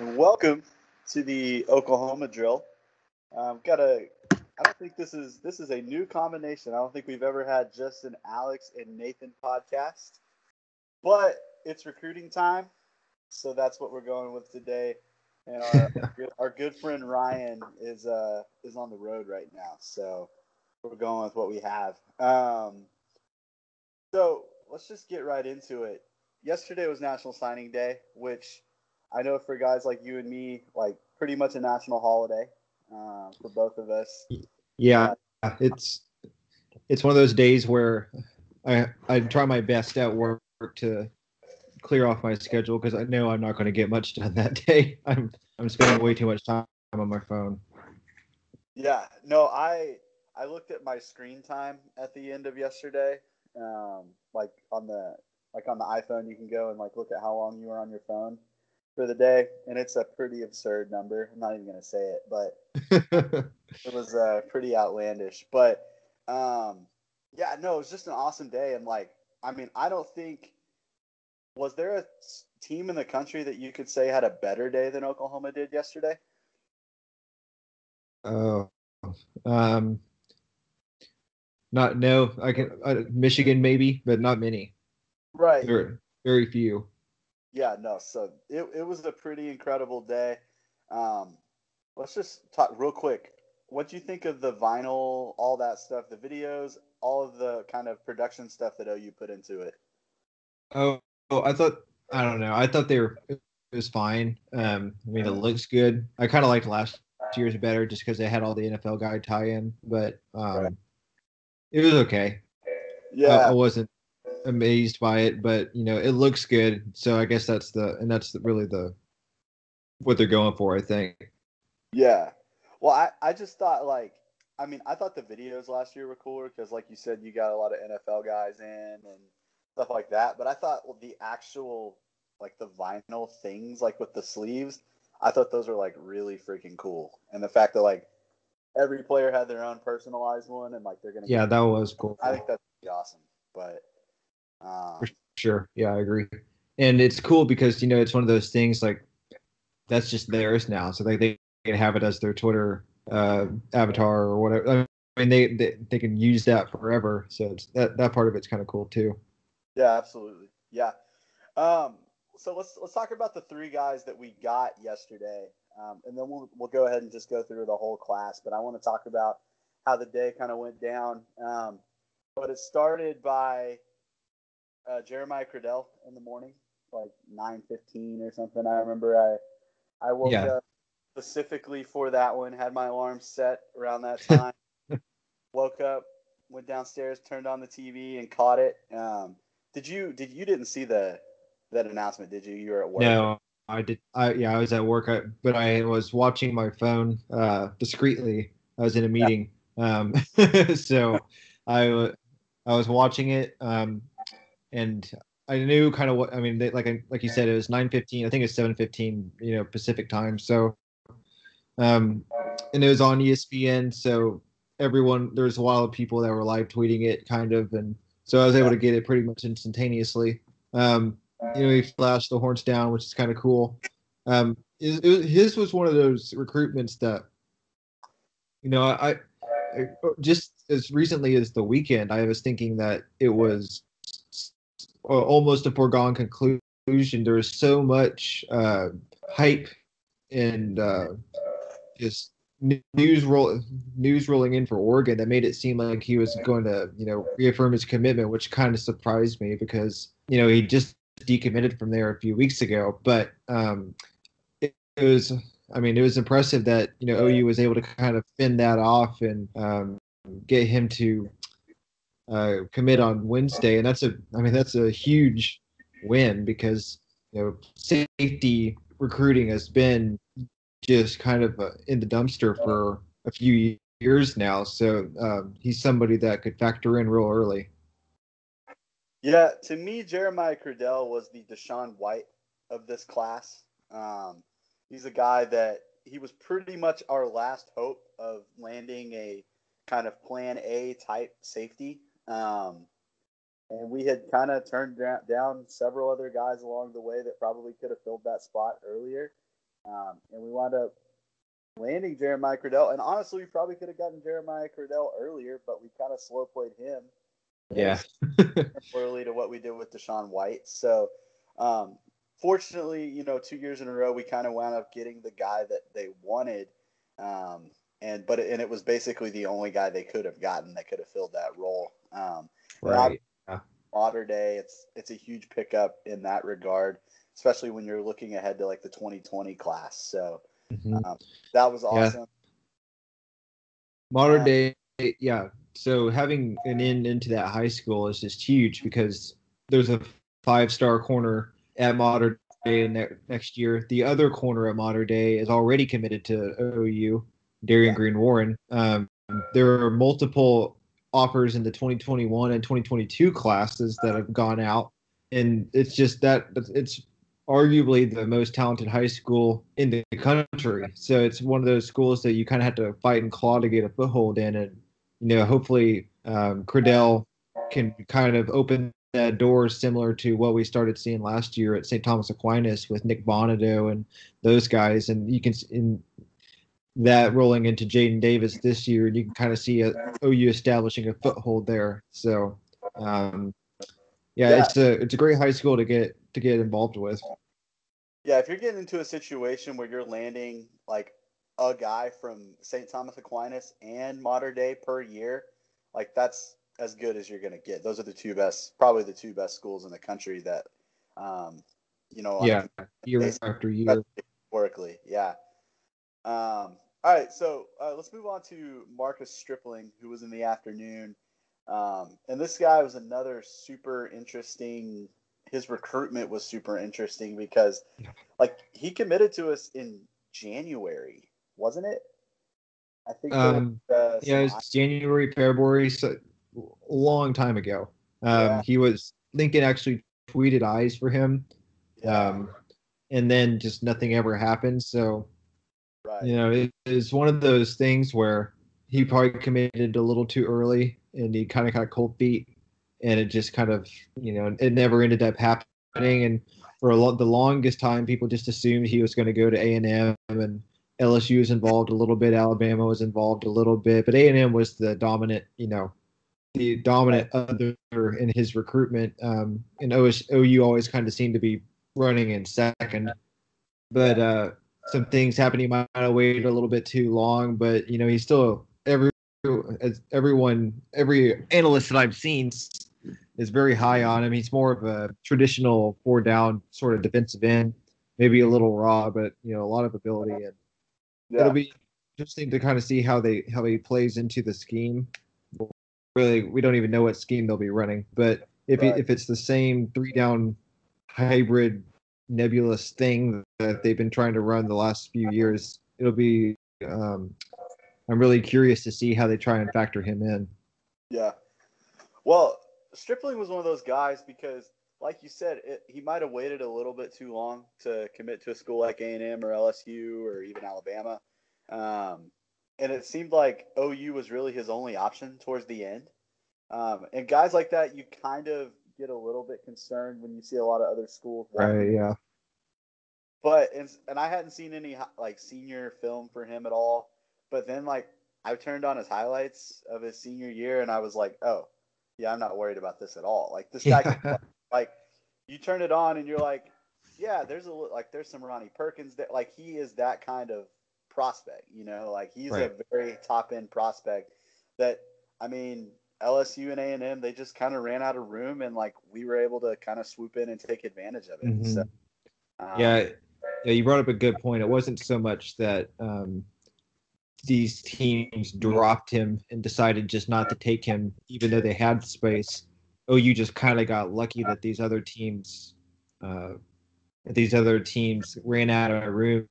Welcome to the Oklahoma drill. Um, got a. I don't think this is this is a new combination. I don't think we've ever had just an Alex and Nathan podcast, but it's recruiting time, so that's what we're going with today. And our, our, good, our good friend Ryan is uh is on the road right now, so we're going with what we have. Um, so let's just get right into it. Yesterday was National Signing Day, which I know for guys like you and me, like pretty much a national holiday uh, for both of us. Yeah, uh, it's it's one of those days where I I try my best at work to clear off my schedule because I know I'm not going to get much done that day. I'm I'm spending way too much time on my phone. Yeah, no, I I looked at my screen time at the end of yesterday. Um, like on the like on the iPhone, you can go and like look at how long you were on your phone for the day, and it's a pretty absurd number. I'm not even gonna say it, but it was uh, pretty outlandish. But um, yeah, no, it was just an awesome day, and like, I mean, I don't think was there a team in the country that you could say had a better day than Oklahoma did yesterday? Oh, um, not no. I can uh, Michigan maybe, but not many. Right. Very very few. Yeah, no. So it it was a pretty incredible day. Um, let's just talk real quick. What do you think of the vinyl, all that stuff, the videos, all of the kind of production stuff that OU put into it? Oh, oh I thought I don't know. I thought they were it was fine. Um, I mean, it looks good. I kind of liked last year's better just because they had all the NFL guy tie-in, but um, right. it was okay. Yeah, I, I wasn't amazed by it, but you know, it looks good. So I guess that's the and that's the, really the what they're going for, I think. Yeah. Well, I I just thought like I mean, I thought the videos last year were cooler because, like you said, you got a lot of NFL guys in and stuff like that. But I thought well, the actual like the vinyl things, like with the sleeves, I thought those were like really freaking cool. And the fact that like every player had their own personalized one and like they're gonna yeah, that was cool. I think that's awesome. But um, For sure. Yeah, I agree. And it's cool because you know it's one of those things like that's just theirs now, so they they can have it as their Twitter uh, avatar or whatever. I mean, they, they they can use that forever. So it's that that part of it's kind of cool too. Yeah, absolutely. Yeah. Um, so let's let's talk about the three guys that we got yesterday, um, and then we'll we'll go ahead and just go through the whole class. But I want to talk about how the day kind of went down. Um, but it started by uh, Jeremiah Criddell in the morning, like nine fifteen or something. I remember I I woke yeah. up specifically for that one. Had my alarm set around that time. woke up, went downstairs, turned on the TV, and caught it. Um, did you did you didn't see the that announcement? Did you? You were at work. No, I did. I yeah, I was at work, I, but I was watching my phone uh, discreetly. I was in a meeting, yeah. um, so I I was watching it. Um, and I knew kind of what I mean. They, like like you said, it was nine fifteen. I think it's seven fifteen. You know, Pacific time. So, um, and it was on ESPN. So everyone, there was a lot of people that were live tweeting it, kind of, and so I was able to get it pretty much instantaneously. Um, you know, he flashed the horns down, which is kind of cool. Um, it, it, his was one of those recruitments that, you know, I, I just as recently as the weekend, I was thinking that it was almost a foregone conclusion. There was so much uh, hype and uh, just news roll news rolling in for Oregon that made it seem like he was going to you know reaffirm his commitment, which kind of surprised me because you know he just decommitted from there a few weeks ago. But um, it, it was I mean, it was impressive that you know OU was able to kind of fend that off and um, get him to uh, commit on Wednesday, and that's a I mean that's a huge win because you know safety recruiting has been just kind of uh, in the dumpster for a few years now. So um, he's somebody that could factor in real early. Yeah, to me, Jeremiah Criddell was the DaShaun White of this class. Um, he's a guy that he was pretty much our last hope of landing a kind of plan A type safety. Um, and we had kind of turned down several other guys along the way that probably could have filled that spot earlier. Um, and we wound up landing Jeremiah Criddell. And honestly, we probably could have gotten Jeremiah Criddell earlier, but we kind of slow played him. Yeah. similarly to what we did with DaShaun White. So, um, fortunately, you know, two years in a row, we kind of wound up getting the guy that they wanted. Um, and but and it was basically the only guy they could have gotten that could have filled that role. Um, right. Yeah. Mater Dei, it's it's a huge pickup in that regard, especially when you're looking ahead to like the 2020 class. So Mhm. um, that was awesome. Modern Yeah. day, yeah. So having an in into that high school is just huge because there's a five star corner at Mater Dei ne- next year. The other corner at Mater Dei is already committed to OU, Darian Yeah. Green Warren. Um, there are multiple offers in the 2021 and 2022 classes that have gone out, and it's just that it's arguably the most talented high school in the country. So it's one of those schools that you kind of have to fight and claw to get a foothold in, and you know, hopefully, um, Criddell can kind of open that door similar to what we started seeing last year at St. Thomas Aquinas with Nik Bonitto and those guys, and you can in that rolling into Jaden Davis this year, and you can kind of see a, OU establishing a foothold there. So, um, yeah, Yeah. it's a it's a great high school to get to get involved with. Yeah, if you're getting into a situation where you're landing like a guy from St. Thomas Aquinas and Mater Dei per year, like that's as good as you're going to get. Those are the two best, probably the two best schools in the country that, um, you know, Yeah, year after year. historically. Yeah. Um, all right, so uh, let's move on to Marcus Stripling, who was in the afternoon. Um, and this guy was another super interesting. His recruitment was super interesting because, like, he committed to us in January, wasn't it? I think. Um, was, uh, Yeah, it was January, February, so a long time ago. Um, Yeah. He was Lincoln actually tweeted eyes for him, yeah, um, and then just nothing ever happened. So right. you know, it's one of those things where he probably committed a little too early, and he kind of got cold feet, and it just kind of you know it never ended up happening. And for a lot, the longest time, people just assumed he was going to go to A and LSU was involved a little bit, Alabama was involved a little bit, but A and M was the dominant, you know, the dominant other in his recruitment. Um, and OS, OU always kind of seemed to be running in second, but uh, some things happened. He might have waited a little bit too long, but you know, he's still every as everyone, every analyst that I've seen is very high on him. He's more of a traditional four down sort of defensive end, maybe a little raw, but you know, a lot of ability and yeah. it'll be interesting to kind of see how they how he plays into the scheme. Really, we don't even know what scheme they'll be running, but if Right. it, if it's the same three down hybrid nebulous thing that they've been trying to run the last few years, it'll be. Um, I'm really curious to see how they try and factor him in. Yeah. Well, Stripling was one of those guys because, like you said, it, he might have waited a little bit too long to commit to a school like A and M or LSU or even Alabama, um, and it seemed like OU was really his only option towards the end. Um, and guys like that, you kind of get a little bit concerned when you see a lot of other schools. Right? Yeah. but and, and I hadn't seen any like senior film for him at all. But then like I turned on his highlights of his senior year and I was like, oh yeah, I'm not worried about this at all. Like this guy, can like you turn it on and you're like, yeah, there's a like there's some Ronnie Perkins that like he is that kind of prospect, you know, like he's Right. a very top end prospect that I mean LSU and A and M they just kind of ran out of room and like we were able to kind of swoop in and take advantage of it. So, um, Yeah, yeah, you brought up a good point. It wasn't so much that um, these teams dropped him and decided just not to take him, even though they had space. Oh, you just kind of got lucky that these other teams, uh, these other teams ran out of room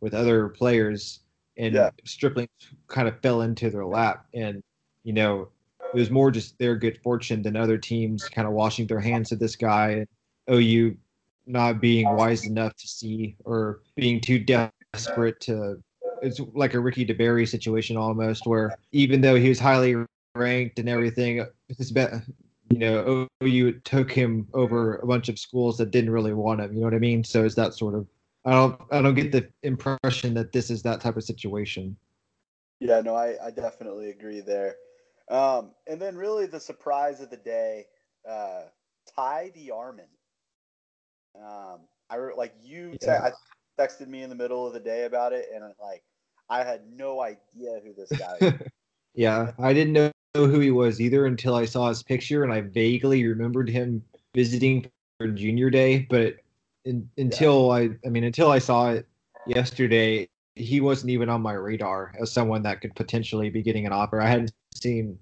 with other players, and Yeah. Stripling kind of fell into their lap. And you know, it was more just their good fortune than other teams kind of washing their hands of this guy. And OU not being wise enough to see or being too desperate to it's like a Ricky DeBerry situation almost where even though he was highly ranked and everything his be- you know OU took him over a bunch of schools that didn't really want him you know what I mean so it's that sort of I don't I don't get the impression that this is that type of situation. Yeah, no, I, I definitely agree there. Um, and then really the surprise of the day, uh, Ty DeArmond. Um, I re- like you te- Yeah. I texted me in the middle of the day about it, and like I had no idea who this guy. is. yeah, I didn't know who he was either until I saw his picture, and I vaguely remembered him visiting for Junior Day. But in, until I, I mean, until I saw it yesterday, he wasn't even on my radar as someone that could potentially be getting an offer. I hadn't seen,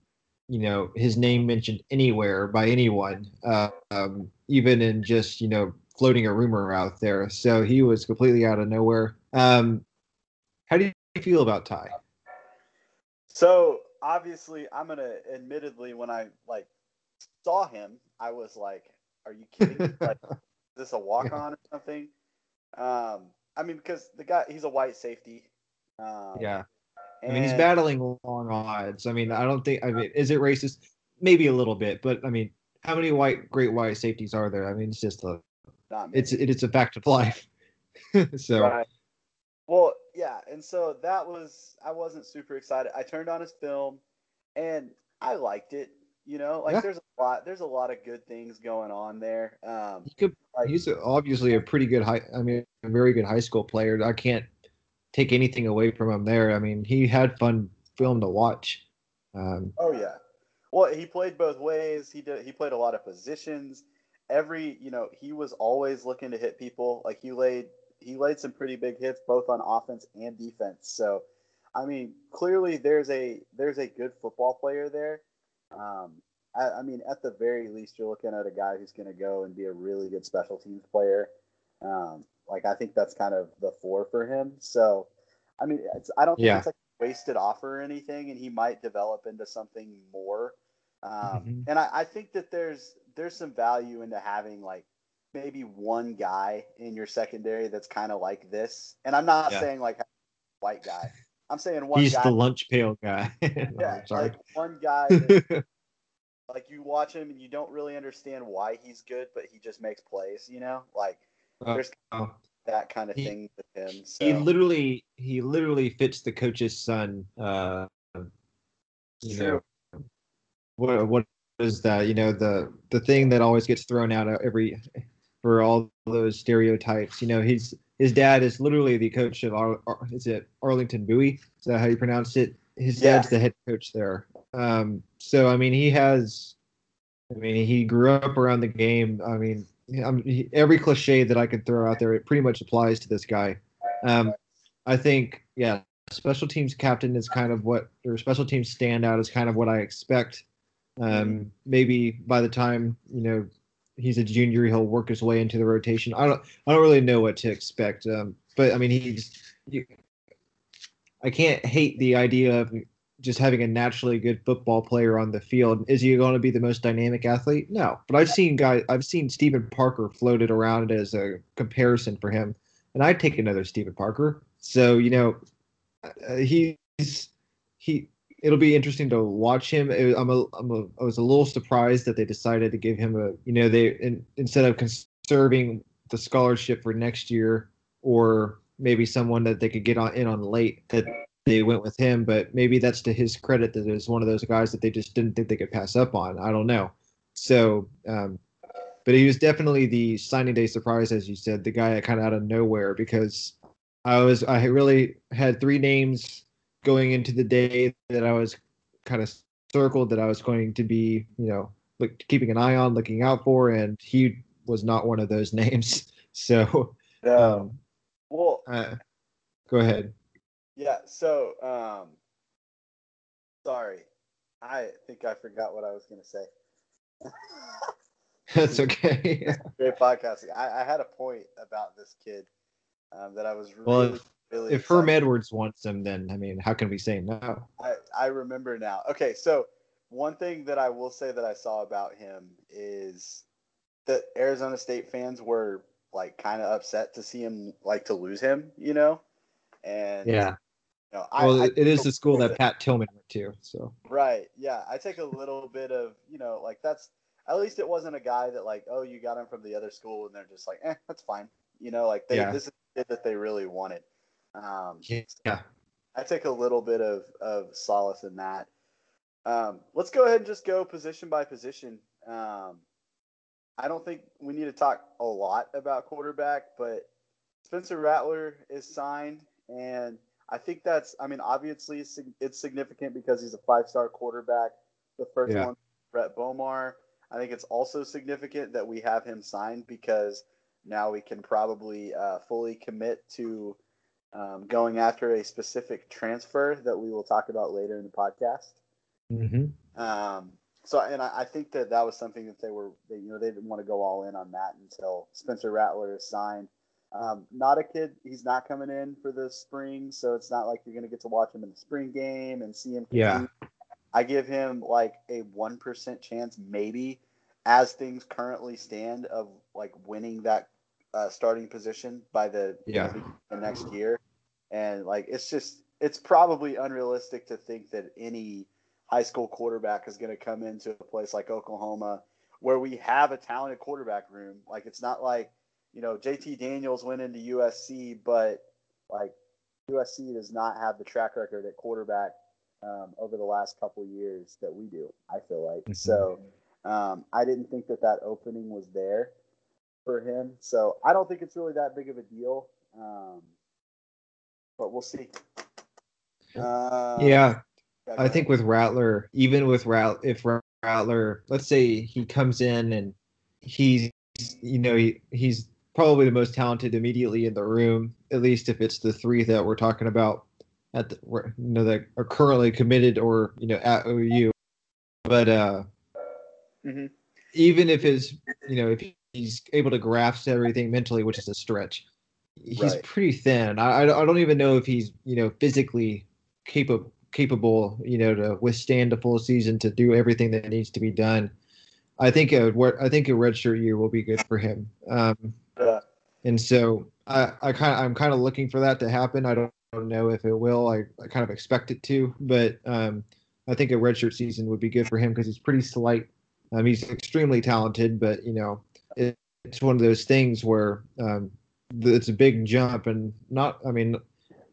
you know, his name mentioned anywhere by anyone, uh, um, even in just you know floating a rumor out there. So he was completely out of nowhere. Um, how do you feel about Ty? So obviously, I'm gonna admittedly when I like saw him, I was like, "Are you kidding? like, is this a walk on or something?" Um, I mean, because the guy, he's a white safety. Um, Yeah. I mean, he's battling long odds. I mean, I don't think. I mean, is it racist? Maybe a little bit, but I mean, how many white, great white safeties are there? I mean, it's just a, it's it, it's a fact of life. so Right. Well, yeah, and so that was I wasn't super excited. I turned on his film, and I liked it. You know, like Yeah. there's a lot, there's a lot of good things going on there. Um, he could. like, He's obviously a pretty good high. I mean, a very good high school player. I can't take anything away from him there. I mean, he had fun film to watch. Um, Oh yeah. Well, he played both ways. He did. He played a lot of positions. Every, you know, he was always looking to hit people. Like he laid, he laid some pretty big hits both on offense and defense. So, I mean, clearly there's a there's a good football player there. Um, I, I mean, at the very least, you're looking at a guy who's going to go and be a really good special teams player. Um, like I think that's kind of the four for him. So, I mean, it's, I don't think Yeah. it's like a wasted offer or anything, and he might develop into something more. Um, Mhm. And I, I think that there's there's some value into having like maybe one guy in your secondary that's kind of like this. And I'm not Yeah. saying like white guy. I'm saying one he's guy. the lunch pail guy. Yeah, sorry. like one guy. That, like you watch him and you don't really understand why he's good, but he just makes plays. You know, like there's oh. that kind of He- thing with him. So. he literally he literally fits the coach's son uh you True. know what what is that you know the the thing that always gets thrown out every for all those stereotypes you know his his dad is literally the coach of Ar, Ar- is it Arlington Bowie is that how you pronounce it his Yeah. dad's the head coach there um so I mean he has I mean he grew up around the game I mean I'm, every cliche that I could throw out there it pretty much applies to this guy um I think, yeah, special teams captain is kind of what, or special teams standout is kind of what I expect. Um, maybe by the time you know he's a junior, he'll work his way into the rotation. I don't, I don't really know what to expect. Um, but I mean, he's, you, I can't hate the idea of just having a naturally good football player on the field. Is he going to be the most dynamic athlete? No, but I've seen guys, I've seen Steven Parker floated around as a comparison for him, and I'd take another Steven Parker. So you know, uh, he's he. It'll be interesting to watch him. It- I'm a, I'm a, I was a little surprised that they decided to give him a. You know, they in, instead of conserving the scholarship for next year, or maybe someone that they could get on in on late, that they went with him. But maybe that's to his credit that it was one of those guys that they just didn't think they could pass up on. I don't know. So, um, but he was definitely the signing day surprise, as you said, the guy kind of out of nowhere because I was I really had three names going into the day that I was kind of circled that I was going to be, you know, look, keeping an eye on, looking out for, and he was not one of those names. So, um, well, uh, go ahead. Yeah. So, um, sorry, I think I forgot what I was going to say. That's okay. Great podcasting. I, I had a point about this kid um, that I was really, Well, if- really. if Herm Edwards wants him, then I mean, how can we say no? I, I remember now. Okay, so one thing that I will say that I saw about him is that Arizona State fans were like kind of upset to see him like to lose him, you know. And Yeah. You know, I, Well, I it is the school that Pat Tillman went to. So Right. Yeah. I take a little bit of, you know, like that's at least it wasn't a guy that like, oh, you got him from the other school and they're just like, eh, that's fine. You know, like they Yeah. this is it that they really wanted. Um, Yeah. I take a little bit of, of solace in that. Um, let's go ahead and just go position by position. Um, I don't think we need to talk a lot about quarterback, but Spencer Rattler is signed, and I think that's. I mean, obviously it's significant because he's a five-star quarterback. The first Yeah. one, Rhett Bomar. I think it's also significant that we have him signed because now we can probably uh, fully commit to um, going after a specific transfer that we will talk about later in the podcast. hmm Um, so, and I, I think that that was something that they were, they, you know, they didn't want to go all in on that until Spencer Rattler is signed. Um, not a kid, he's not coming in for the spring, so it's not like you're going to get to watch him in the spring game and see him. Yeah. I give him like a one percent chance, maybe, as things currently stand, of like winning that uh, starting position by the Yeah. the next year. And like it's just it's probably unrealistic to think that any high school quarterback is going to come into a place like Oklahoma where we have a talented quarterback room. Like it's not like, you know, JT Daniels went into USC, but like USC does not have the track record at quarterback um, over the last couple years that we do. I feel like Mhm. so. Um, I didn't think that that opening was there for him, so I don't think it's really that big of a deal. Um, but we'll see. Uh, yeah, I think with Rattler, even with Rat, if Rattler, let's say he comes in and he's, you know, he, he's probably the most talented immediately in the room, at least if it's the three that we're talking about at the, you know, that are currently committed or you know at OU. But uh, Mhm. even if his, you know, if he's able to grasp everything mentally, which is a stretch, he's Right. pretty thin. I, I don't even know if he's, you know, physically capable capable, you know, to withstand a full season to do everything that needs to be done. I think a I think a redshirt year will be good for him. Um, And so I, I kind of I'm kind of looking for that to happen. I don't, don't know if it will. I, I kind of expect it to, but um, I think a redshirt season would be good for him because he's pretty slight. Um, he's extremely talented, but you know, it, it's one of those things where um, th- it's a big jump, and not. I mean,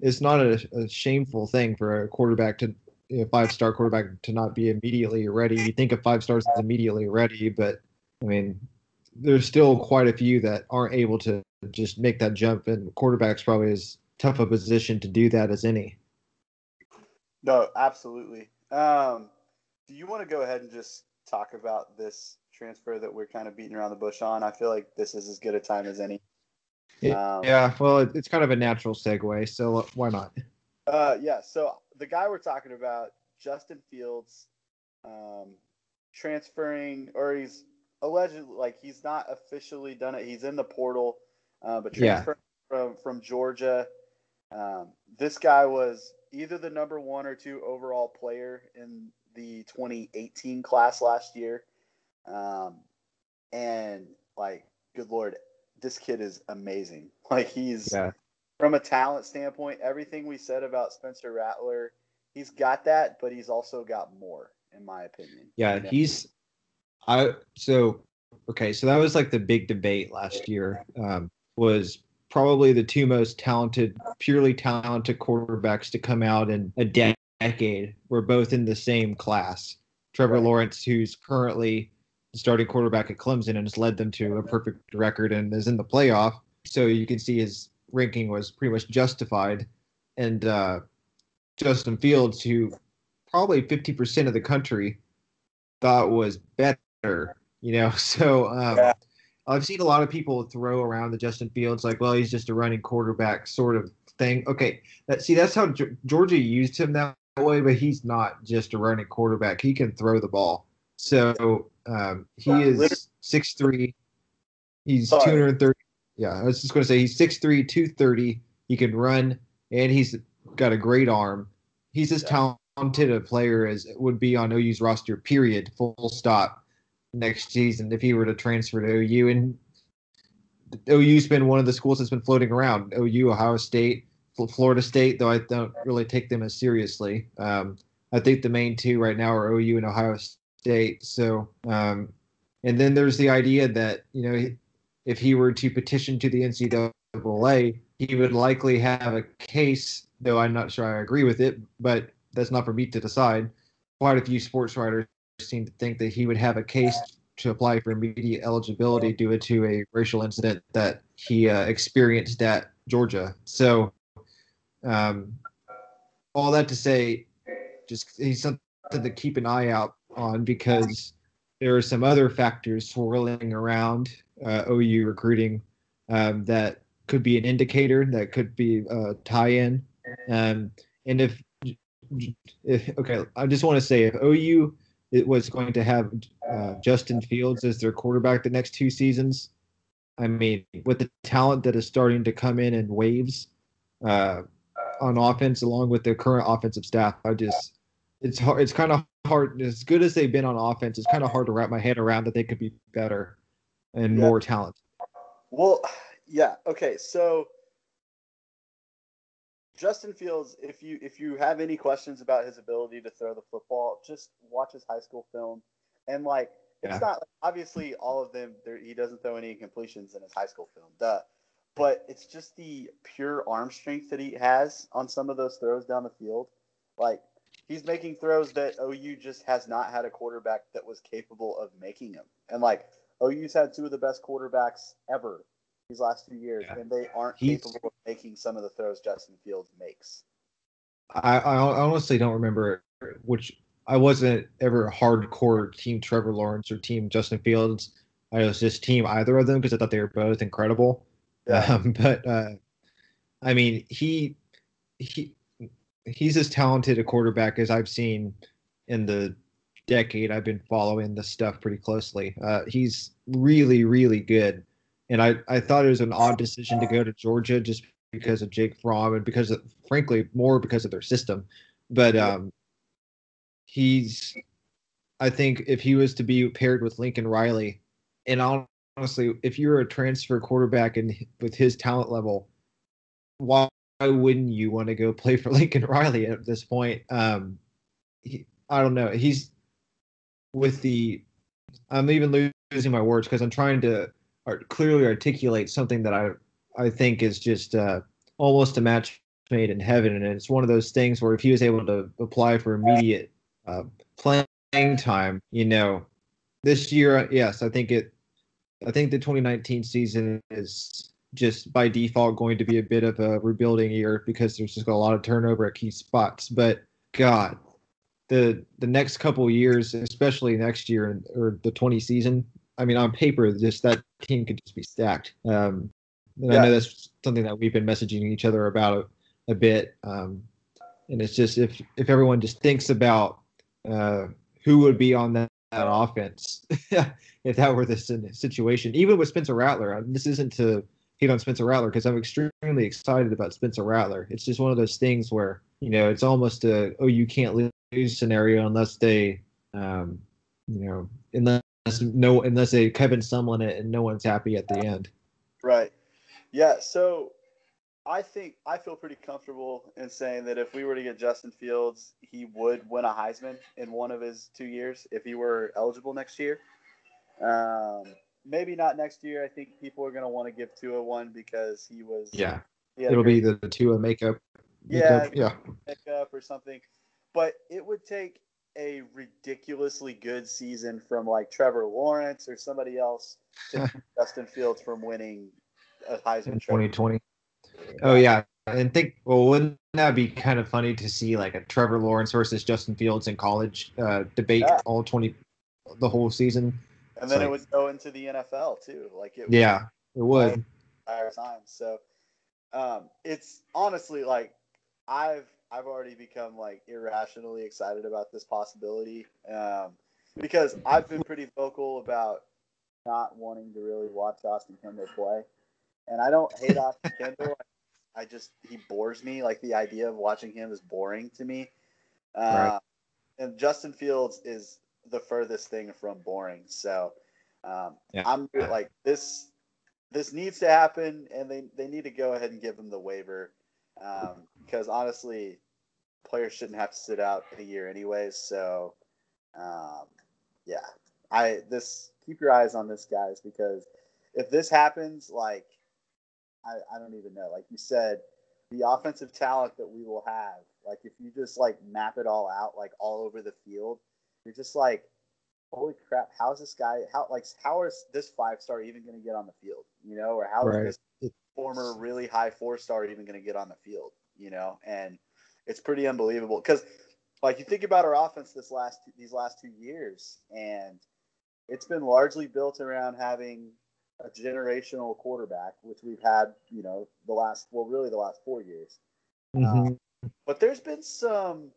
it's not a, a shameful thing for a quarterback to. A five star quarterback to not be immediately ready. You think of five stars as immediately ready, but I mean, there's still quite a few that aren't able to just make that jump, and quarterback's probably as tough a position to do that as any. no, absolutely. Um, do you want to go ahead and just talk about this transfer that we're kind of beating around the bush on? I feel like this is as good a time as any. Um, Yeah, well, it's kind of a natural segue, so why not? Uh, yeah. So the guy we're talking about, Justin Fields, um, transferring, or he's allegedly like he's not officially done it. He's in the portal, uh, but Yeah. from from Georgia. Um, this guy was either the number one or two overall player in the 2018 class last year, um, and like, good lord, this kid is amazing. Like he's Yeah, from a talent standpoint, everything we said about Spencer Rattler, he's got that, but he's also got more, in my opinion. yeah, he's. I so okay, so that was like the big debate last year. Um, was probably the two most talented, purely talented quarterbacks to come out in a de- decade. Were both in the same class. Trevor Right. Lawrence, who's currently the starting quarterback at Clemson and has led them to a perfect record and is in the playoff. So you can see his ranking was pretty much justified. And uh, Justin Fields, who probably 50% of the country thought was better, you know. So um, Yeah. I've seen a lot of people throw around the Justin Fields like, well, he's just a running quarterback sort of thing. Okay, that, see, that's how Ge- Georgia used him that way, but he's not just a running quarterback. He can throw the ball. So um, he is six three. He's 230. Yeah, I was just going to say he's 6'3", 230. He can run, and he's got a great arm. He's as Yeah. talented a player as would be on OU's roster. Period. Full stop. Next season, if he were to transfer to OU, and OU's been one of the schools that's been floating around. OU, Ohio State, Florida State, though I don't really take them as seriously. Um, I think the main two right now are OU and Ohio State. So, um, and then there's the idea that you know if he were to petition to the NCAA, he would likely have a case, though I'm not sure I agree with it, but that's not for me to decide. Quite a few sports writers seem to think that he would have a case to apply for immediate eligibility due to a racial incident that he uh, experienced at Georgia. So, um, all that to say, just he's something to keep an eye out on because there are some other factors swirling around uh, OU recruiting um, that could be an indicator, that could be a tie-in. Um, and if, if okay, I just want to say if OU it was going to have uh, Justin Fields as their quarterback the next two seasons, I mean, with the talent that is starting to come in in waves uh, on offense, along with the current offensive staff, I just it's hard. It's kind of hard. As good as they've been on offense, it's kind of hard to wrap my head around that they could be better and yeah. more talented. Well, yeah. Okay, so Justin Fields, if you if you have any questions about his ability to throw the football, just watch his high school film, and like it's yeah. not obviously all of them. he doesn't throw any incompletions in his high school film, duh. But it's just the pure arm strength that he has on some of those throws down the field. Like he's making throws that OU just has not had a quarterback that was capable of making them. And like OU's had two of the best quarterbacks ever these last few years, yeah. and they aren't he's, capable of making some of the throws Justin Fields makes. I, I honestly don't remember which. I wasn't ever a hardcore team Trevor Lawrence or team Justin Fields. I was just team either of them because I thought they were both incredible. Yeah. Um, but uh, I mean, he he he's as talented a quarterback as I've seen in the decade I've been following the stuff pretty closely. Uh, he's really, really good. And I, I thought it was an odd decision to go to Georgia just because of Jake Fromm and because of, frankly, more because of their system. But um, he's, I think if he was to be paired with Lincoln Riley, and honestly, if you're a transfer quarterback and with his talent level, why wouldn't you want to go play for Lincoln Riley at this point? Um, he, I don't know. He's with the. I'm even losing my words because I'm trying to art, clearly articulate something that I I think is just uh, almost a match made in heaven, and it's one of those things where if he was able to apply for immediate uh, playing time, you know, this year, yes, I think it. I think the 2019 season is just by default going to be a bit of a rebuilding year because there's just a lot of turnover at key spots. But God, the the next couple years, especially next year or the 20 season, I mean, on paper, just that team could just be stacked. Um, and yeah. I know that's something that we've been messaging each other about a, a bit. Um, and it's just if if everyone just thinks about uh, who would be on that, that offense if that were the situation, even with Spencer Rattler, this isn't to hate on Spencer Rattler because I'm extremely excited about Spencer Rattler. It's just one of those things where you know it's almost a oh you can't lose scenario unless they um, you know unless no unless they Kevin Sumlin it and no one's happy at the end. Right. Yeah. So I think I feel pretty comfortable in saying that if we were to get Justin Fields, he would win a Heisman in one of his two years if he were eligible next year. Um, maybe not next year. I think people are going to want to give Tua one because he was. Yeah. He It'll be the, Tua makeup. Yeah. yeah. Makeup or something. But it would take a ridiculously good season from like Trevor Lawrence or somebody else to Justin Fields from winning a Heisman. 2020. Oh, yeah. And think, well, wouldn't that be kind of funny to see like a Trevor Lawrence versus Justin Fields in college uh, debate yeah. all 20, the whole season? and then like, it would go into the NFL too. Like it. Yeah, it would. Entire time. So, um, it's honestly like I've I've already become like irrationally excited about this possibility um, because I've been pretty vocal about not wanting to really watch Austin Kendall play, and I don't hate Austin Kendall. I just he bores me. Like the idea of watching him is boring to me. Uh, right. And Justin Fields is the furthest thing from boring. So um, yeah. I'm like this. This needs to happen, and they they need to go ahead and give him the waiver um, because honestly, players shouldn't have to sit out a year anyways. So, um, yeah, I this keep your eyes on this guys because if this happens, like I, I don't even know. Like you said, the offensive talent that we will have, like if you just like map it all out, like all over the field, you're just like, holy crap, how's this guy? How like how is this five star even going to get on the field? You know, or how Right. is this former really high four star even going to get on the field? You know, and it's pretty unbelievable because like you think about our offense this last these last two years, and it's been largely built around having a generational quarterback, which we've had, you know, the last well, really the last four years. Mhm. But there's been some,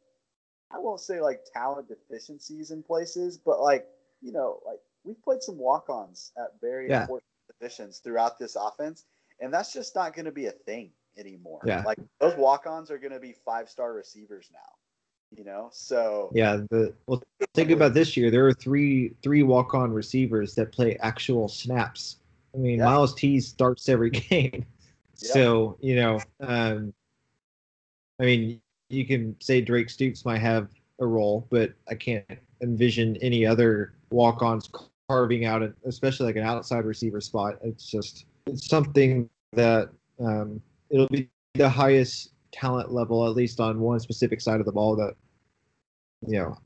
I won't say like talent deficiencies in places, but like you know, like we've played some walk-ons at very Yeah. important positions throughout this offense, and that's just not going to be a thing anymore. Yeah. Like those walk-ons are going to be five-star receivers now. You know, so Yeah, the well, think about this year. There are three three walk on receivers that play actual snaps. I mean, Yeah. Myles Tease starts every game, Yeah. so you know. Um, I mean, you can say Drake Stoops might have a role, but I can't envision any other walk ons carving out, an, especially like an outside receiver spot. It's just it's something that um, it'll be the highest talent level, at least on one specific side of the ball that you know,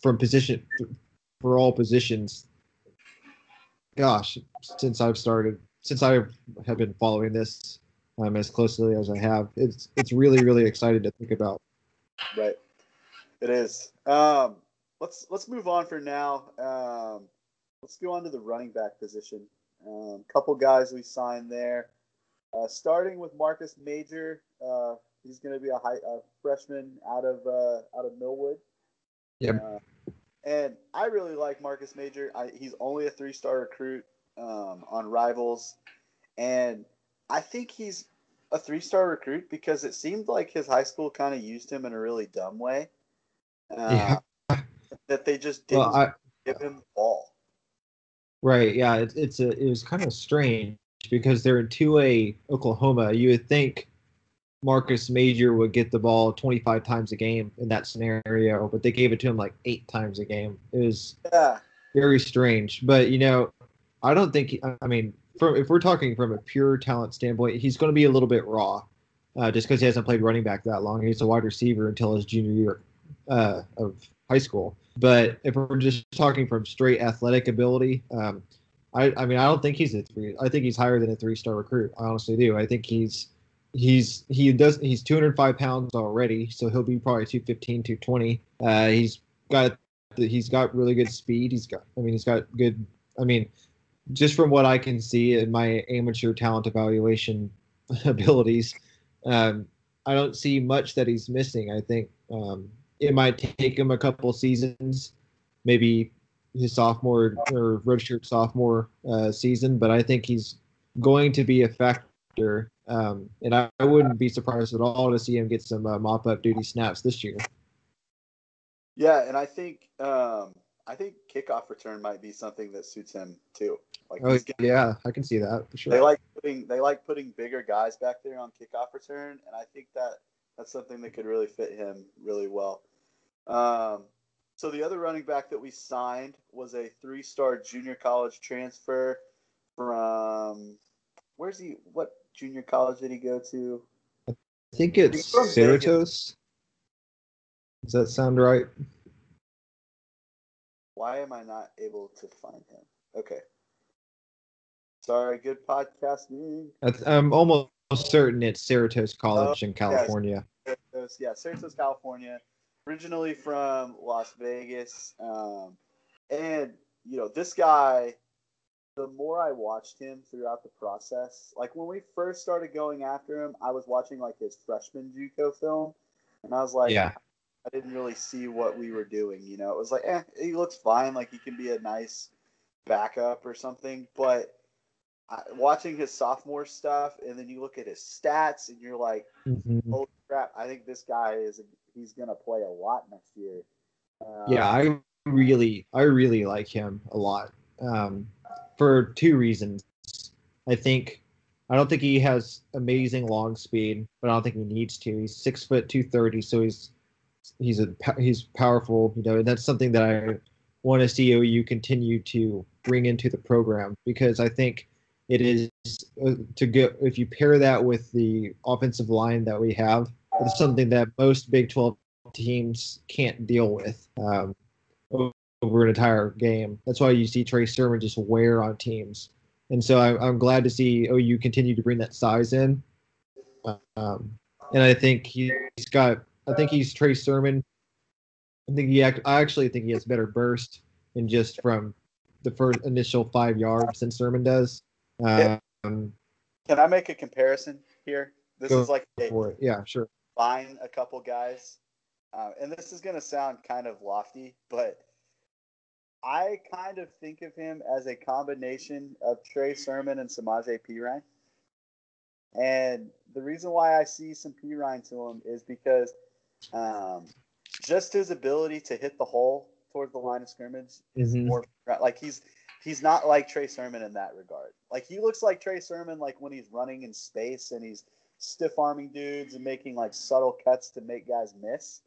from position for all positions. Gosh, since I've started, since I have been following this um, as closely as I have, it's it's really really exciting to think about. Right. It is. Um, let's let's move on for now. Um, let's go on to the running back position. Um, couple guys we signed there. Uh, starting with Marcus Major. Uh, he's going to be a, high, a freshman out of uh, out of Millwood. Yep. Uh, and I really like Marcus Major. I, he's only a three-star recruit um, on Rivals, and I think he's a three-star recruit because it seemed like his high school kind of used him in a really dumb way. Uh, Yeah. That they just didn't Well, I, give him the ball. right, yeah, it's it's a it was kind of strange because they're in two A Oklahoma. You would think Marcus Major would get the ball 25 times a game in that scenario, but they gave it to him like eight times a game. It was Yeah. very strange. But you know, I don't think. I mean, from if we're talking from a pure talent standpoint, he's going to be a little bit raw, uh, just because he hasn't played running back that long. He's a wide receiver until his junior year uh, of high school. But if we're just talking from straight athletic ability, um, I, I mean, I don't think he's a three. I think he's higher than a three-star recruit. I honestly do. I think he's he's he does he's 205 pounds already, so he'll be probably 215, 220. Uh, he's got he's got really good speed. He's got I mean he's got good. I mean, just from what I can see in my amateur talent evaluation abilities, um, I don't see much that he's missing. I think um, it might take him a couple seasons, maybe his sophomore or redshirt sophomore uh, season, but I think he's going to be a factor. Um, and I, I wouldn't be surprised at all to see him get some uh, mop up duty snaps this year. Yeah, and I think um, I think kickoff return might be something that suits him too. Like Oh yeah, I can see that for sure. they like putting they like putting bigger guys back there on kickoff return, and I think that that's something that could really fit him really well. Um, so the other running back that we signed was a three-star junior college transfer from where's he? What junior college did he go to? I think it's. Cerritos. Does that sound right? Why am I not able to find him? Okay. Sorry, good podcasting. I'm almost certain it's Cerritos College Oh, in California. Cerritos, yeah, Cerritos, California, originally from Las Vegas. Um, and, you know, this guy, the more I watched him throughout the process, like when we first started going after him, I was watching like his freshman Juco film, and I was like, yeah, I didn't really see what we were doing. You know, it was like, eh, he looks fine. Like he can be a nice backup or something. But I, watching his sophomore stuff, and then you look at his stats, and you're like, Mhm. holy crap! I think this guy is he's gonna play a lot next year. Uh, yeah. I really, I really like him a lot um, for two reasons. I think I don't think he has amazing long speed, but I don't think he needs to. He's six foot two thirty, so he's he's a he's powerful. You know, and that's something that I want to see OU continue to bring into the program because I think it is uh, to go if you pair that with the offensive line that we have, it's something that most Big 12 teams can't deal with um, over an entire game. That's why you see Trey Sermon just wear on teams. And so I, am glad to see OU continue to bring that size in. Um, and I think he's got, I think he's Trey Sermon. I think he, act, I actually think he has better burst than just from the first initial five yards than Sermon does. Um, Can I make a comparison here? This is like a, yeah, sure. Find a couple guys, uh, and this is going to sound kind of lofty, but I kind of think of him as a combination of Trey Sermon and Samaje Perine. And the reason why I see some Perine to him is because um, just his ability to hit the hole towards the line of scrimmage is mm-hmm. more like he's he's not like Trey Sermon in that regard. Like he looks like Trey Sermon like when he's running in space and he's stiff arming dudes and making like subtle cuts to make guys miss.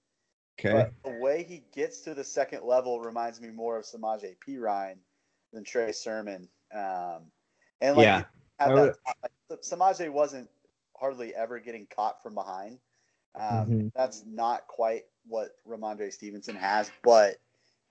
Okay. But the way he gets to the second level reminds me more of Samaje Perine than Trey Sermon. Um, and like, yeah. that, like, Samaje wasn't hardly ever getting caught from behind. Um, mm-hmm. That's not quite what Rhamondre Stevenson has, but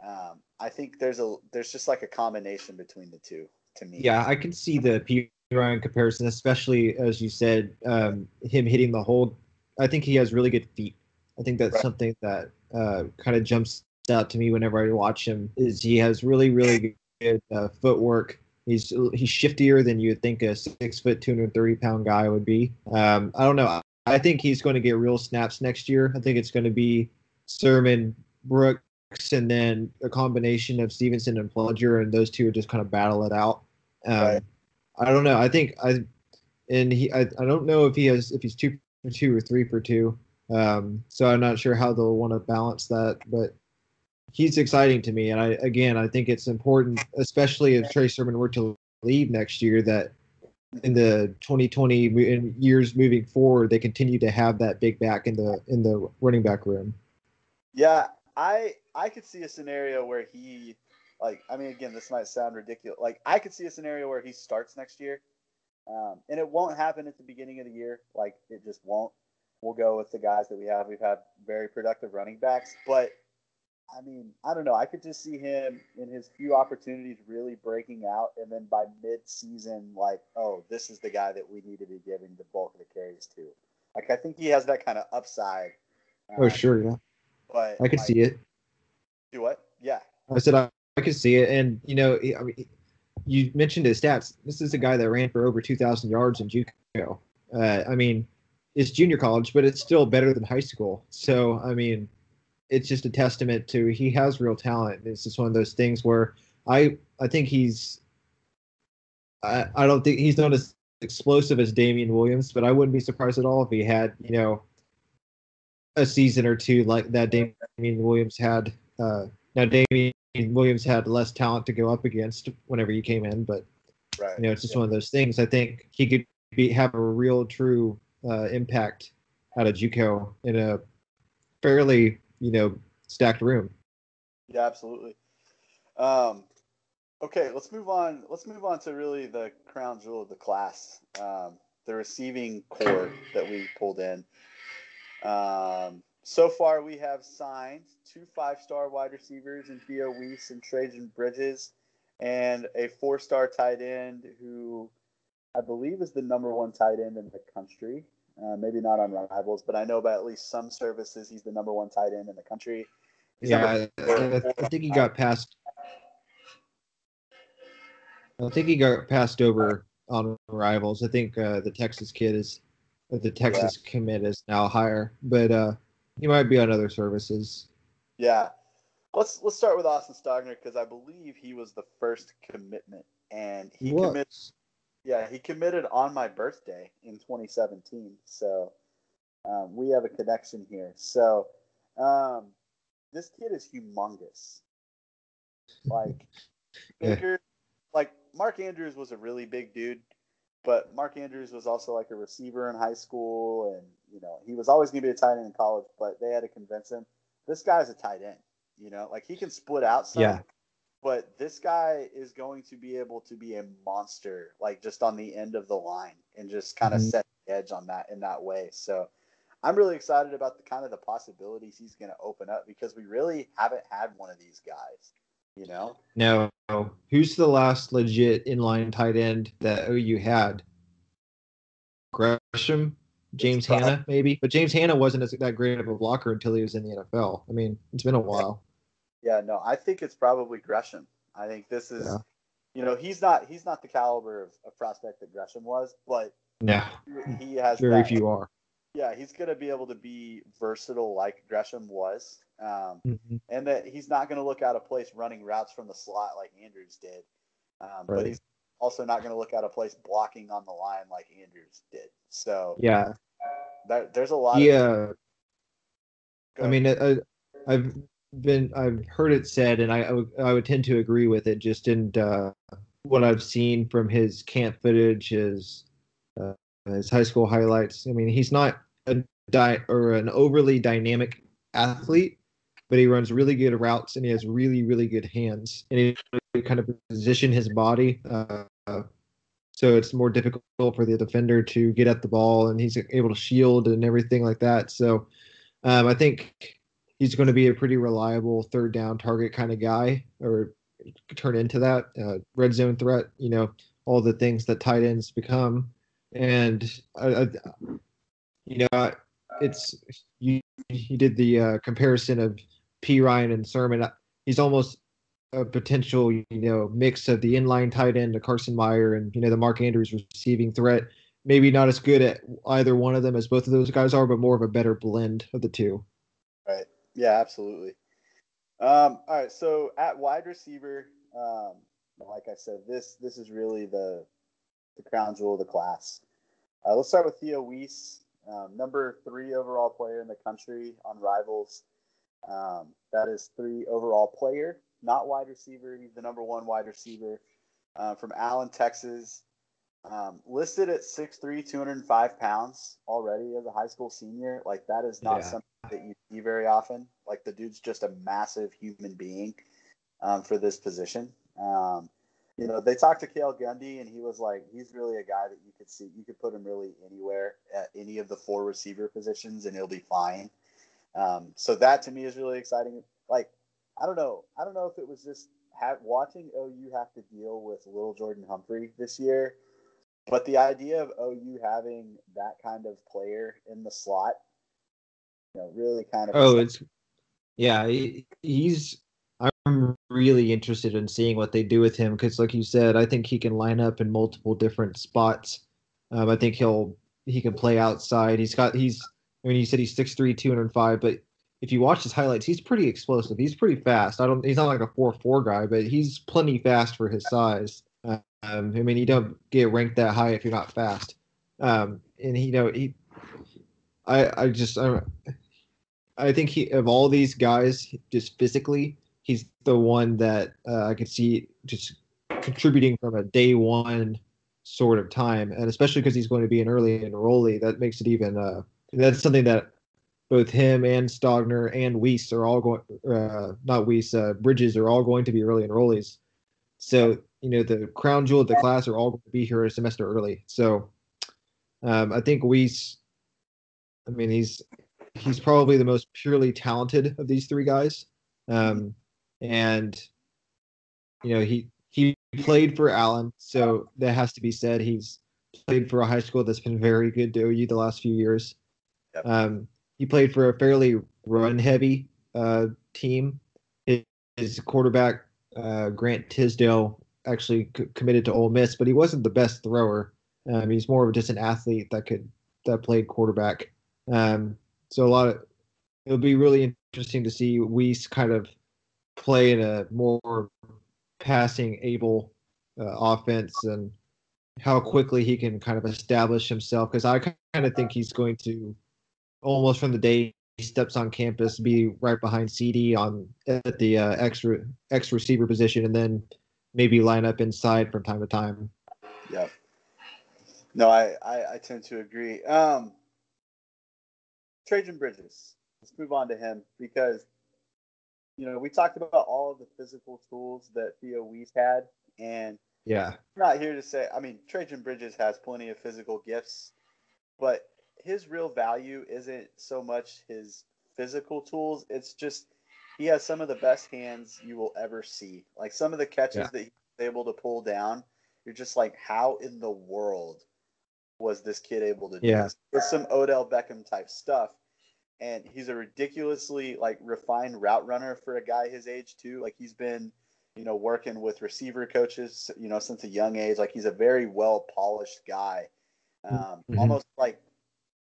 um, I think there's a there's just like a combination between the two to me. Yeah, I can see the P Ryan comparison, especially as you said, um, him hitting the hold. I think he has really good feet. I think that's right. something that uh, kind of jumps out to me whenever I watch him. Is he has really really good uh, footwork. He's he's shiftier than you would think a six foot, two hundred thirty pound guy would be. Um, I don't know. I think he's going to get real snaps next year. I think it's going to be Sermon, Brooks, and then a combination of Stevenson and Pledger, and those two are just kind of battle it out. Um, right. I don't know. I think I, and he, I, I don't know if he has if he's two for two or three for two. Um, so I'm not sure how they'll want to balance that, but he's exciting to me. And I, again, I think it's important, especially if Trey Sermon were to leave next year, that in the 2020 years moving forward, they continue to have that big back in the in the running back room. Yeah, I I could see a scenario where he like I mean again this might sound ridiculous like I could see a scenario where he starts next year, um, and it won't happen at the beginning of the year like it just won't. We'll go with the guys that we have. We've had very productive running backs, but I mean I don't know. I could just see him in his few opportunities really breaking out, and then by mid-season like oh this is the guy that we need to be giving the bulk of the carries to. Like I think he has that kind of upside. oh sure, yeah. But I could like, see it. Do what? Yeah. I said I, I could see it, and you know, I mean, you mentioned his stats. This is a guy that ran for over 2,000 yards in JUCO. Uh, I mean, it's junior college, but it's still better than high school. So, I mean, it's just a testament to he has real talent. It's just one of those things where I I think he's I, I don't think he's not as explosive as Damien Williams, but I wouldn't be surprised at all if he had you know a season or two like that Damien Williams had uh, now, Damien Williams had less talent to go up against whenever he came in, but right. you know, it's just yeah. one of those things. I think he could be have a real, true uh, impact out of JUCO in a fairly, you know, stacked room. Yeah, absolutely. Um, okay, let's move on. Let's move on to really the crown jewel of the class, um, the receiving corps that we pulled in. Um, so far, we have signed two five-star wide receivers in Theo Wease and Trejan Bridges, and a four-star tight end who I believe is the number one tight end in the country. Uh, maybe not on Rivals, but I know by at least some services he's the number one tight end in the country. He's yeah, I, I, think he got passed. I think he got passed over on Rivals. I think uh, the Texas kid is, the Texas yeah. commit is now higher, but uh, he might be on other services. Yeah. Let's let's start with Austin Stogner because I believe he was the first commitment, and he what? committed. Yeah, he committed on my birthday in 2017. So um, we have a connection here. So um, this kid is humongous. Like, yeah. like Mark Andrews was a really big dude, but Mark Andrews was also like a receiver in high school, and you know he was always going to be a tight end in college. But they had to convince him this guy's a tight end. You know, like he can split out some, yeah. but this guy is going to be able to be a monster, like just on the end of the line and just kind of Mhm. set the edge on that in that way. So I'm really excited about the kind of the possibilities he's going to open up because we really haven't had one of these guys, you know? Now, who's the last legit inline tight end that OU had? Gresham, James Hanna, maybe. But James Hanna wasn't as, that great of a blocker until he was in the NFL. I mean, it's been a while. Yeah, no, I think it's probably Gresham. I think this is, Yeah. you know, he's not he's not the caliber of, of prospect that Gresham was, but No, he has very that- few are. Yeah, he's going to be able to be versatile like Gresham was, um, Mhm. and that he's not going to look out of place running routes from the slot like Andrews did, um, but he's also not going to look out of place blocking on the line like Andrews did. So Yeah, there, there's a lot. yeah. I mean, uh, I've been, I've heard it said, and I, I would, I would tend to agree with it. Just in uh, what I've seen from his camp footage, his uh, his high school highlights. I mean, he's not a di- or an overly dynamic athlete, but he runs really good routes and he has really, really good hands, and he kind of position his body. Uh, so it's more difficult for the defender to get at the ball, and he's able to shield and everything like that. So um, I think he's going to be a pretty reliable third down target kind of guy, or turn into that uh, red zone threat. You know, all the things that tight ends become, and I, I, you know, it's you. You did the uh, comparison of Perine and Sermon. He's almost a potential, you know, mix of the inline tight end to Carson Meier and you know the Mark Andrews receiving threat. Maybe not as good at either one of them as both of those guys are, but more of a better blend of the two. Right. Yeah, absolutely. Um, all right. So at wide receiver, um, like I said, this this is really the the crown jewel of the class. Uh, let's start with Theo Wease, um, number three overall player in the country on Rivals. Um, that is three overall player, not wide receiver. He's the number one wide receiver uh, from Allen, Texas. Um, listed at 6'3", 205 pounds already as a high school senior. Like that is not Yeah. something that you see very often. Like the dude's just a massive human being um, for this position. Um, you know, they talked to Cale Gundy, and he was like, he's really a guy that you could see, you could put him really anywhere at any of the four receiver positions, and he'll be fine. Um, so that to me is really exciting. Like, I don't know, I don't know if it was just have, watching OU have to deal with Lil'Jordan Humphrey this year, but the idea of OU having that kind of player in the slot, you know, really kind of Oh, it's yeah. he- He's. I'm really interested in seeing what they do with him because, like you said, I think he can line up in multiple different spots. Um, I think he'll he can play outside. He's got he's. I mean, you said he's 6'3", 205, but if you watch his highlights, he's pretty explosive. He's pretty fast. I don't. He's not like a four four guy, but he's plenty fast for his size. Um, I mean, you don't get ranked that high if you're not fast. Um, and he, you know, he. I I just I, I think he of all these guys, just physically, he's the one that uh, I could see just contributing from a day one sort of time, and especially because he's going to be an early enrollee, that makes it even. Uh, that's something that both him and Stogner and Wease are all going. Uh, not Wease, uh, Bridges are all going to be early enrollees. So you know the crown jewel of the class are all going to be here a semester early. So um, I think Wease. I mean, he's he's probably the most purely talented of these three guys. Um, and you know, he he played for Allen, so that has to be said. He's played for a high school that's been very good to OU the last few years. Yep. Um, he played for a fairly run-heavy uh, team. His, quarterback uh, Grant Tisdale actually c- committed to Ole Miss, but he wasn't the best thrower. Um, he's more of just an athlete that could that played quarterback. Um, so a lot of it'll be really interesting to see Wease kind of play in a more passing able uh, offense and how quickly he can kind of establish himself because I kind of think he's going to almost from the day he steps on campus be right behind CD on at the uh, extra X receiver position and then maybe line up inside from time to time. Yeah. No, I, I, I tend to agree. Um, Trejan Bridges. Let's move on to him because you know, we talked about all of the physical tools that Theo Wease had, and yeah, I'm not here to say. I mean, Trejan Bridges has plenty of physical gifts, but his real value isn't so much his physical tools. It's just he has some of the best hands you will ever see. Like some of the catches yeah. that he's able to pull down, you're just like, how in the world was this kid able to do yeah. this? With some Odell Beckham type stuff. And he's a ridiculously like refined route runner for a guy his age too. Like he's been, you know, working with receiver coaches, you know, since a young age. Like he's a very well polished guy. Um, mm-hmm. almost like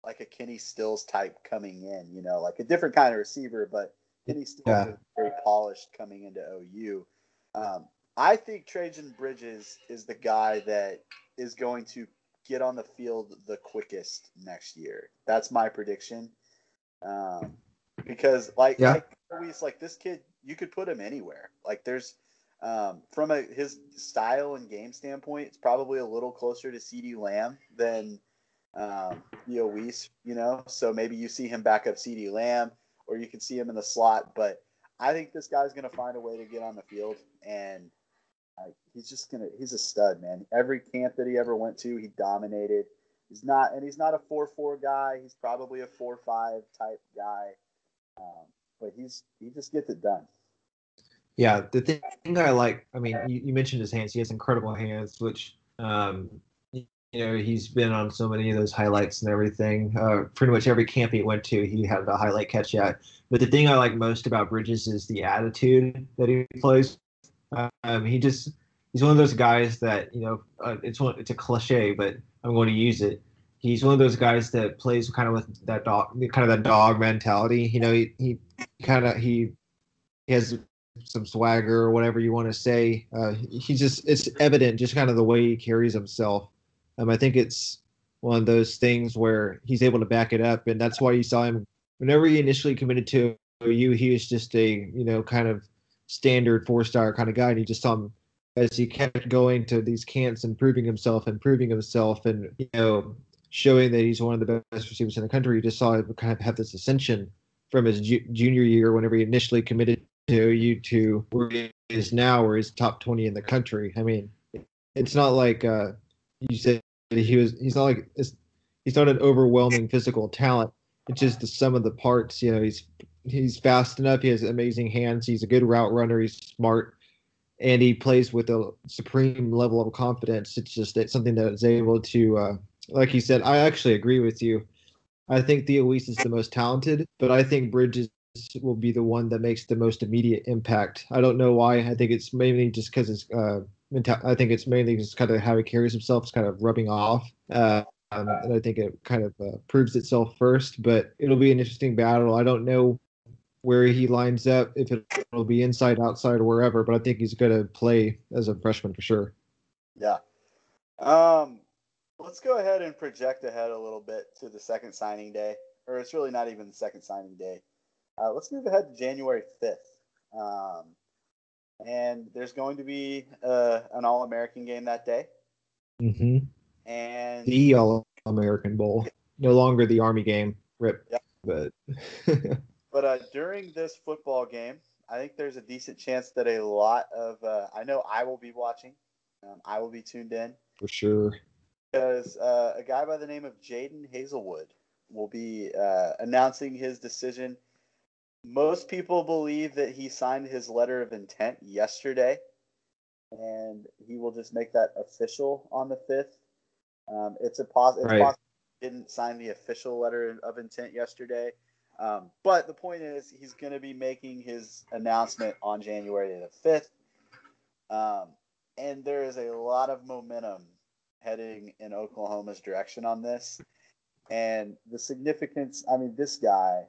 like a Kenny Stills type coming in, you know, like a different kind of receiver, but Kenny Stills yeah. is very polished coming into OU. Um, I think Trejan Bridges is the guy that is going to get on the field the quickest next year. That's my prediction. Um, because like, yeah. like always, like this kid, you could put him anywhere. Like there's um, from a his style and game standpoint, it's probably a little closer to CD Lamb than um, Theo Wease, you know. So maybe you see him back up CD Lamb, or you can see him in the slot. But I think this guy's going to find a way to get on the field, and he's just gonna he's a stud, man. Every camp that he ever went to, he dominated. He's not and he's not a four four guy. He's probably a four five type guy. Um, but he's he just gets it done. Yeah, the thing I like, I mean, you, you mentioned his hands. He has incredible hands, which um, you know he's been on so many of those highlights and everything. Uh, pretty much every camp he went to, he had a highlight catch at. But the thing I like most about Bridges is the attitude that he plays um, he just he's one of those guys that you know uh, it's one it's a cliche, but I'm going to use it. He's one of those guys that plays kind of with that dog, kind of that dog mentality. You know, he, he kind of he, he has some swagger or whatever you want to say. Uh, he just it's evident just kind of the way he carries himself. Um, I think it's one of those things where he's able to back it up, and that's why you saw him whenever he initially committed to you. He was just a you know kind of standard four star kind of guy, and you just saw him as he kept going to these camps and proving himself and proving himself and you know showing that he's one of the best receivers in the country. You just saw him kind of have this ascension from his ju- junior year, whenever he initially committed to you to where he is now, where he's top twenty in the country. I mean, it's not like uh, you said he was. He's not like he's not an overwhelming physical talent. It's just the sum of the parts. You know, he's he's fast enough. He has amazing hands. He's a good route runner. He's smart, and he plays with a supreme level of confidence. It's just it's something that is able to, uh, like he said. I actually agree with you. I think Theo Wease is the most talented, but I think Bridges will be the one that makes the most immediate impact. I don't know why. I think it's mainly just because it's. Uh, I think it's mainly just kind of how he carries himself. It's kind of rubbing off. Uh, um, and I think it kind of uh, proves itself first, but it'll be an interesting battle. I don't know where he lines up, if it'll be inside, outside, or wherever. But I think he's going to play as a freshman for sure. Yeah. Um, let's go ahead and project ahead a little bit to the second signing day, or it's really not even the second signing day. Uh, let's move ahead to January 5th. Um, and there's going to be uh, an All American game that day. Mm-hmm. And the All American Bowl, no longer the Army game. Rip. Yep. But But uh, during this football game, I think there's a decent chance that a lot of uh, I know I will be watching. Um, I will be tuned in for sure because uh, a guy by the name of Jadon Haselwood will be uh, announcing his decision. Most people believe that he signed his letter of intent yesterday, and he will just make that official on the fifth. Um, it's a pos- it's right. possible he didn't sign the official letter of intent yesterday. Um, but the point is, he's going to be making his announcement on January the 5th. Um, and there is a lot of momentum heading in Oklahoma's direction on this. And the significance, I mean, this guy,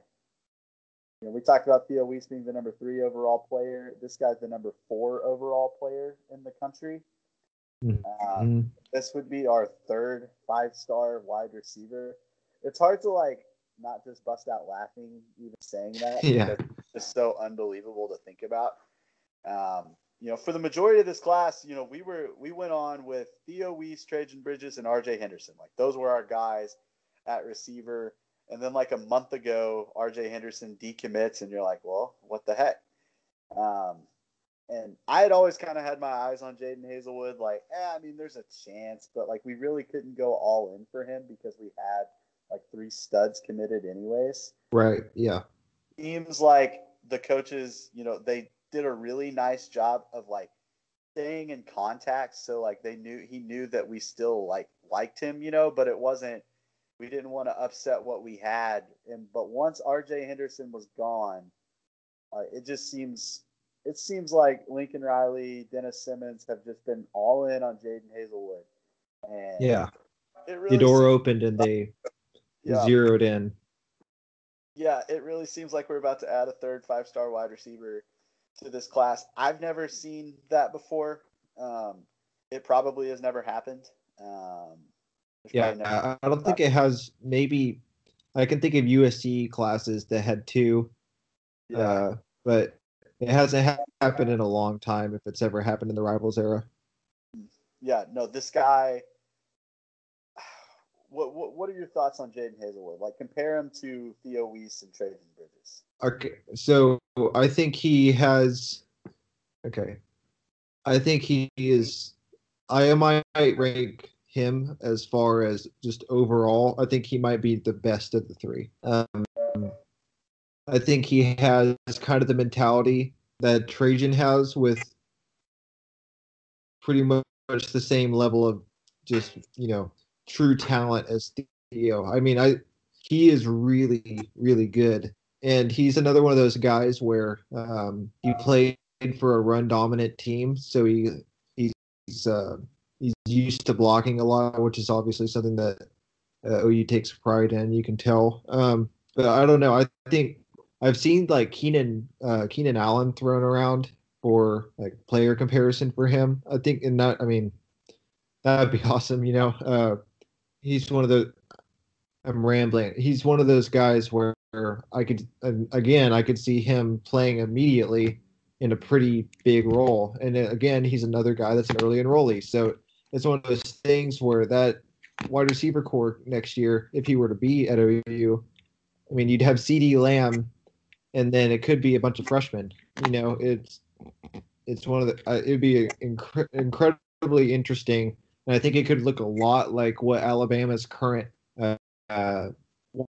you know, we talked about Theo Wease being the number three overall player. This guy's the number four overall player in the country. Mm-hmm. Um, this would be our third five star wide receiver. It's hard to like not just bust out laughing even saying that. Yeah. It's just so unbelievable to think about. Um, you know, for the majority of this class, you know, we were we went on with Theo Wease, Trejan Bridges, and RJ Henderson. Like those were our guys at receiver. And then like a month ago, RJ Henderson decommits, and you're like, well, what the heck? Um, and I had always kind of had my eyes on Jadon Haselwood, Like, eh, I mean, there's a chance, but like we really couldn't go all in for him because we had like three studs committed anyways. Right. Yeah. Seems like the coaches, you know, they did a really nice job of like staying in contact. So like they knew he knew that we still like liked him, you know, but it wasn't. We didn't want to upset what we had. And but once R.J. Henderson was gone, uh, it just seems it seems like Lincoln Riley, Dennis Simmons have just been all in on Jadon Haselwood. And yeah, really the door opened and they yeah. zeroed in. Yeah, it really seems like we're about to add a third five star wide receiver to this class. I've never seen that before. Um, it probably has never happened. Um, yeah, I don't think it has. Maybe I can think of USC classes that had two, yeah. uh, but it hasn't ha- happened in a long time. If it's ever happened in the rivals era. Yeah, no, this guy. What, what, what are your thoughts on Jadon Haselwood? Like compare him to Theo Wease and Trejan Bridges. Okay, so I think he has. Okay, I think he is. I might rank him as far as just overall. I think he might be the best of the three. Um, I think he has kind of the mentality that Trejan has with pretty much the same level of just you know true talent as Theo. I mean, I he is really really good, and he's another one of those guys where um, he played for a run dominant team, so he he's uh, he's used to blocking a lot, which is obviously something that uh, OU takes pride in. You can tell. Um, but I don't know. I think I've seen like Keenan uh, Keenan Allen thrown around for like player comparison for him. I think in that I mean that would be awesome. You know, uh, he's one of the I'm rambling. He's one of those guys where I could again I could see him playing immediately in a pretty big role. And uh, again, he's another guy that's an early enrollee. So it's one of those things where that wide receiver corps next year, if he were to be at OU, I mean, you'd have CD Lamb and then it could be a bunch of freshmen. You know, it's it's one of the uh, it'd be incre- incredibly interesting, and I think it could look a lot like what Alabama's current uh, uh,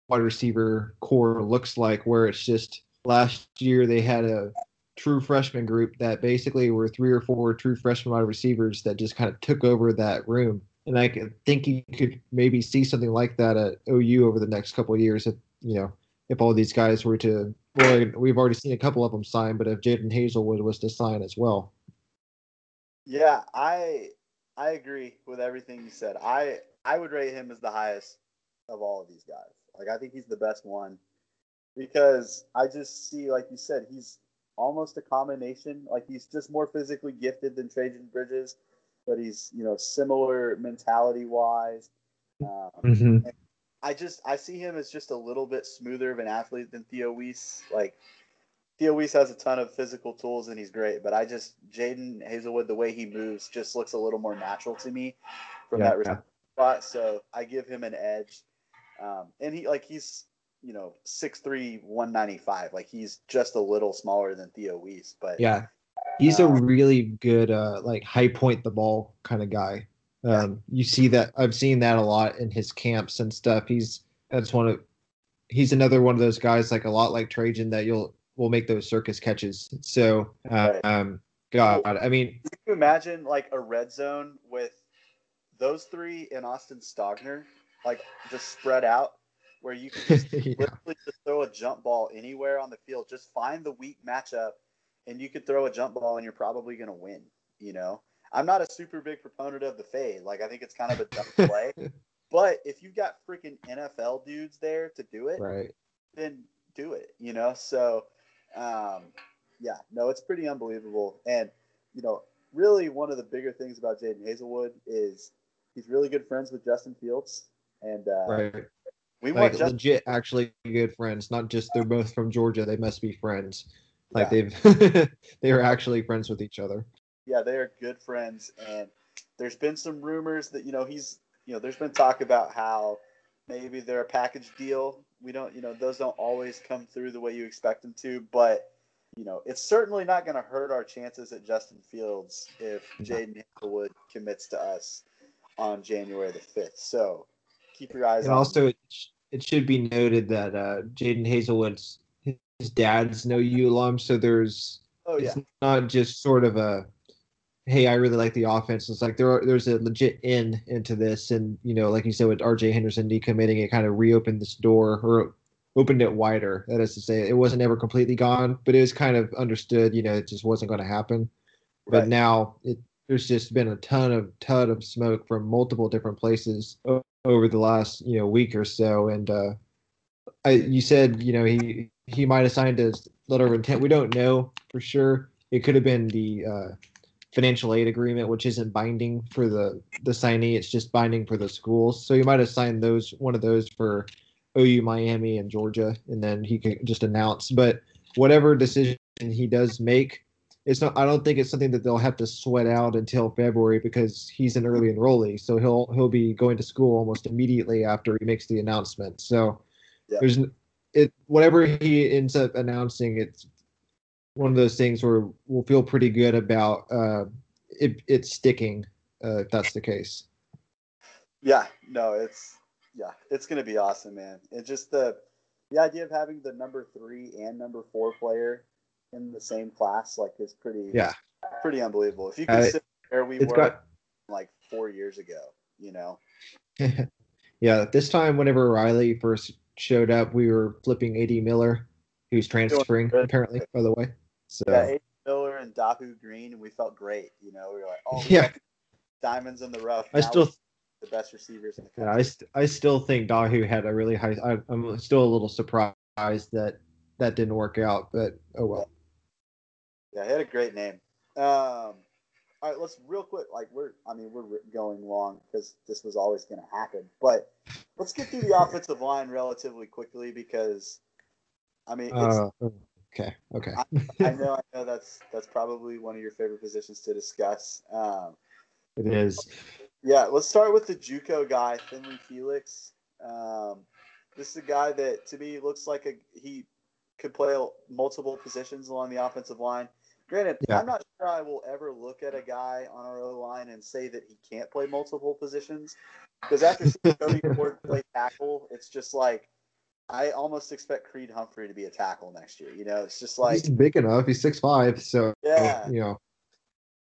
wide receiver corps looks like, where it's just last year they had a true freshman group that basically were three or four true freshman wide receivers that just kind of took over that room. And I think you could maybe see something like that at OU over the next couple of years. If you know, if all these guys were to well, we've already seen a couple of them sign, but if Jadon Haselwood was to sign as well. Yeah, I I agree with everything you said. I I would rate him as the highest of all of these guys. Like I think he's the best one because I just see, like you said, he's almost a combination. Like he's just more physically gifted than Trejan Bridges, but he's you know similar mentality wise. Um, mm-hmm. I just I see him as just a little bit smoother of an athlete than Theo Wease. Like Theo Wease has a ton of physical tools and he's great, but I just Jadon Haselwood the way he moves just looks a little more natural to me from yeah, that yeah. spot. So I give him an edge. Um, and he like he's you know 6'3", 195. Like he's just a little smaller than Theo Wease, but yeah, he's a um, really good uh, like high point the ball kind of guy. Um, you see that I've seen that a lot in his camps and stuff. He's that's one of he's another one of those guys like a lot like Trejan that you'll will make those circus catches. So uh, right. um, God, I mean, can you imagine like a red zone with those three and Austin Stogner, like just spread out, where you can just yeah. literally just throw a jump ball anywhere on the field. Just find the weak matchup, and you could throw a jump ball, and you're probably going to win. You know, I'm not a super big proponent of the fade. Like I think it's kind of a dumb play. But if you've got freaking NFL dudes there to do it, right, then do it. You know, so um, yeah, no, it's pretty unbelievable. And you know, really one of the bigger things about Jadon Haselwood is he's really good friends with Justin Fields, and uh, right. We like Justin- legit, actually good friends. Not just they're both from Georgia. They must be friends. Like yeah. they've they are actually friends with each other yeah, they are good friends. And there's been some rumors that you know he's you know there's been talk about how maybe they're a package deal. We don't you know those don't always come through the way you expect them to, but you know, it's certainly not going to hurt our chances at Justin Fields if Jadon Haselwood commits to us on January the fifth. So keep your eyes. And on also, it, it should be noted that uh, Jadon Haselwood's his dad's no U alum, so there's Oh yeah, it's not just sort of a hey, I really like the offense. It's like there are, there's a legit in into this, and you know, like you said with R.J. Henderson decommitting, it kind of reopened this door or opened it wider. That is to say, it wasn't ever completely gone, but it was kind of understood. You know, it just wasn't going to happen. But Right. now it there's just been a ton of ton of smoke from multiple different places over the last you know week or so, and uh, I, you said you know he he might have signed a letter of intent. We don't know for sure. It could have been the uh, financial aid agreement, which isn't binding for the the signee. It's just binding for the schools. So he might have signed those one of those for OU, Miami, and Georgia, and then he could just announce. But whatever decision he does make, it's not. I don't think it's something that they'll have to sweat out until February because he's an early enrollee. So he'll he'll be going to school almost immediately after he makes the announcement. So Yeah. there's it whatever he ends up announcing. It's one of those things where we'll feel pretty good about uh, it, it sticking uh, if that's the case. yeah. No, it's yeah, it's gonna be awesome, man. And just the the idea of having the number three and number four player in the same class, like, is pretty Yeah. pretty unbelievable. If you Uh, consider where we were got like four years ago, you know. yeah. This time, whenever Riley first showed up, we were flipping AD Miller, who's transferring apparently. By the way, so Yeah, Aiden Miller and Dahu Green, and we felt great. You know, we were like, oh, Yeah. diamonds in the rough. I Now still the best receivers in the Yeah, country. I, st- I still think Dahu had a really high. I, I'm still a little surprised that that didn't work out, but oh well. Yeah, he had a great name. Um, all right, let's real quick. Like we're, I mean, we're going long because this was always going to happen. But let's get through the offensive line relatively quickly because, I mean, it's, Uh, okay, okay. I know, I know that's that's probably one of your favorite positions to discuss. Um, It is. Yeah, let's start with the JUCO guy, Finley Felix. Um, this is a guy that to me looks like a he could play multiple positions along the offensive line. Granted, Yeah. I'm not sure I will ever look at a guy on our O line and say that he can't play multiple positions because after seeing Cody Ford play tackle, it's just like I almost expect Creed Humphrey to be a tackle next year. You know, it's just like he's big enough. He's six five, so Yeah. you know.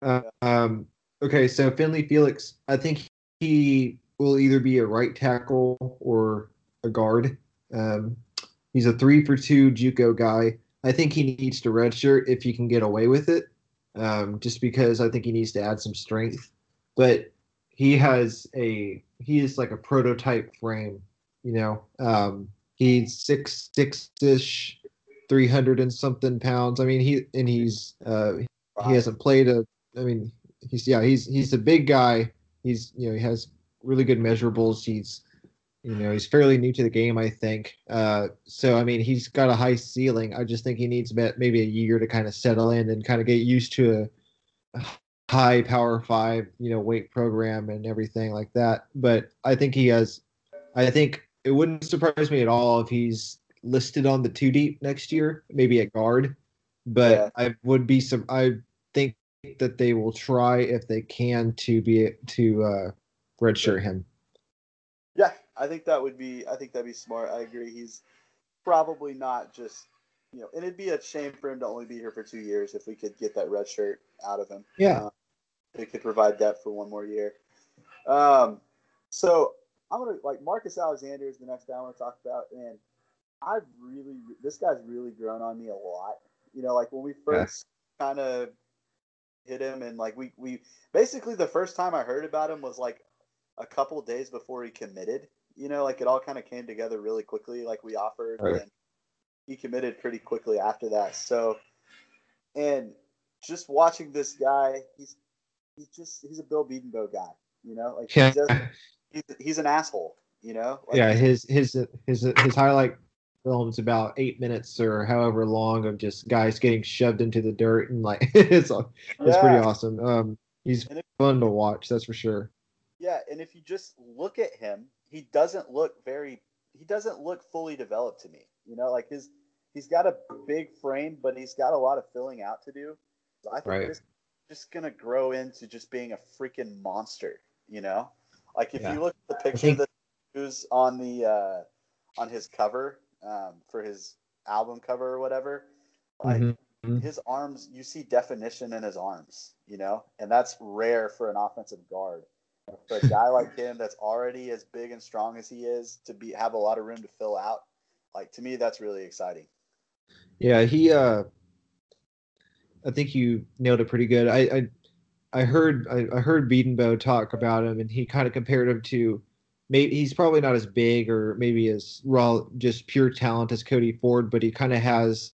Uh, um. Okay, so Finley Felix, I think he will either be a right tackle or a guard. Um, he's a three for two JUCO guy. I think he needs to redshirt if he can get away with it, um, just because I think he needs to add some strength. But he has a he is like a prototype frame, you know. Um, he's six six ish, three hundred and something pounds. I mean, he and he's uh, he hasn't played a. I mean, he's yeah, he's he's a big guy. He's you know he has really good measurables. He's you know he's fairly new to the game, I think. Uh, so I mean, he's got a high ceiling. I just think he needs maybe a year to kind of settle in and kind of get used to a high power five, you know, weight program and everything like that. But I think he has. I think it wouldn't surprise me at all if he's listed on the two deep next year, maybe at guard. But Yeah. I would be some. I think that they will try if they can to be to uh, redshirt him. Yeah, I think that would be. I think that'd be smart. I agree. He's probably not just, you know, and it'd be a shame for him to only be here for two years if we could get that red shirt out of him. Yeah. Uh, it could provide depth for one more year. Um, so I'm gonna like Marcus Alexander is the next guy I want to talk about, and I've really this guy's really grown on me a lot. You know, like when we first kind of hit him, and like we we basically the first time I heard about him was like a couple days before he committed. You know, like it all kind of came together really quickly. Like we offered, Right. and he committed pretty quickly after that. So, and just watching this guy, he's he's just he's a Bill Bedenbaugh guy. You know, like Yeah. he just he's, he's an asshole. You know, like, yeah, his his his his highlight film's about eight minutes or however long of just guys getting shoved into the dirt and like it's it's yeah. pretty awesome. Um, he's it- fun to watch, that's for sure. Yeah, and if you just look at him, he doesn't look very he doesn't look fully developed to me. You know, like his he's got a big frame, but he's got a lot of filling out to do. So I think Right. this just gonna grow into just being a freaking monster. You know, like if Yeah. you look at the picture think- that who's on the uh, on his cover um, for his album cover or whatever, like Mhm. Mhm. his arms, you see definition in his arms. You know, and that's rare for an offensive guard. For a guy like him that's already as big and strong as he is to be have a lot of room to fill out, like to me that's really exciting. Yeah, he. Uh, I think you nailed it pretty good. I I, I heard I, I heard Bedenbaugh talk about him, and he kind of compared him to. Maybe he's probably not as big or maybe as raw, just pure talent as Cody Ford, but he kind of has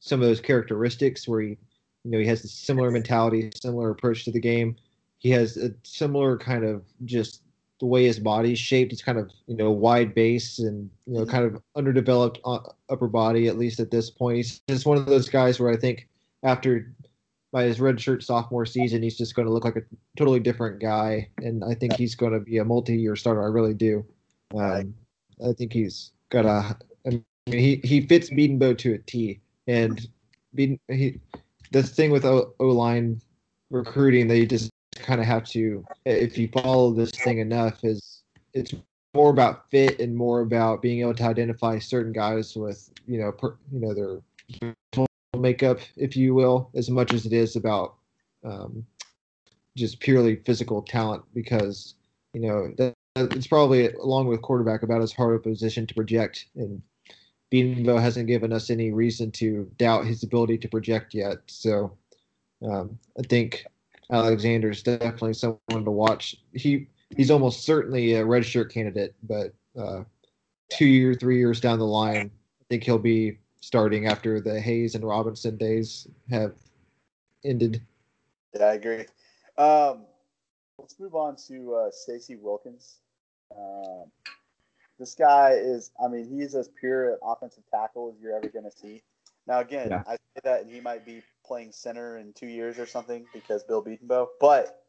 some of those characteristics where he, you know, he has a similar mentality, similar approach to the game. He has a similar kind of just the way his body's shaped. He's kind of you know wide base and you know Mhm. kind of underdeveloped uh, upper body at least at this point. He's just one of those guys where I think after by his redshirt sophomore season, he's just going to look like a totally different guy, and I think he's going to be a multi-year starter. I really do. Um, I think he's got a. I mean, he he fits Bedenbaugh to a T, and Beaton, he the thing with O line recruiting that you just kind of have to if you follow this thing enough is it's more about fit and more about being able to identify certain guys with you know per, you know their makeup if you will as much as it is about um, just purely physical talent because you know that, it's probably along with quarterback about as hard a position to project. And Bedenbaugh hasn't given us any reason to doubt his ability to project yet. So um, I think Alexander's definitely someone to watch. He he's almost certainly a redshirt candidate, but uh, two year, three years down the line, I think he'll be starting after the Hayes and Robinson days have ended. Yeah, I agree. Um, let's move on to uh, Stacy Wilkins. Um, this guy is, I mean, he's as pure an offensive tackle as you're ever going to see. Now, again, Yeah. I say that, and he might be playing center in two years or something because Bill Bedenbaugh. But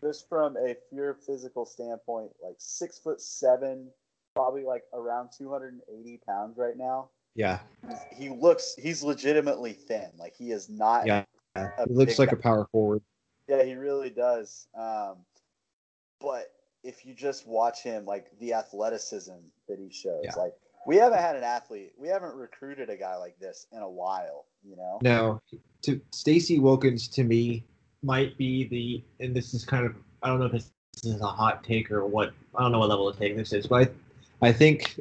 just from a pure physical standpoint, like six foot seven, probably like around 280 pounds right now. Yeah, He looks, he's legitimately thin. Like he is not. Yeah. he looks like guy. a power forward. Yeah, he really does. Um, but if you just watch him, like the athleticism that he shows, Yeah. like we haven't had an athlete, we haven't recruited a guy like this in a while. You know? No, to Stacy Wilkins to me might be the, and this is kind of I don't know if this is a hot take or what. I don't know what level of take this is, but I, I think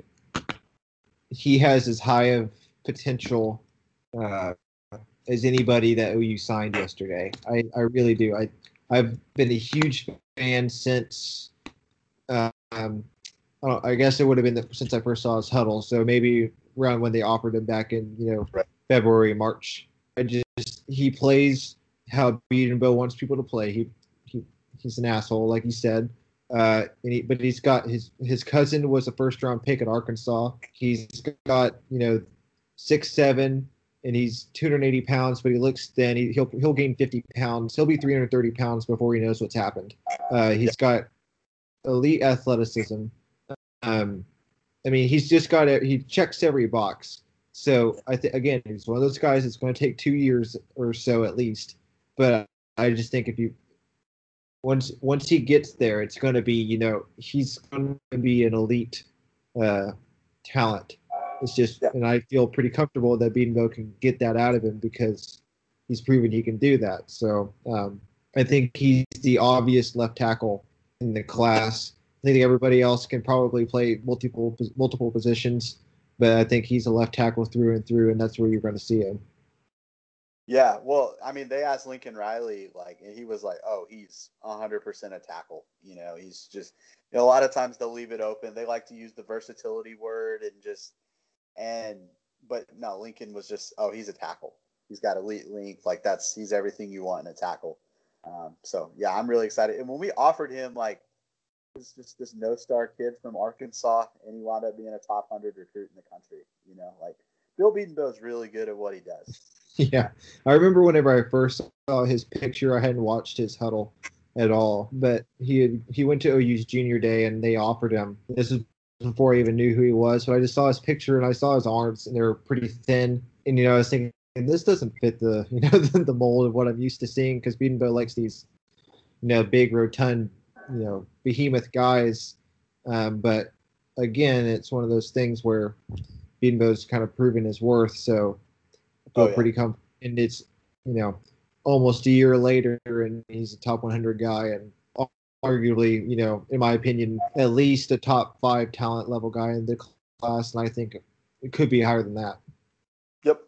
he has as high of potential uh, as anybody that OU signed yesterday. I, I really do. I I've been a huge fan since. Um, I, don't, I guess it would have been the, since I first saw his Hudl. So maybe around when they offered him back in you know Right. February March. I just he plays how Bedenbaugh wants people to play. He he he's an asshole, like he said. Uh, and he, but he's got his his cousin was a first round pick at Arkansas. He's got you know six seven and he's 280 pounds, but he looks thin. He, he'll he'll gain 50 pounds. He'll be 330 pounds before he knows what's happened. Uh, he's got elite athleticism. Um, I mean, he's just got it. He checks every box. So I think again, he's one of those guys. It's going to take two years or so at least. But I just think if you once once he gets there, it's going to be you know he's going to be an elite uh, talent. It's just, Yeah. and I feel pretty comfortable that Bedenbaugh can get that out of him because he's proven he can do that. So um, I think he's the obvious left tackle in the class. I think everybody else can probably play multiple multiple positions, but I think he's a left tackle through and through, and that's where you're going to see him. Yeah. Well, I mean, they asked Lincoln Riley, like, and he was like, "Oh, he's 100 percent a tackle." You know, he's just. You know, a lot of times they'll leave it open. They like to use the versatility word and just and but no, Lincoln was just oh he's a tackle. He's got elite length. Like that's he's everything you want in a tackle. Um, so yeah, I'm really excited. And when we offered him like this just this no star kid from Arkansas, and he wound up being a top hundred recruit in the country. You know, like Bill Bedenbaugh is really good at what he does. Yeah, I remember whenever I first saw his picture, I hadn't watched his Hudl at all, but he had, he went to OU's junior day and they offered him. This is before I even knew who he was. But I just saw his picture and I saw his arms, and they were pretty thin. And you know, I was thinking this doesn't fit the you know the, the mold of what I'm used to seeing because Bedenbaugh likes these you know big rotund you know behemoth guys. Um, but again, it's one of those things where Bedenbaugh's kind of proven his worth. So I feel Oh, yeah. pretty comfortable. And it's you know almost a year later, and he's a top 100 guy, and arguably, you know, in my opinion, at least a top five talent level guy in the class, and I think it could be higher than that. Yep.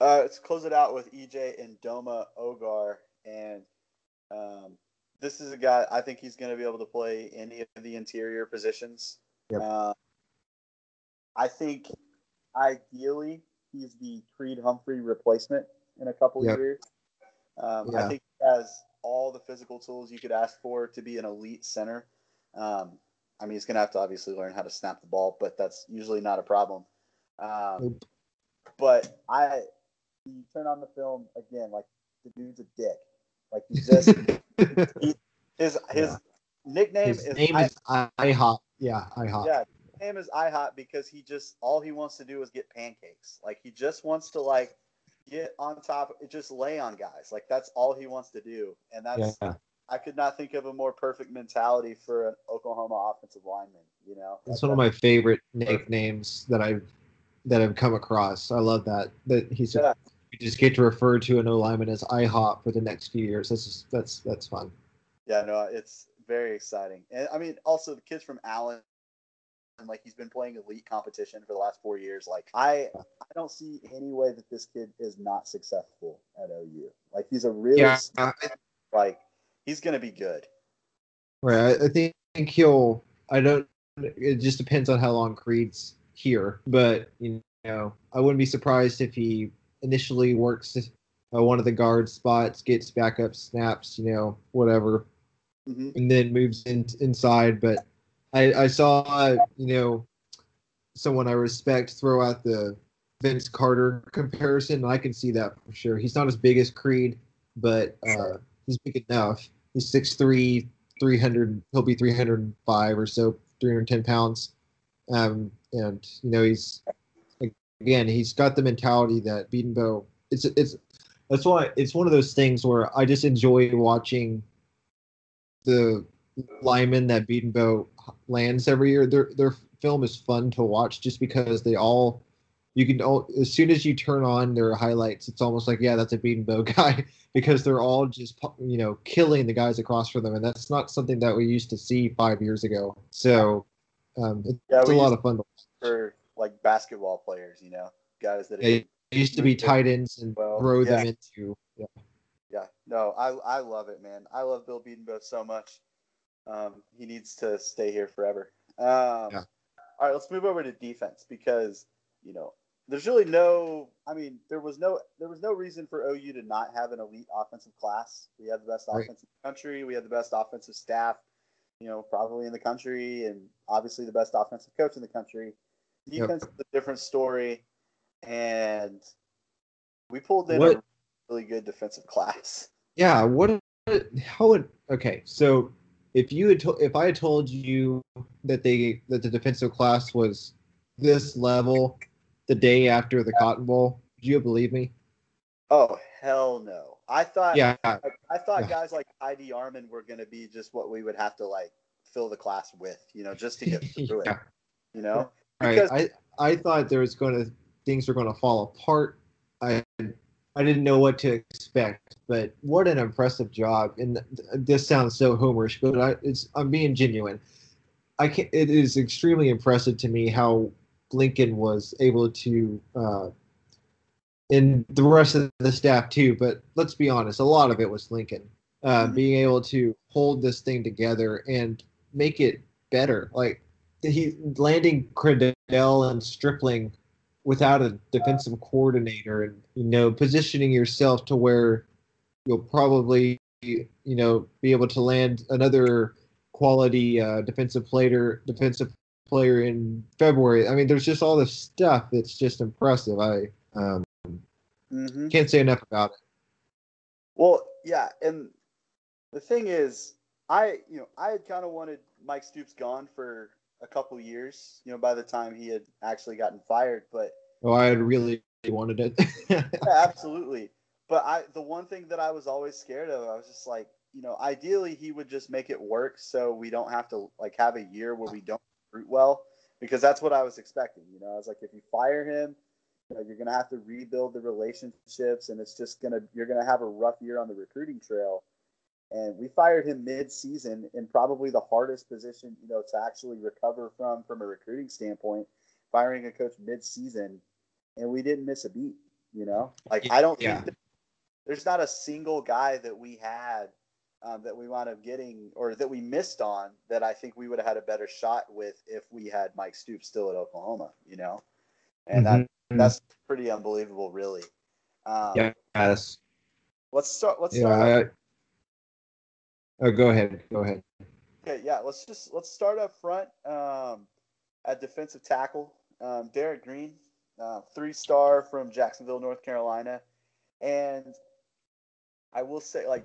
Uh, let's close it out with EJ and Doma Ogar, and um, this is a guy I think he's going to be able to play any of the interior positions. Yep. Uh, I think ideally he's the Creed Humphrey replacement in a couple Yep. years. Um, I think he has all the physical tools you could ask for to be an elite center. Um, I mean, he's going to have to obviously learn how to snap the ball, but that's usually not a problem. Um, but I, you turn on the film again, like the dude's a dick. Like he just he, his his Yeah. nickname His is, name I, is IHOP. Yeah, IHOP. yeah, his name is IHOP because he just all he wants to do is get pancakes. Like he just wants to like get on top, just lay on guys. Like that's all he wants to do, and that's yeah. I could not think of a more perfect mentality for an Oklahoma offensive lineman. You know, It's one of my favorite nicknames that I've that I've come across. I love that. That he's Yeah. You just get to refer to an O lineman as IHOP for the next few years. That's just, that's that's fun. Yeah, no, it's very exciting. And I mean, also the kids from Allen, and like he's been playing elite competition for the last four years. Like I, I don't see any way that this kid is not successful at OU. Like he's a really Yeah, like he's gonna be good. right. I, I think he'll. I don't. It just depends on how long Creed's here, but you know, I wouldn't be surprised if he initially works uh, one of the guard spots, gets backup snaps, you know, whatever, hmm and then moves in, inside. But I, I saw, you know, someone I respect throw out the Vince Carter comparison, and I can see that for sure. He's not as big as Creed, but uh, he's big enough. He's 6'3", 300, he'll be 305 or so, 310 pounds. Um, and, you know, he's, again, he's got the mentality that Bedenbaugh, it's, it's, that's why it's one of those things where I just enjoy watching the linemen that Bedenbaugh lands every year. Their their film is fun to watch just because they all you can all as soon as you turn on their highlights, it's almost like yeah, that's a Bedenbaugh guy because they're all just you know killing the guys across from them, and that's not something that we used to see five years ago. So um, it's Yeah, a lot of fun. To for like basketball players, you know, guys that. It used to be tight ends and Well, throw them into yeah. Yeah, no, I I love it, man. I love Bill Bedenbaugh so much. Um, he needs to stay here forever. Um, Yeah. All right, let's move over to defense because you know there's really no. I mean, there was no there was no reason for OU to not have an elite offensive class. We had the best Right. offense in the country. We had the best offensive staff, you know, probably in the country, and obviously the best offensive coach in the country. Yep. Defense is a different story, and we pulled in What- a really good defensive class. Yeah, what? How would? Okay, so if you had, to, if I had told you that they that the defensive class was this level the day after the Cotton Bowl, would you believe me? Oh hell no! I thought Yeah, I, I thought Yeah. guys like ID Armin were going to be just what we would have to like fill the class with, you know, just to get through it. You know, Right. I I thought there was going to things were going to fall apart. I I didn't know what to expect, but what an impressive job! And th- this sounds so homerish, but I, it's I'm being genuine. I can It is extremely impressive to me how Lincoln was able to, uh, and the rest of the staff too. But let's be honest, a lot of it was Lincoln uh, Mhm. being able to hold this thing together and make it better. Like he landing Criddell and Stripling without a defensive coordinator, and you know positioning yourself to where you'll probably you know be able to land another quality uh, defensive player defensive player in February. I mean, there's just all this stuff that's just impressive. I um, Mhm. can't say enough about it. well, yeah, and the thing is, I you know I had kind of wanted Mike Stoops gone for a couple years. You know, by the time he had actually gotten fired, but oh, I had really wanted it. yeah, absolutely. But I, the one thing that I was always scared of, I was just like, you know, ideally he would just make it work so we don't have to like have a year where we don't recruit well, because that's what I was expecting. You know, I was like, if you fire him, you know, you're gonna have to rebuild the relationships, and it's just gonna you're gonna have a rough year on the recruiting trail. And we fired him mid-season in probably the hardest position, you know, to actually recover from from a recruiting standpoint. Firing a coach mid-season, and we didn't miss a beat. You know, like I don't Yeah. think there's not a single guy that we had um, that we wound up getting or that we missed on that I think we would have had a better shot with if we had Mike Stoops still at Oklahoma. You know, and that Mhm. that's pretty unbelievable, really. Um, yeah. Let's start. Let's Yeah. start. I, oh, go ahead. Go ahead. Okay, yeah, let's just let's start up front um, at defensive tackle. Um, Derek Green, uh, three star from Jacksonville, North Carolina, and I will say, like,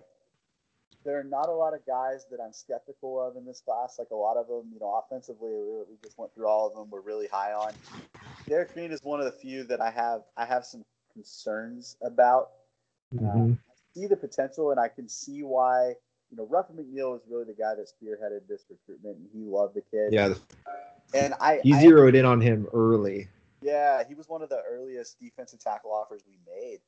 there are not a lot of guys that I'm skeptical of in this class. Like a lot of them, you know, offensively, we, we just went through all of them. We're really high on. Derek Green is one of the few that I have I have some concerns about. Mhm. see the potential, and I can see why. You know, Ruffin McNeill was really the guy that spearheaded this recruitment, and he loved the kid. Yeah, and I, he I- zeroed in on him early. yeah, he was one of the earliest defensive tackle offers we made.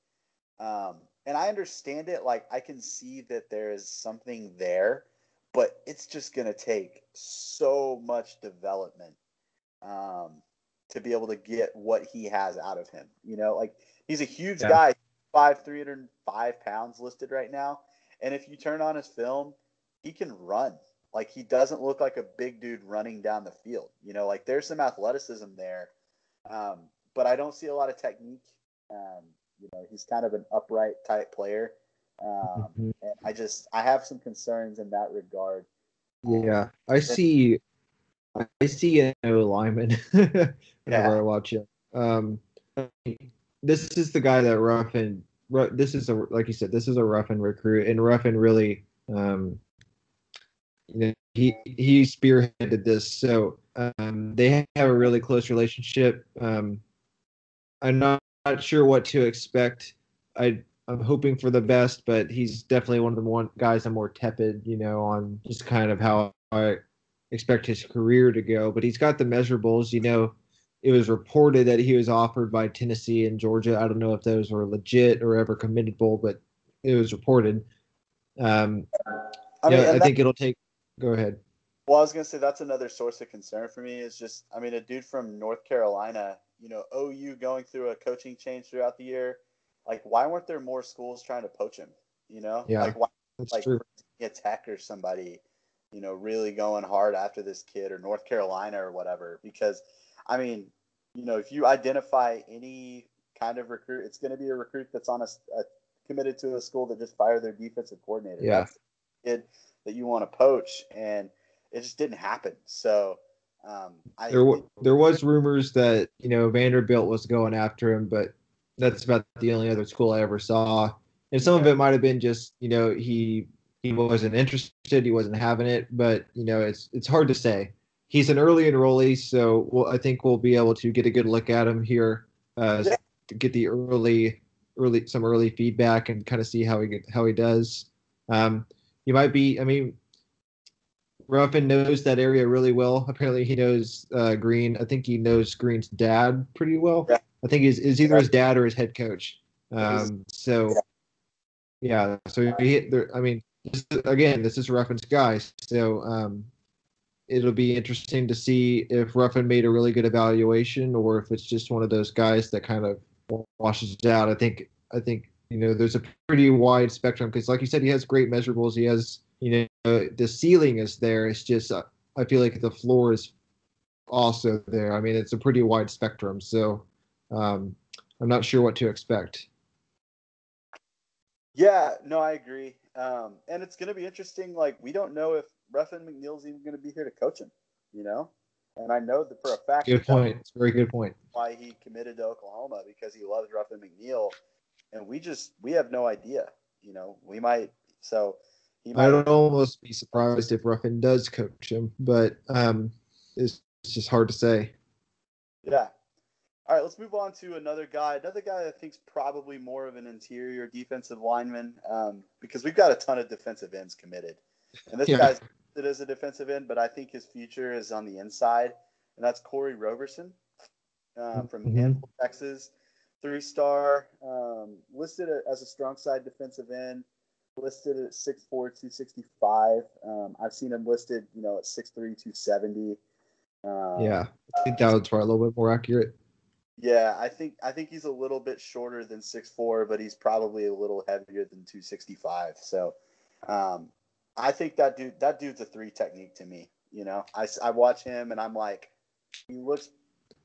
Um, and I understand it. Like, I can see that there is something there, but it's just going to take so much development um, to be able to get what he has out of him. You know, like, he's a huge Yeah. guy, five, 305 pounds listed right now. And if you turn on his film, he can run. Like, he doesn't look like a big dude running down the field. You know, like, there's some athleticism there um, but I don't see a lot of technique. Um, you know, he's kind of an upright type player, um, Mhm. and I just I have some concerns in that regard. Yeah, I see. I see an O lineman whenever Yeah. I watch it. Um, this is the guy that Ruffin. This is a like you said. This is a Ruffin recruit, and Ruffin really, um, you know, he he spearheaded this. So um, they have a really close relationship. Um, I'm not, not sure what to expect. I I'm hoping for the best, but he's definitely one of the one guys I'm more tepid, you know, on just kind of how I expect his career to go. But he's got the measurables, you know. It was reported that he was offered by Tennessee and Georgia. I don't know if those were legit or ever committable, but it was reported. Um, I yeah, mean, and I that- think it'll take. Go ahead. well, I was gonna say that's another source of concern for me. Is just I mean, a dude from North Carolina, you know, OU going through a coaching change throughout the year. Like, why weren't there more schools trying to poach him? You know, Yeah. like why That's like true. Tech or somebody, you know, really going hard after this kid or North Carolina or whatever. Because, I mean, you know, if you identify any kind of recruit, it's going to be a recruit that's on a, a committed to a school that just fired their defensive coordinator. Yeah. That's kid that you want to poach, and it just didn't happen. So, um, I There, w- there was rumors that you know Vanderbilt was going after him, but that's about the only other school I ever saw. And some of it might have been just you know he he wasn't interested, he wasn't having it. But you know it's it's hard to say. He's an early enrollee, so we'll, I think we'll be able to get a good look at him here, uh, Yeah. get the early early some early feedback and kind of see how he get, how he does. Um, he might be. I mean, Ruffin knows that area really well. Apparently, he knows uh, Green. I think he knows Green's dad pretty well. Yeah. I think is is either his dad or his head coach. Um, so, yeah. So he, I mean, this, is- again, this is Ruffin's guy. So um, it'll be interesting to see if Ruffin made a really good evaluation or if it's just one of those guys that kind of washes out. I think I think you know there's a pretty wide spectrum because, like you said, he has great measurables. He has you know the ceiling is there. It's just uh, I feel like the floor is also there. I mean, it's a pretty wide spectrum. So um, I'm not sure what to expect. Yeah, no, I agree. Um, and it's going to be interesting. Like, we don't know if Ruffin McNeill's even going to be here to coach him, you know? And I know that for a fact Good point. It's a very good point. why he committed to Oklahoma because he loves Ruffin McNeill. And we just, we have no idea, you know? We might, so he might. I would almost be surprised if Ruffin does coach him, but um, as it's just hard to say. Yeah. All right, let's move on to another guy. Another guy I think's probably more of an interior defensive lineman um, because we've got a ton of defensive ends committed, and this yeah. guy's it as a defensive end, but I think his future is on the inside, and that's Kori Roberson uh, from mm-hmm. Texas, three star, um, listed as a strong side defensive end, listed at 6'4", 265. Um, I've seen him listed, you know, at 6'3", 270. Um, yeah, I think that was probably a little bit more accurate. Yeah, I think I think he's a little bit shorter than 6'4", but he's probably a little heavier than 265. So um, I think that dude that dude's a three technique to me. You know, I, I watch him and I'm like, he looks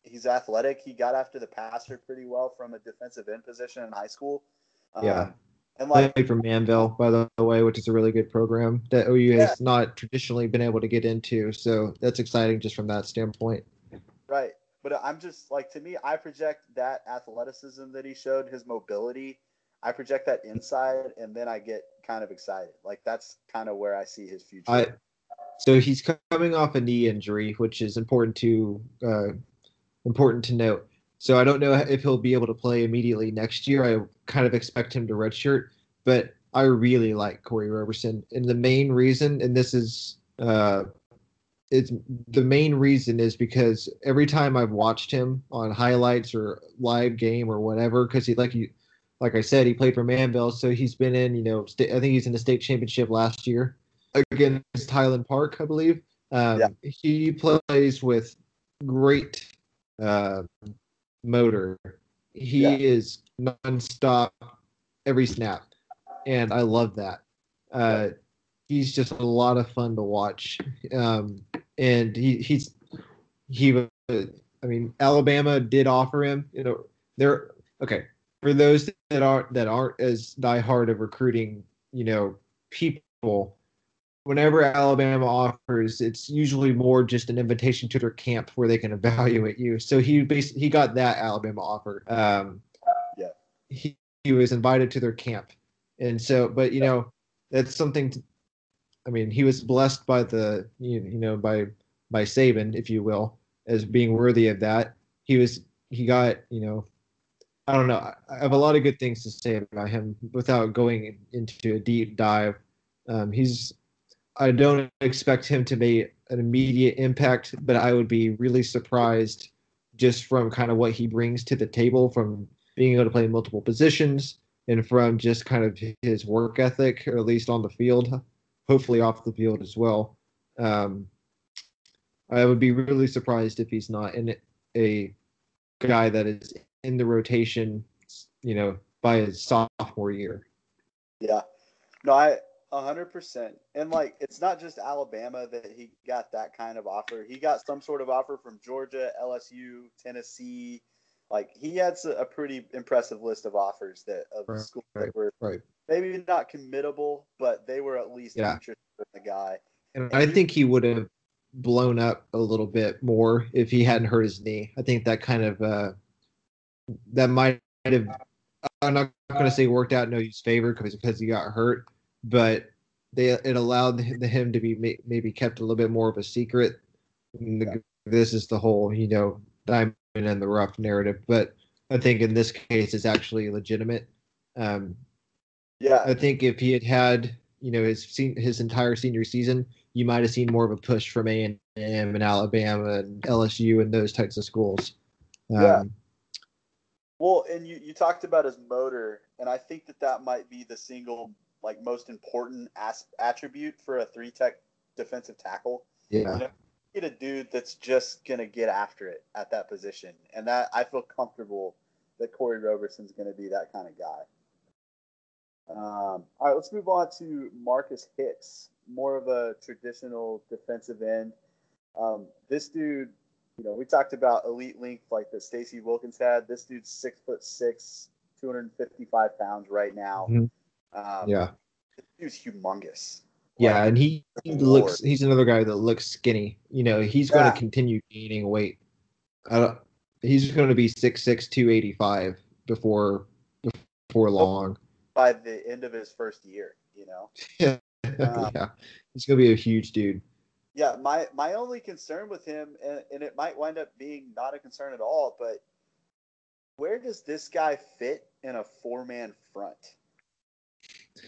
he's athletic. He got after the passer pretty well from a defensive end position in high school. Um, yeah. And like played for Manvel, by the way, which is a really good program that OU yeah. has not traditionally been able to get into. So that's exciting just from that standpoint. Right. But I'm just like to me, I project that athleticism that he showed, his mobility. I project that inside, and then I get kind of excited. Like that's kind of where I see his future. I, so he's coming off a knee injury, which is important to uh, important to note. So I don't know if he'll be able to play immediately next year. I kind of expect him to redshirt, but I really like Kori Roberson, and the main reason, and this is uh, it's the main reason is because every time I've watched him on highlights or live game or whatever, because he like you, like I said, he played for Manvel, so he's been in, you know, st- I think he's in the state championship last year against Highland Park, I believe. Um, yeah. He plays with great uh, motor. He yeah. is nonstop every snap, and I love that. Uh, he's just a lot of fun to watch, um, and he he's he. I mean, Alabama did offer him. You know, they're okay for those that aren't that aren't as diehard of recruiting. You know, people whenever Alabama offers, it's usually more just an invitation to their camp where they can evaluate you. So he basically he got that Alabama offer. Um, yeah, he, he was invited to their camp, and so but you know that's something. To, I mean, he was blessed by the you, you know by by Saban, if you will, as being worthy of that. He was he got you know. I don't know. I have a lot of good things to say about him without going into a deep dive. Um, he's I don't expect him to make an immediate impact, but I would be really surprised just from kind of what he brings to the table from being able to play multiple positions and from just kind of his work ethic, or at least on the field, hopefully off the field as well. Um, I would be really surprised if he's not in a guy that is in the rotation, you know, by his sophomore year. Yeah. No, I hundred percent. And like, it's not just Alabama that he got that kind of offer. He got some sort of offer from Georgia, LSU, Tennessee. Like, he had a pretty impressive list of offers that of right, schools right, that were right. maybe not committable, but they were at least yeah. interested in the guy. And, and I think he would have blown up a little bit more if he hadn't hurt his knee. I think that kind of uh, that might have. I'm not going to say worked out in OU's favor because because he got hurt, but they it allowed him to be maybe kept a little bit more of a secret. The, this is the whole you know diamond in the rough narrative, but I think in this case it's actually legitimate. Um, yeah, I think if he had had you know his his entire senior season, you might have seen more of a push from A and M and Alabama and LSU and those types of schools. Um, yeah. Well, and you, you talked about his motor, and I think that that might be the single like most important as- attribute for a three tech defensive tackle. Yeah. You know, get a dude that's just gonna get after it at that position, and that I feel comfortable that Kori Roberson's gonna be that kind of guy. Um, all right, let's move on to Marcus Hicks, more of a traditional defensive end. Um, this dude, you know, we talked about elite length like that Stacy Wilkins had. This dude's six foot six, 255 pounds right now. Mm-hmm. Um, yeah, he's humongous. Yeah, like, and he, he looks. He's another guy that looks skinny. You know, he's yeah. going to continue gaining weight. I don't, he's going to be six six two eighty five before before long. By the end of his first year, you know. yeah, um, yeah, he's going to be a huge dude. Yeah, my my only concern with him, and, and it might wind up being not a concern at all, but where does this guy fit in a four man front?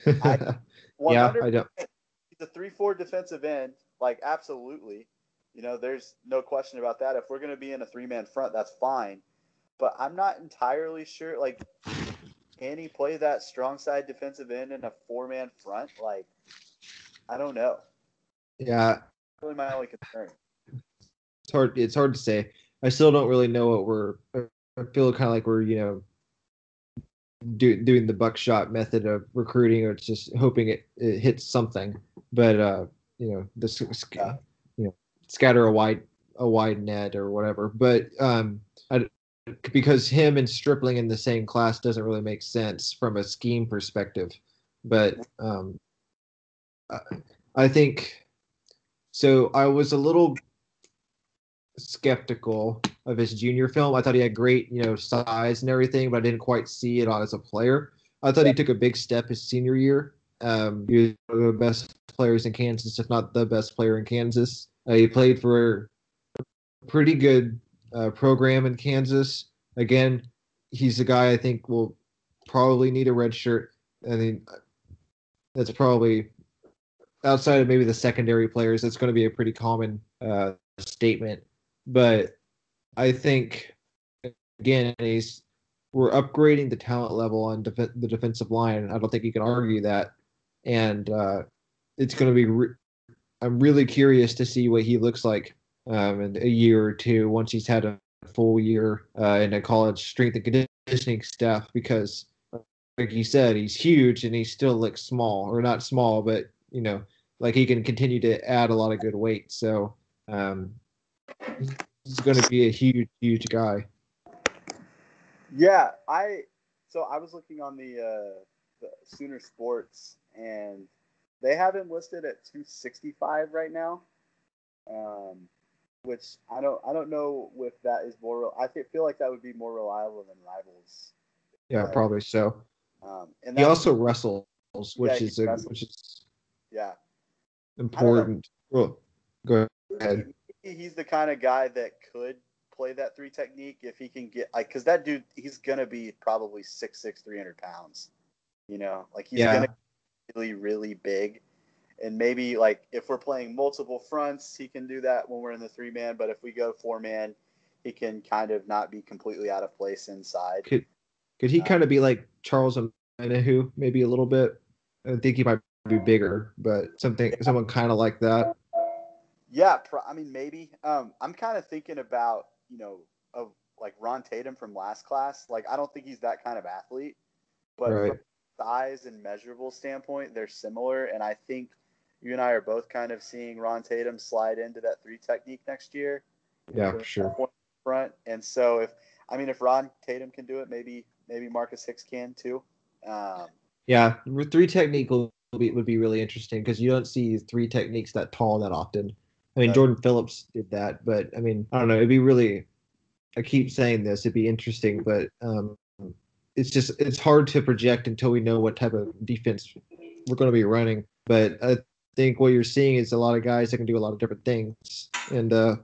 yeah, I don't. He's a three-four defensive end, like absolutely. You know, there's no question about that. If we're going to be in a three-man front, that's fine. But I'm not entirely sure. Like, can he play that strong side defensive end in a four-man front? Like, I don't know. Yeah, really my only concern. It's hard. It's hard to say. I still don't really know what we're. I feel kind of like we're you know do, doing the buckshot method of recruiting, or it's just hoping it, it hits something. But uh, you know, this yeah. you know, scatter a wide a wide net or whatever. But um, I, because him and Stripling in the same class doesn't really make sense from a scheme perspective. But um, I think so. I was a little skeptical of his junior film. I thought he had great, you know, size and everything, but I didn't quite see it on as a player. I thought he took a big step his senior year. Um, he was one of the best players in Kansas, if not the best player in Kansas. Uh, he played for a pretty good uh, program in Kansas. Again, he's a guy I think will probably need a red shirt. I mean, that's probably outside of maybe the secondary players. That's going to be a pretty common uh, statement but I think again, he's we're upgrading the talent level on def- the defensive line. I don't think you can argue that, and uh, it's going to be. Re- I'm really curious to see what he looks like um, in a year or two once he's had a full year uh, in a college strength and conditioning staff because, like you said, he's huge and he still looks small or not small, but you know, like he can continue to add a lot of good weight. So um, He's going to be a huge, huge guy. Yeah, I. So I was looking on the, uh, the Sooner Sports, and they have him listed at 265 right now. Um, which I don't I don't know if that is more. I feel like that would be more reliable than Rivals. Yeah, right? probably so. Um, and he also wrestles, which yeah, is a, which is yeah important. Well, go ahead he's the kind of guy that could play that three technique if he can get like because that dude he's gonna be probably six six three hundred pounds. You know, like he's yeah. gonna be really really big. And maybe like if we're playing multiple fronts, he can do that when we're in the three man. But if we go four man, he can kind of not be completely out of place inside. Could could he um, kind of be like Charles Omenihu, maybe a little bit? I think he might be bigger, but something someone kind of like that. Yeah, pro- I mean maybe. Um, I'm kind of thinking about you know of like Ron Tatum from last class. Like I don't think he's that kind of athlete, but right. from size and measurable standpoint, they're similar. And I think you and I are both kind of seeing Ron Tatum slide into that three technique next year. Yeah, for sure. Front, and so if I mean if Ron Tatum can do it, maybe maybe Marcus Hicks can too. Um, yeah, three technique will be, would be really interesting because you don't see three techniques that tall that often. I mean, Jordan Phillips did that, but I mean, I don't know. It'd be really. I keep saying this. It'd be interesting, but um, it's just it's hard to project until we know what type of defense we're going to be running. But I think what you're seeing is a lot of guys that can do a lot of different things, and uh,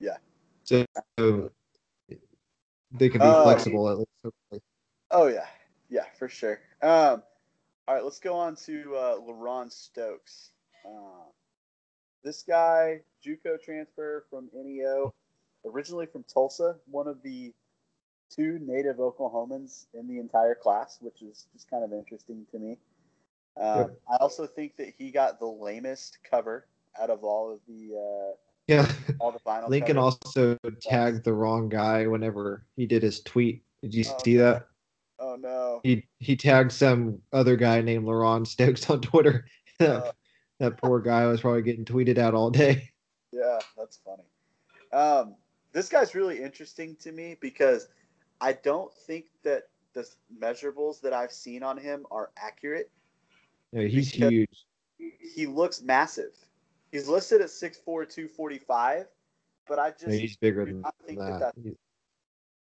yeah, so they can be um, flexible at least. Oh yeah, yeah, for sure. Um, all right, let's go on to uh, LaRon Stokes. Uh, this guy, JUCO transfer from NEO, originally from Tulsa, one of the two native Oklahomans in the entire class, which is just kind of interesting to me. Um, I also think that he got the lamest cover out of all of the uh, yeah all the final. Lincoln covers. also tagged the wrong guy whenever he did his tweet. Did you oh, see that? No. He he tagged some other guy named LaRon Stokes on Twitter. Uh, that poor guy was probably getting tweeted out all day. Yeah, that's funny. Um, this guy's really interesting to me because I don't think that the measurables that I've seen on him are accurate. Yeah, he's huge. He looks massive. He's listed at 6'4", 245, but I just yeah, he's bigger than that. that he's,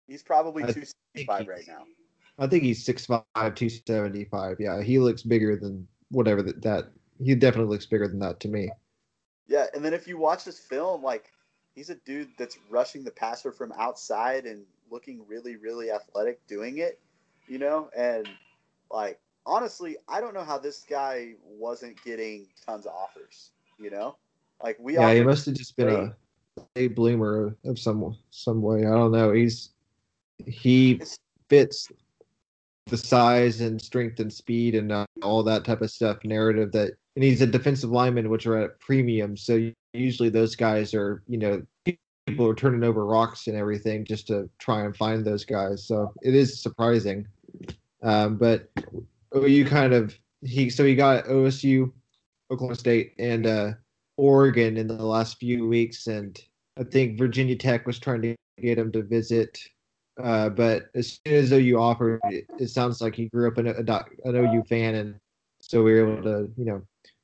he's, probably 265 right now. I think he's 6'5", 275. Yeah, he looks bigger than whatever that, that he definitely looks bigger than that to me. Yeah, and then if you watch this film, like he's a dude that's rushing the passer from outside and looking really, really athletic doing it, you know, and like honestly, I don't know how this guy wasn't getting tons of offers, you know, like we. Yeah, he must have just been a a bloomer of some some way. I don't know. He's he fits the size and strength and speed and uh, all that type of stuff narrative that and he's a defensive lineman which are at premium. So usually those guys are you know people are turning over rocks and everything just to try and find those guys. So it is surprising. Um, but you kind of he so he got osu oklahoma state and uh, oregon in the last few weeks. And i think virginia tech was trying to get him to visit uh, but as soon as OU offered, it, it sounds like he grew up in a, an OU fan, and so we were able to, you know,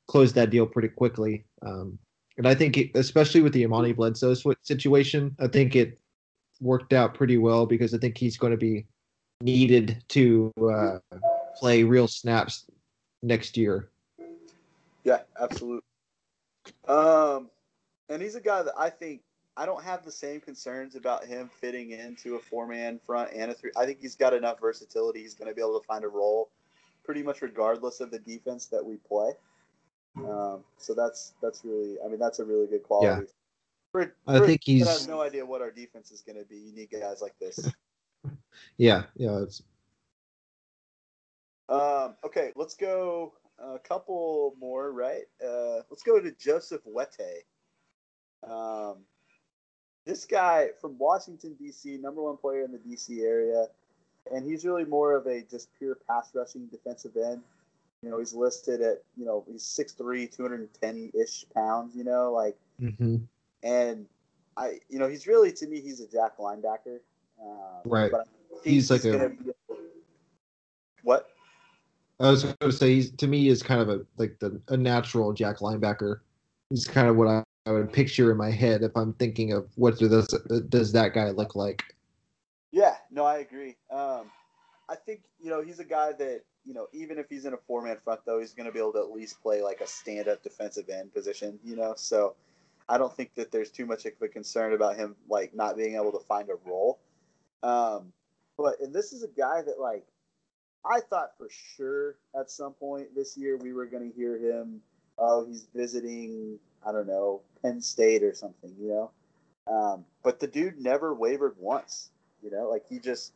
close that deal pretty quickly. Um, and I think, it, especially with the Amani Bledsoe situation, I think it worked out pretty well because I think he's going to be needed to uh, play real snaps next year. Yeah, absolutely. Um, and he's a guy that I think I don't have the same concerns about him fitting into a four man front and a three. I think he's got enough versatility. He's going to be able to find a role pretty much regardless of the defense that we play. Um, so that's that's really, I mean, that's a really good quality. Yeah. For, for I think he's. has no idea what our defense is going to be. You need guys like this. yeah, yeah. It's. Um, okay, let's go a couple more. Right, uh, let's go to Joseph Wete. Um, this guy from Washington D.C., number one player in the D.C. area, and he's really more of a just pure pass rushing defensive end. You know, he's listed at you know he's 6'3", 210 ish pounds. You know, like, mm-hmm. and I you know he's really to me he's a jack linebacker. Um, right. he's, he's like a. Be, what? I was going to say he's to me is kind of a like the a natural jack linebacker. He's kind of what I I would picture in my head if I'm thinking of what does does that guy look like. Yeah, no, I agree. Um, I think you know he's a guy that you know even if he's in a four man front though he's going to be able to at least play like a stand up defensive end position. You know, so I don't think that there's too much of a concern about him like not being able to find a role. Um, but and this is a guy that like I thought for sure at some point this year we were going to hear him. Oh, he's visiting I don't know, Penn State or something, you know. Um, but the dude never wavered once, you know, like he just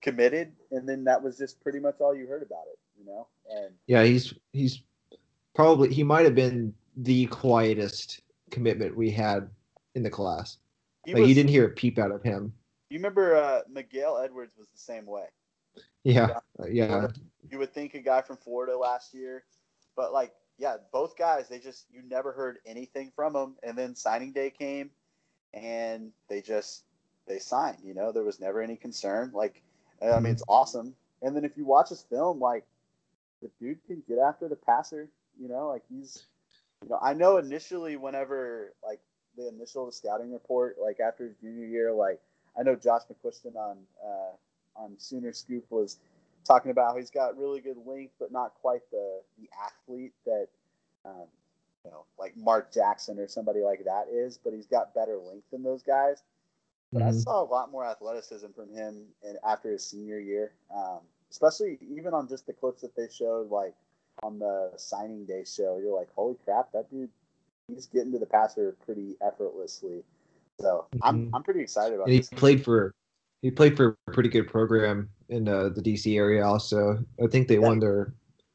committed, and then that was just pretty much all you heard about it, you know. And yeah, he's he's probably he might have been the quietest commitment we had in the class. He like was, you didn't hear a peep out of him. You remember uh, Miguel Edwards was the same way. Yeah, yeah. You would, you would think a guy from Florida last year, but like yeah, both guys, they just you never heard anything from them, and then signing day came, and they just they signed. You know, there was never any concern. Like, I mean, it's mm-hmm. awesome. And then if you watch his film, like the dude can get after the passer. You know, like he's, you know, I know initially whenever like the initial scouting report, like after his junior year, like I know Josh McCuistion on uh, on Sooner Scoop was talking about how he's got really good length, but not quite the the athlete that um, you know, like Mark Jackson or somebody like that is. But he's got better length than those guys. But mm-hmm. I saw a lot more athleticism from him in, after his senior year, um, especially even on just the clips that they showed, like on the signing day show. You're like, holy crap, that dude, he's getting to the passer pretty effortlessly. So mm-hmm. I'm I'm pretty excited about. And he played for he played for a pretty good program in uh, the DC area. Also, I think they yeah. won their.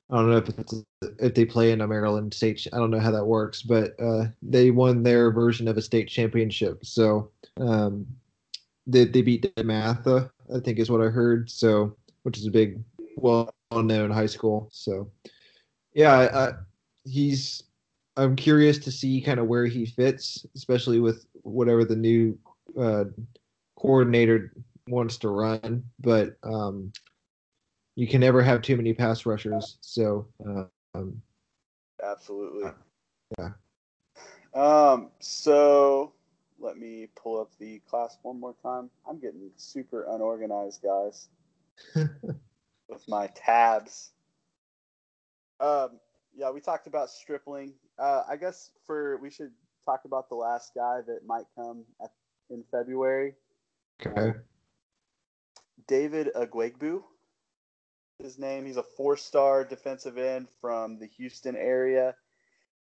I don't know if it's, if they play in a Maryland state. I don't know how that works, but uh, they won their version of a state championship. So um, they they beat DeMatha, I think is what I heard. So which is a big, well-known high school. So yeah, I, I, he's. I'm curious to see kind of where he fits, especially with whatever the new uh, coordinator wants to run, but um, you can never have too many pass rushers. So, um, absolutely, yeah. Um, so let me pull up the class one more time. I'm getting super unorganized, guys, with my tabs. Um, yeah, we talked about Stripling. Uh, I guess for we should talk about the last guy that might come at, in February. Okay. David Ugwoegbu. His name. He's a four-star defensive end from the Houston area,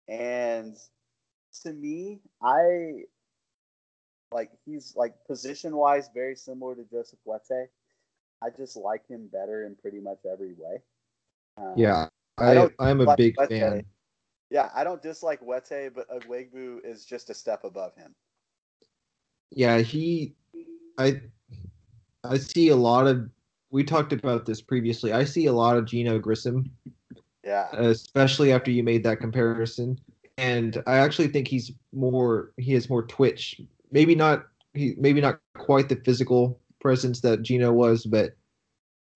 and to me, I like he's like position-wise very similar to Joseph Wete. I just like him better in pretty much every way. Um, yeah, I, I I'm a big Wete. fan. Yeah, I don't dislike Wete, but Ugwoegbu is just a step above him. Yeah, he, I, I see a lot of. We talked about this previously. I see a lot of Geno Grissom. Yeah. Especially after you made that comparison, and I actually think he's more. He has more twitch. Maybe not. He maybe not quite the physical presence that Geno was, but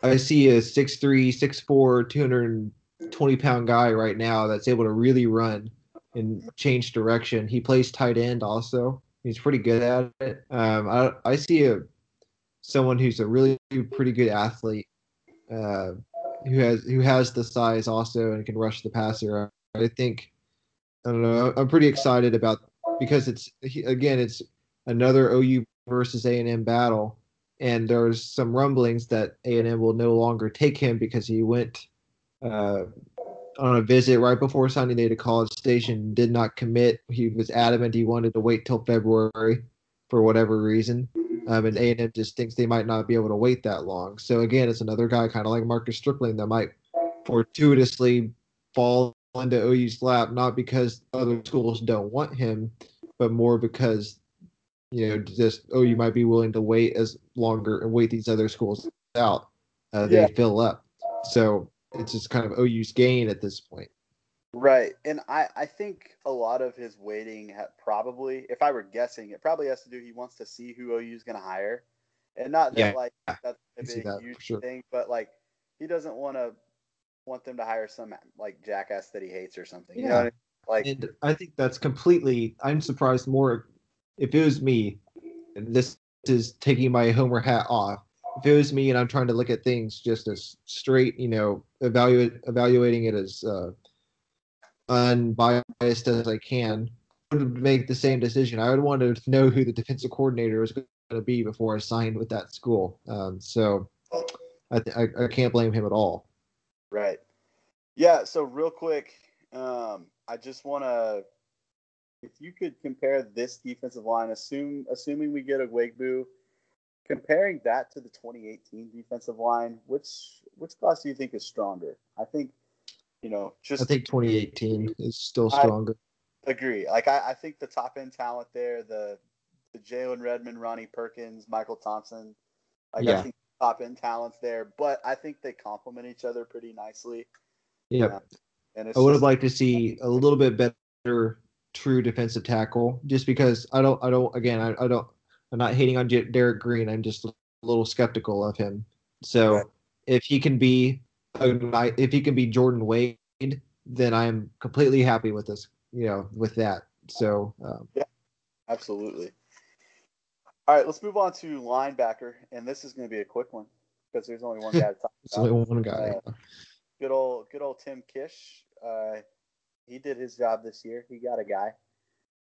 I see a 6'3", 6'4", 220 pound guy right now that's able to really run and change direction. He plays tight end also. He's pretty good at it. Um, I I see a someone who's a really pretty good athlete, uh, who has who has the size also and can rush the passer. I think I don't know. I'm pretty excited about because it's again it's another OU versus A and M battle and there's some rumblings that A&M will no longer take him because he went uh, on a visit right before signing day to College Station, did not commit. He was adamant he wanted to wait till February for whatever reason, um, and A&M just thinks they might not be able to wait that long. So again, it's another guy kind of like Marcus Stripling that might fortuitously fall into OU's lap, not because other schools don't want him, but more because you know, just oh, you might be willing to wait as longer and wait these other schools out. Uh, they yeah. fill up, so it's just kind of OU's gain at this point. Right, and I I think a lot of his waiting probably, if I were guessing, it probably has to do he wants to see who OU is going to hire, and not that yeah. like that's a big that, huge sure. thing, but like he doesn't want to want them to hire some like jackass that he hates or something. Yeah. You know I mean? Like, and I think that's completely. I'm surprised more if it was me, and this is taking my Homer hat off. If it was me and I'm trying to look at things just as straight, you know, evaluate evaluating it as uh, unbiased as I can, would make the same decision. I would want to know who the defensive coordinator is going to be before I signed with that school. Um, so I, I, I can't blame him at all. Right. Yeah. So real quick, um, I just want to if you could compare this defensive line, assume assuming we get Ugwoegbu, comparing that to the 2018 defensive line, which which class do you think is stronger? I think, you know, just I think 2018 is still stronger. I agree. Like I, I think the top end talent there, the the Jalen Redmond, Ronnie Perkins, Michael Thompson, like yeah. I think top end talents there, but I think they complement each other pretty nicely. Yeah. Uh, and I would have liked to see a little bit better true defensive tackle just because I don't I don't again I, I don't I'm not hating on Derek Green I'm just a little skeptical of him so right. if he can be a, if he can be Jordan Wade then I'm completely happy with this you know with that so um, yeah absolutely all right let's move on to linebacker and this is going to be a quick one because there's only one guy to talk about. only one guy uh, good old good old Tim Kish uh, he did his job this year. He got a guy.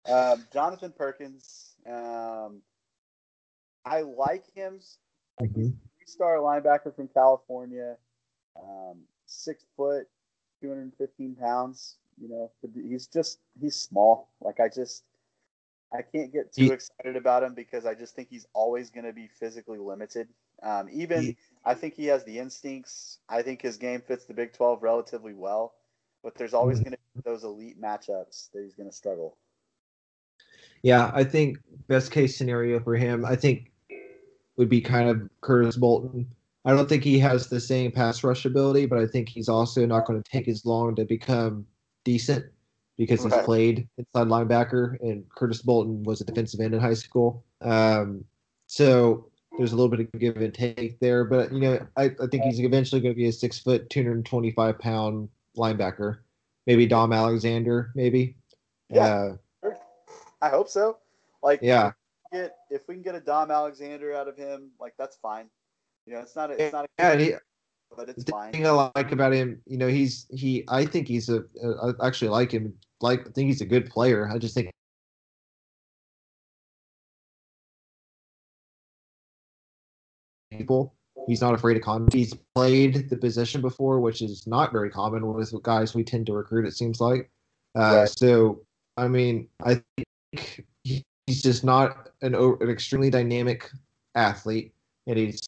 Um, Jonathan Perkins. Um, I like him. Mm-hmm. Three-star linebacker from California. Um, six foot, 215 pounds. You know, he's just he's small. Like I just I can't get too he, excited about him because I just think he's always going to be physically limited. Um, even he, I think he has the instincts. I think his game fits the Big 12 relatively well but there's always mm-hmm. going to be those elite matchups that he's going to struggle. Yeah, I think best case scenario for him, I think would be kind of Curtis Bolton. I don't think he has the same pass rush ability, but I think he's also not going to take as long to become decent because he's played inside linebacker, and Curtis Bolton was a defensive end in high school. Um, so there's a little bit of give and take there, but you know, I, I think he's eventually going to be a six foot, 225 pound linebacker. Maybe Dom Alexander, maybe. Yeah, uh, I hope so. Like, yeah, if we, get, if we can get a Dom Alexander out of him, like that's fine. You know, it's not a, it's not a yeah, he, but it's the fine. thing I like about him, you know, he's he. I think he's a. Uh, I actually like him. Like, I think he's a good player. I just think. People, he's not afraid of con. He's played the position before, which is not very common with guys we tend to recruit. It seems like. Uh, right. So, I mean, I think he's just not an, an extremely dynamic athlete, and he's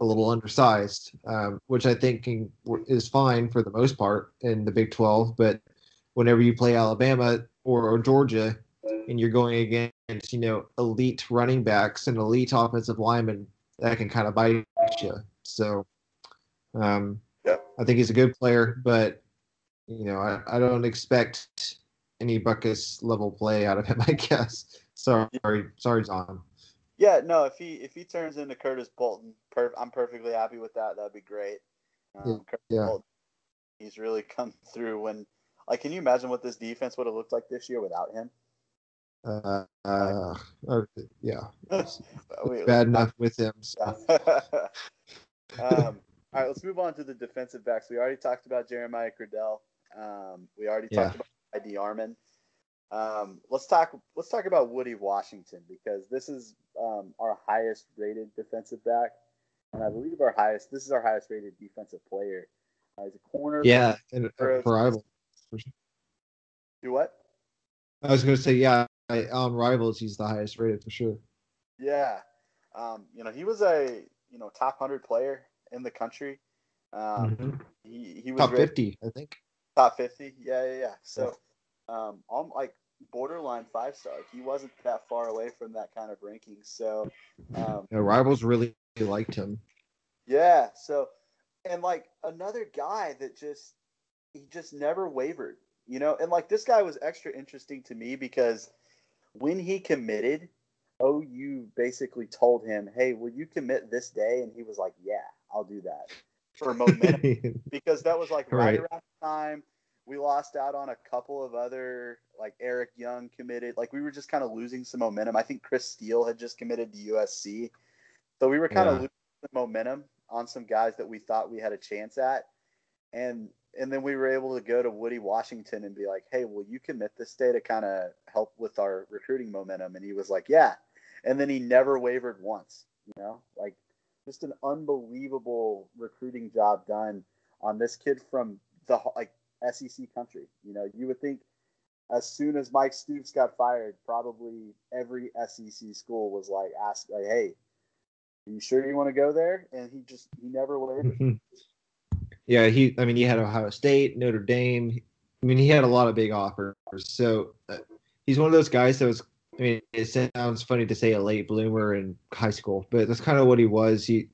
a little undersized, um, which I think is fine for the most part in the Big 12. But whenever you play Alabama or, or Georgia, and you're going against you know elite running backs and elite offensive linemen, that can kind of bite you. So, um, yeah. I think he's a good player, but you know I, I don't expect any Butkus level play out of him. I guess. Sorry, sorry, John. Yeah, no. If he if he turns into Curtis Bolton, per, I'm perfectly happy with that. That'd be great. Um, yeah. Bolton, he's really come through. When like, can you imagine what this defense would have looked like this year without him? Uh, uh, yeah. we, bad enough with him. So. um, all right, let's move on to the defensive backs. We already talked about Jeremiah Criddell. Um, we already yeah. talked about ID Arman. Um, let's talk. Let's talk about Woody Washington because this is um, our highest rated defensive back, and I believe our highest. This is our highest rated defensive player. Uh, he's a corner. Yeah, and for rival. Do what? I was going to say, yeah, on rivals, he's the highest rated for sure. Yeah, um, you know, he was a you know top hundred player in the country. Um, mm-hmm. he, he was top rated, fifty, I think. Top fifty, yeah, yeah, yeah. So um, I'm like borderline five star. He wasn't that far away from that kind of ranking. So, um, yeah, rivals really liked him. Yeah. So, and like another guy that just he just never wavered, you know. And like this guy was extra interesting to me because when he committed, OU basically told him, "Hey, will you commit this day?" And he was like, "Yeah, I'll do that." For momentum, because that was like right, right around the time we lost out on a couple of other like Eric Young committed. Like we were just kind of losing some momentum. I think Chris Steele had just committed to USC, so we were kind yeah. of losing momentum on some guys that we thought we had a chance at, and and then we were able to go to Woody Washington and be like, "Hey, will you commit this day to kind of help with our recruiting momentum?" And he was like, "Yeah," and then he never wavered once. You know, like just an unbelievable recruiting job done on this kid from the like SEC country. You know, you would think as soon as Mike Stoops got fired, probably every SEC school was like, ask, like, hey, are you sure you want to go there? And he just, he never wavered. yeah, he, I mean, he had Ohio State, Notre Dame. I mean, he had a lot of big offers. So uh, he's one of those guys that was, I mean, it sounds funny to say a late bloomer in high school, but that's kind of what he was. He,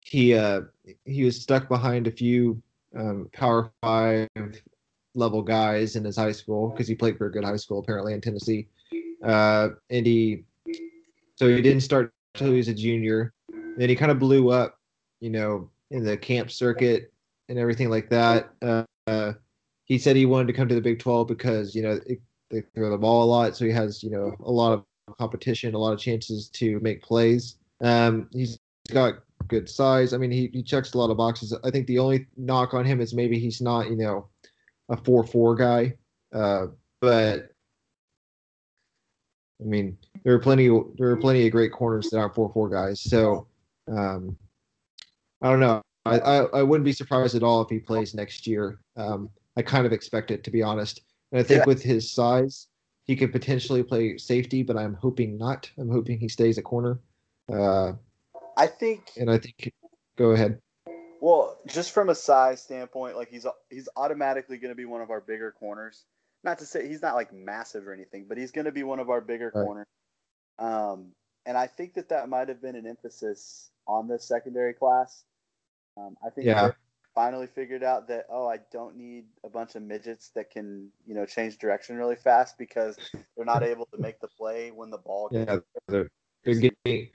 he, uh, he was stuck behind a few um, Power Five level guys in his high school because he played for a good high school apparently in Tennessee. Uh, and he, so he didn't start until he was a junior. Then he kind of blew up, you know, in the camp circuit and everything like that. Uh, uh, he said he wanted to come to the Big 12 because you know it, they throw the ball a lot, so he has you know a lot of competition, a lot of chances to make plays. Um, he's got good size. I mean, he, he checks a lot of boxes. I think the only knock on him is maybe he's not, you know, a four four guy. Uh, but I mean, there are plenty there are plenty of great corners that aren't four four guys. So um, I don't know. I, I, I wouldn't be surprised at all if he plays next year. Um, I kind of expect it to be honest. And I think yeah. with his size, he could potentially play safety, but I'm hoping not. I'm hoping he stays a corner. Uh, I think, and I think, go ahead. Well, just from a size standpoint, like he's he's automatically going to be one of our bigger corners. Not to say he's not like massive or anything, but he's going to be one of our bigger right. corners. Um, and I think that that might have been an emphasis on this secondary class. Um, I think yeah. finally figured out that oh, I don't need a bunch of midgets that can you know change direction really fast because they're not able to make the play when the ball. Yeah, they're, they're getting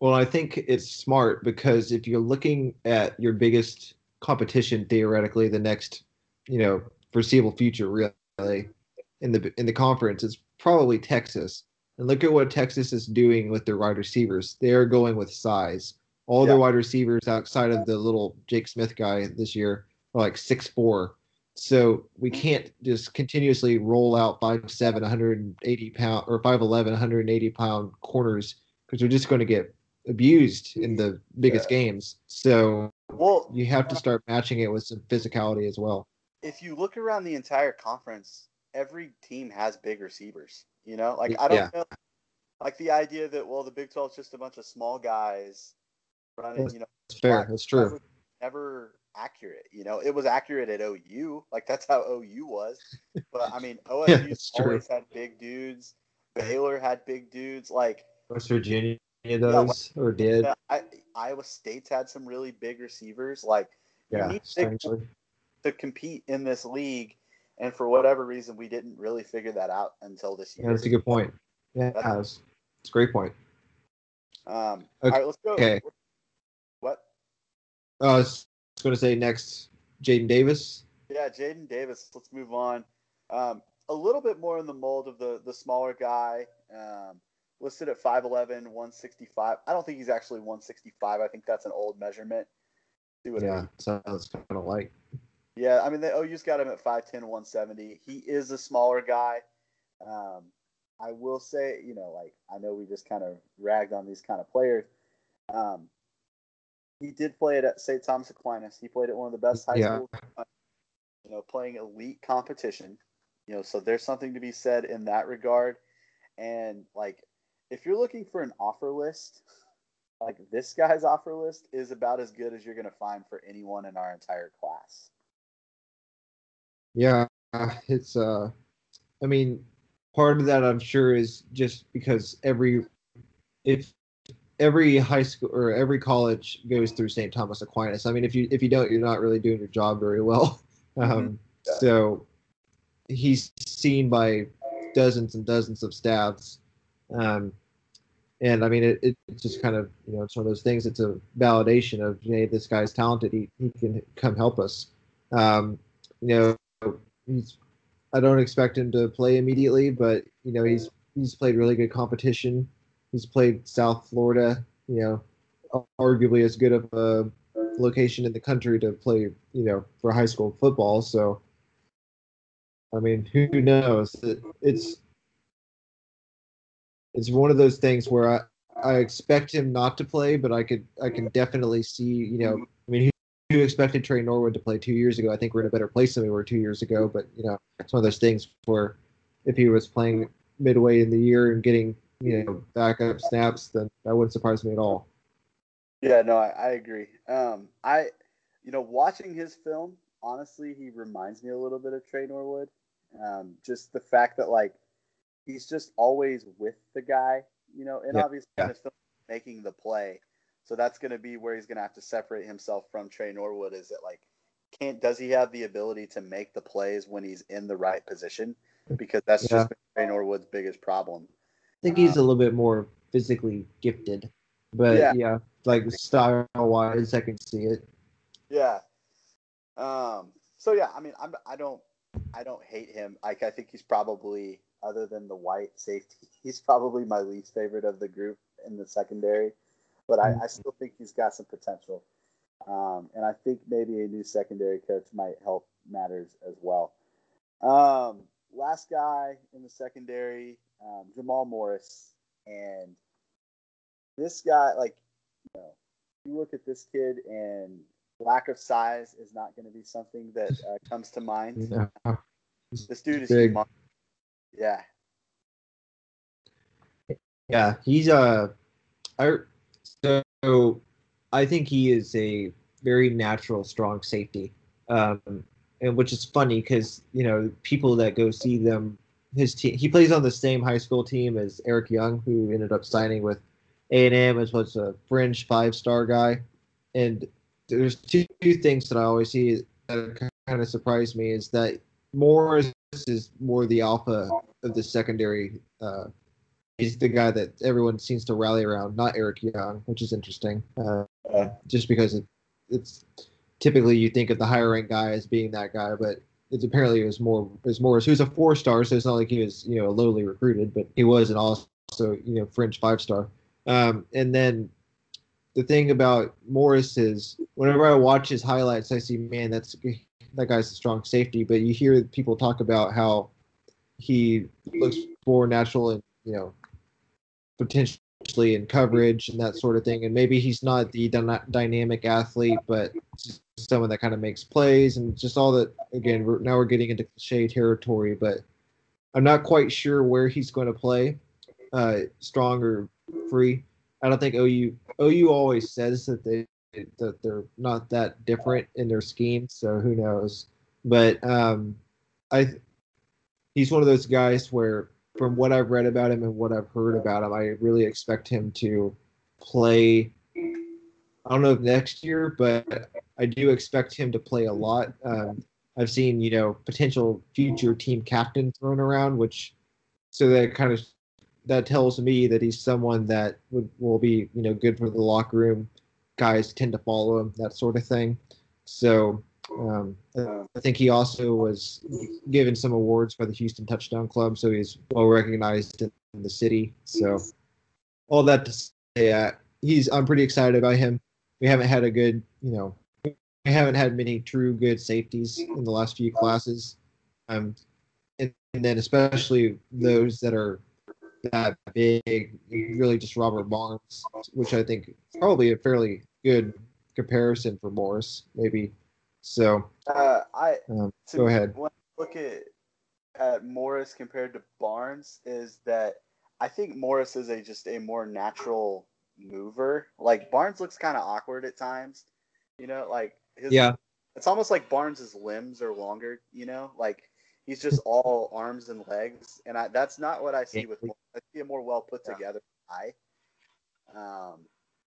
well, I think it's smart because if you're looking at your biggest competition theoretically the next, you know, foreseeable future really in the in the conference, it's probably Texas. And look at what Texas is doing with their wide receivers. They are going with size. All yeah. their wide receivers outside of the little Jake Smith guy this year are like six four. So we mm-hmm. can't just continuously roll out five seven, 180 pound or 5'11, 180 pound corners because we're just going to get abused in the biggest Yeah. games. So Well, you have to start matching it with some physicality as well. if you look around the entire conference, every team has big receivers. You know, like I don't Yeah. know, like the idea that well, the Big Twelve is just a bunch of small guys running. You know, It's fair. That's true. never accurate. You know, it was accurate at OU. Like that's how OU was. But I mean, OSU that's true. always had big dudes. Baylor had big dudes. Like West Virginia does or did. yeah, I, Iowa State's had some really big receivers. Like you Yeah, strangely. to compete in this league. And for whatever reason, we didn't really figure that out until this year. Yeah, that's a good point. Yeah, That's- a great point. Um, Okay. All right, let's go. Okay. What? Uh, I was going to say next, Jaden Davis. Yeah, Jaden Davis. Let's move on. Um, a little bit more in the mold of the the smaller guy. Um, listed at 5'11", 165. I don't think he's actually 165. I think that's an old measurement. See what Yeah, sounds kind of light. Yeah, I mean, the OU's got him at 5'10", 170. He is a smaller guy. Um, I will say, you know, like, I know we just kind of ragged on these kind of players. Um, he did play it at St. Thomas Aquinas. He played at one of the best high Yeah. schools, you know, playing elite competition. You know, so there's something to be said in that regard. And, like, if you're looking for an offer list, like, this guy's offer list is about as good as you're going to find for anyone in our entire class. Yeah, it's uh, I mean, part of that I'm sure is just because every, if every high school or every college goes through St. Thomas Aquinas. I mean, if you if you don't, you're not really doing your job very well. Um, Yeah. So he's seen by dozens and dozens of staffs. Um, and I mean, it, it, it's just kind of, you know, it's one of those things. It's a validation of, hey, this guy's talented. He, he can come help us. Um, you know, he's, I don't expect him to play immediately, but, you know, he's, he's played really good competition. He's played South Florida, you know, arguably as good of a location in the country to play, you know, for high school football. So, I mean, who knows? It, it's it's one of those things where I, I expect him not to play, but I could I can definitely see, you know, I mean, who, who expected Tre Norwood to play two years ago? I think we're in a better place than we were two years ago. But you know, it's one of those things where if he was playing midway in the year and getting you know backup snaps, then that wouldn't surprise me at all. Yeah, no, I, I agree. Um, I, you know, watching his film, honestly, he reminds me a little bit of Tre Norwood. Um, just the fact that like he's just always with the guy, you know, and Yeah, obviously yeah. in making the play. So that's going to be where he's going to have to separate himself from Tre Norwood. Is it like, can't does he have the ability to make the plays when he's in the right position? Because that's Yeah. just Tre Norwood's biggest problem. I think he's a little bit more physically gifted, but Yeah. yeah, like style wise, I can see it. Yeah. Um. So yeah, I mean, I'm I don't I don't hate him. Like I think he's probably other than the white safety, he's probably my least favorite of the group in the secondary. But I, I still think he's got some potential. Um, and I think maybe a new secondary coach might help matters as well. Um, last guy in the secondary, um, Jamal Morris, and this guy, like, you know, you look at this kid and lack of size is not going to be something that uh, comes to mind. Know? This dude is Big. humongous. Yeah, Yeah, he's uh, I so I think he is a very natural, strong safety, um, and which is funny because you know people that go see them, his team, he plays on the same high school team as Eric Young, who ended up signing with A and M as was a fringe five star guy, and there's two, two things that I always see that kind of surprise me is that Morris is more the alpha of the secondary. Uh, he's the guy that everyone seems to rally around, not Eric Young, which is interesting. Uh, just because it, it's typically you think of the higher rank guy as being that guy, but it's apparently it was more was Morris, who's a four star, so it's not like he was you know lowly recruited, but he was an also you know fringe five star. Um, and then the thing about Morris is whenever I watch his highlights, I see man that's that guy's a strong safety, but you hear people talk about how he looks more natural and you know potentially in coverage and that sort of thing. And maybe he's not the dyna- dynamic athlete, but someone that kind of makes plays and just all that. Again, we're, now we're getting into cliche territory, but I'm not quite sure where he's going to play, uh, strong or free. I don't think OU OU always says that they that they're not that different in their scheme, so who knows? But um, I he's one of those guys where from what I've read about him and what I've heard about him, I really expect him to play. I don't know if next year, but I do expect him to play a lot. Um, I've seen, you know, potential future team captain thrown around, which so that kind of that tells me that he's someone that would, will be, you know, good for the locker room. Guys tend to follow him, that sort of thing. So um, I think he also was given some awards by the Houston Touchdown Club, so he's well recognized in the city. So all that to say, uh, he's I'm pretty excited about him. We haven't had a good, you know, we haven't had many true good safeties in the last few classes, um, and, and then especially those that are that big, really just Robert Barnes, which I think probably a fairly good comparison for Morris, maybe so uh, I um, go ahead. When I look at at Morris compared to Barnes, is that I think Morris is a just a more natural mover. Like Barnes looks kind of awkward at times, you know, like his, yeah. It's almost like Barnes's limbs are longer, you know, like he's just all arms and legs, and I, that's not what I see with. I see a more well put together guy. Um,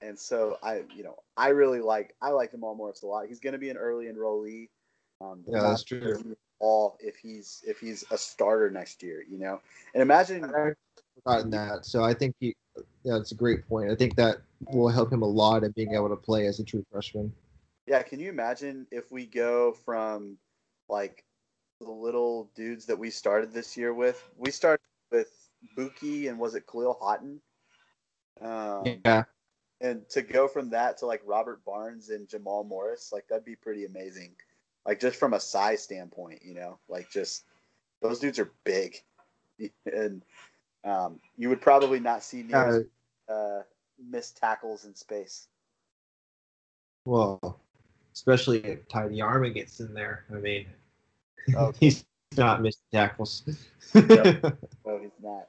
and so I, you know, I really like I like him Jamal Morris a lot. He's going to be an early enrollee. Um, yeah, that's true. All if he's if he's a starter next year, you know, and imagine forgotten that. So I think he, yeah, it's a great point. I think that will help him a lot in being able to play as a true freshman. Yeah, can you imagine if we go from like the little dudes that we started this year with? We started with Buki and was it Khalil Haughton? Um, yeah and to go from that to like Robert Barnes and Jamal Morris, like that'd be pretty amazing. Like just from a size standpoint, you know, like just those dudes are big, and um, you would probably not see near uh, missed tackles in space. Well, especially if Ty Yarman gets in there. I mean, okay. he's not missed tackles. yep. No, he's not.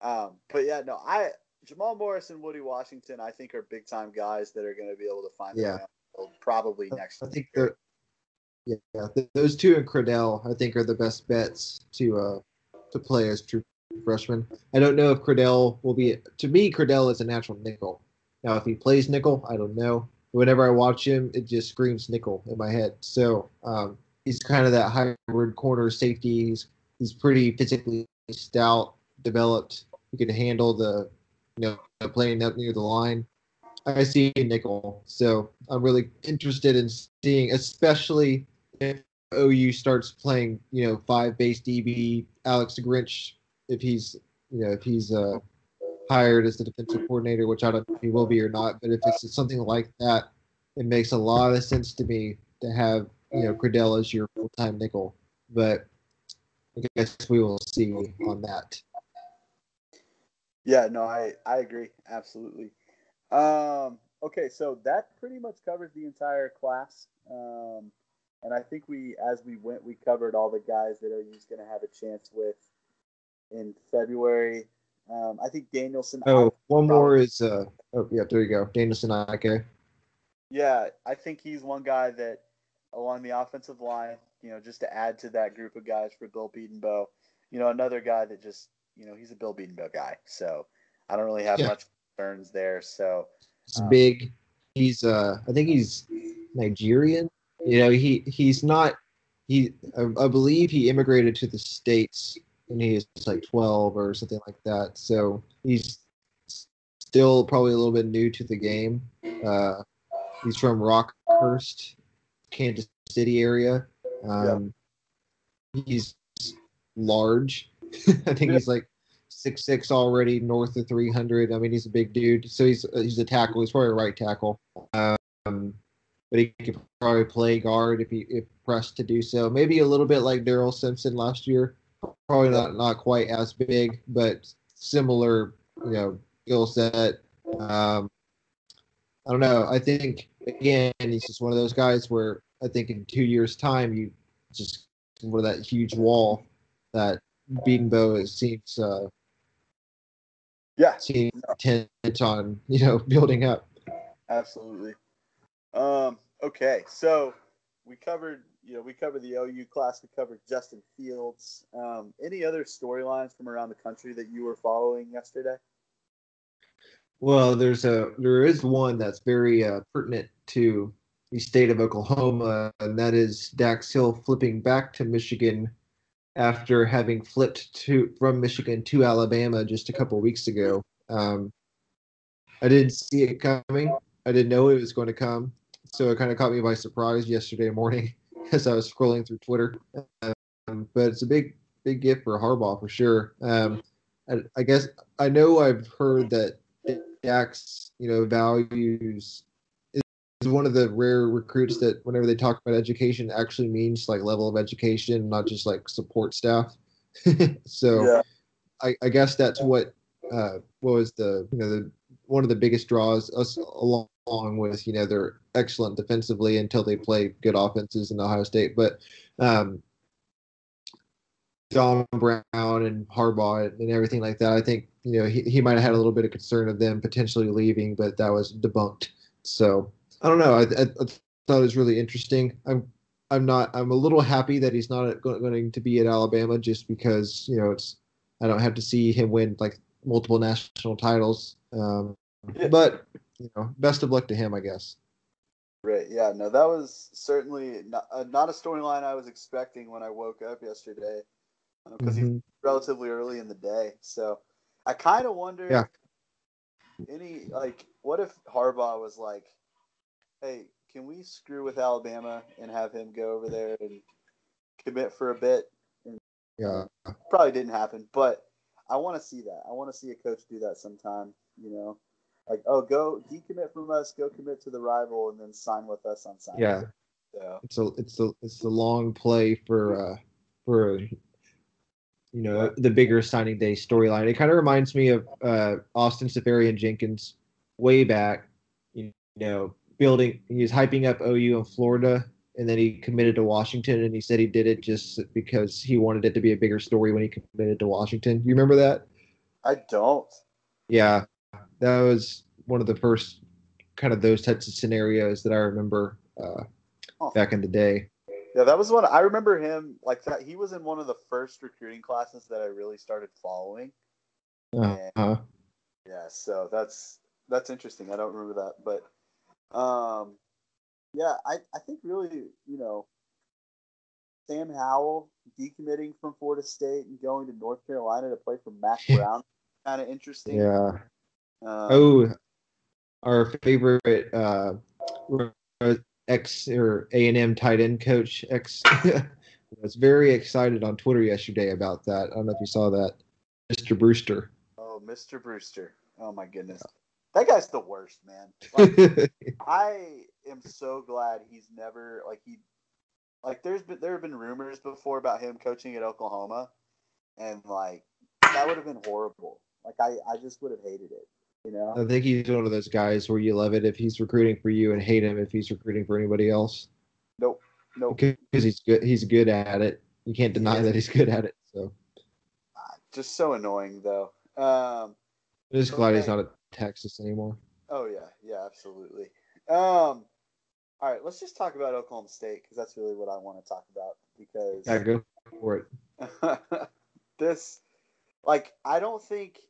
Um, but yeah, no, I Jamal Morris and Woody Washington, I think, are big time guys that are going to be able to find yeah. probably next. I think they're yeah, those two and Criddell, I think, are the best bets to uh to play as true freshmen. I don't know if Criddell will be. To me, Criddell is a natural nickel. Now, if he plays nickel, I don't know. Whenever I watch him, it just screams nickel in my head. So um, he's kind of that hybrid corner safety. He's, he's pretty physically stout, developed. He can handle the you know, playing up near the line. I see nickel, so I'm really interested in seeing, especially if OU starts playing, you know, five base DB, Alex Grinch, if he's, you know, if he's uh, hired as the defensive coordinator, which I don't know if he will be or not, but if it's something like that, it makes a lot of sense to me to have, you know, Criddell is your full time nickel. But I guess we will see on that. Yeah, no, I I agree absolutely. Um, okay, so that pretty much covers the entire class. Um, and I think we, as we went, we covered all the guys that are just going to have a chance with in February. Um, I think Danielson. Oh, one probably, more is. Uh, oh, yeah, there you go. Danielson Ike. Yeah, I think he's one guy that along the offensive line, you know, just to add to that group of guys for Bill Bedenbaugh, you know, another guy that just you know, he's a Bill Bedenbaugh guy. So I don't really have yeah. much concerns there. So he's um, big. He's uh, I think he's Nigerian. You know, he he's not. He I, I believe he immigrated to the states when he was like 12 or something like that. So he's still probably a little bit new to the game. Uh, he's from Rockhurst, Kansas City area. Um, yeah. He's large. I think he's like six six already, north of three hundred. I mean, he's a big dude. So he's he's a tackle. He's probably a right tackle. Um, but he could probably play guard if he if pressed to do so. Maybe a little bit like Daryl Simpson last year. Probably not not quite as big, but similar. You know, skill set. Um, I don't know. I think again, he's just one of those guys where I think in two years' time, you just over that huge wall that Bedenbaugh seems uh, Yeah, seems intent on you know building up. absolutely. Um, okay, so we covered, you know, we covered the OU class. We covered Justin Fields. Um, any other storylines from around the country that you were following yesterday? Well, there's a there is one that's very uh, pertinent to the state of Oklahoma, and that is Dax Hill flipping back to Michigan after having flipped to from Michigan to Alabama just a couple weeks ago. Um, I didn't see it coming. I didn't know it was going to come, so it kind of caught me by surprise yesterday morning as I was scrolling through Twitter. Um, but it's a big, big gift for Harbaugh for sure. Um, I, I guess I know I've heard that Dax, you know, values is one of the rare recruits that whenever they talk about education actually means like level of education, not just like support staff. so Yeah. I, I guess that's what uh, what was the you know the one of the biggest draws us along, along with you know they're excellent defensively until they play good offenses in Ohio State, but um, Don Brown and Harbaugh and everything like that. I think you know he, he might have had a little bit of concern of them potentially leaving, but that was debunked. So I don't know. I, I, I thought it was really interesting. I'm I'm not. I'm a little happy that he's not going to be at Alabama just because you know it's. I don't have to see him win like multiple national titles. Um, But you know, best of luck to him, I guess. Right. Yeah. No, that was certainly not, uh, not a storyline I was expecting when I woke up yesterday, because he's Mhm. relatively early in the day. So I kind of wonder. Yeah. Any like, what if Harbaugh was like, "Hey, can we screw with Alabama and have him go over there and commit for a bit?" And Yeah. Probably didn't happen, but I want to see that. I want to see a coach do that sometime. You know, like, oh, go decommit from us, go commit to the rival, and then sign with us on signing. Yeah. So It's a it's a it's a long play for uh for you know the bigger signing day storyline. It kind of reminds me of uh Austin Seferian-Jenkins way back. You know, building he was hyping up OU in Florida, and then he committed to Washington, and he said he did it just because he wanted it to be a bigger story when he committed to Washington. You remember that? I don't. Yeah, that was one of the first kind of those types of scenarios that I remember uh, Oh. back in the day. Yeah, that was one. I remember him like that. He was in one of the first recruiting classes that I really started following. Uh-huh. Yeah, so that's that's interesting. I don't remember that, but um, yeah, I I think really you know Sam Howell decommitting from Florida State and going to North Carolina to play for Mack Brown, kind of interesting. Yeah. Um, Oh, our favorite uh, ex or A and M tight end coach ex was very excited on Twitter yesterday about that. I don't know if you saw that, Mr. Brewster. oh, Mr. Brewster. Oh my goodness, that guy's the worst, man. Like, I am so glad he's never like he like there's been there have been rumors before about him coaching at Oklahoma and like that would have been horrible. Like I I just would have hated it, you know? I think he's one of those guys where you love it if he's recruiting for you and hate him if he's recruiting for anybody else Nope. Nope. because he's good. He's good at it. You can't deny Yeah. that he's good at it. So Just so annoying though. Um I'm just glad he's not at Texas anymore. oh yeah, yeah, absolutely. Um all right, let's just talk about Oklahoma State because that's really what I want to talk about because Yeah, go for it. this like I don't think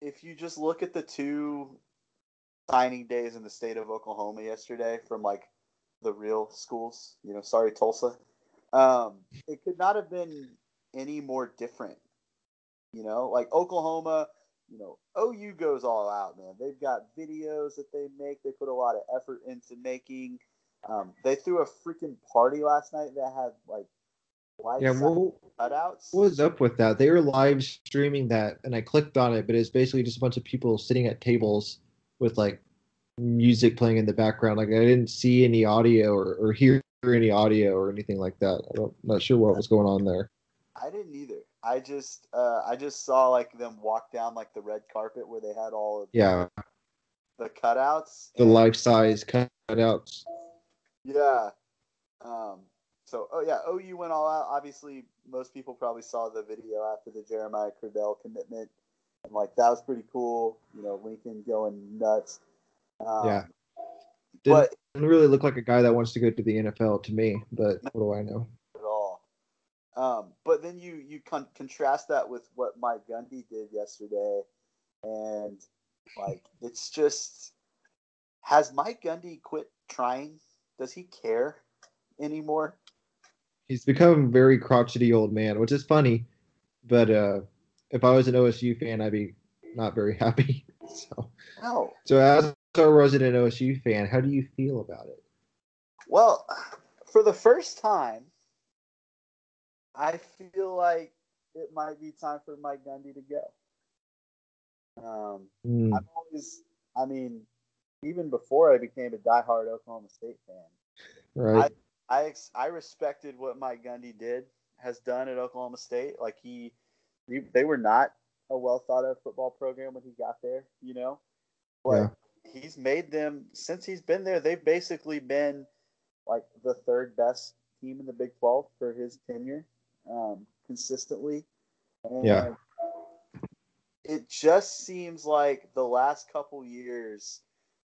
if you just look at the two signing days in the state of Oklahoma yesterday from like the real schools, you know, sorry Tulsa, um, it could not have been any more different. You know, like Oklahoma, you know, OU goes all out, man. They've got videos that they make. They put a lot of effort into making. Um, they threw a freaking party last night that had like lights Yeah, what, cutouts. what was up with that? They were live streaming that, and I clicked on it, but it's basically just a bunch of people sitting at tables with like music playing in the background. Like I didn't see any audio or, or hear any audio or anything like that. I'm not sure what was going on there. I didn't either. I just uh, I just saw like them walk down like the red carpet where they had all of Yeah, the cutouts. the life size cutouts. Yeah. Um, so, oh yeah, OU went all out. Obviously, most people probably saw the video after the Jeremiah Criddell commitment, and like that was pretty cool. You know, Lincoln going nuts. Um, Yeah. but Didn't really look like a guy that wants to go to the NFL to me, but what do I know? at all. Um, but then you you con- contrast that with what Mike Gundy did yesterday, and like it's just has Mike Gundy quit trying? Does he care anymore? He's become a very crotchety old man, which is funny, but uh, if I was an OSU fan, I'd be not very happy. So, No. so as a resident OSU fan, how do you feel about it? Well, for the first time, I feel like it might be time for Mike Gundy to go. Um, Hmm, I've always, I mean, even before I became a diehard Oklahoma State fan, right? I ex- I respected what Mike Gundy did has done at Oklahoma State. Like he, he they were not a well thought of football program when he got there, you know. But Yeah. he's made them since he's been there. They've basically been like the third best team in the Big Twelve for his tenure, um, consistently. And Yeah. It just seems like the last couple years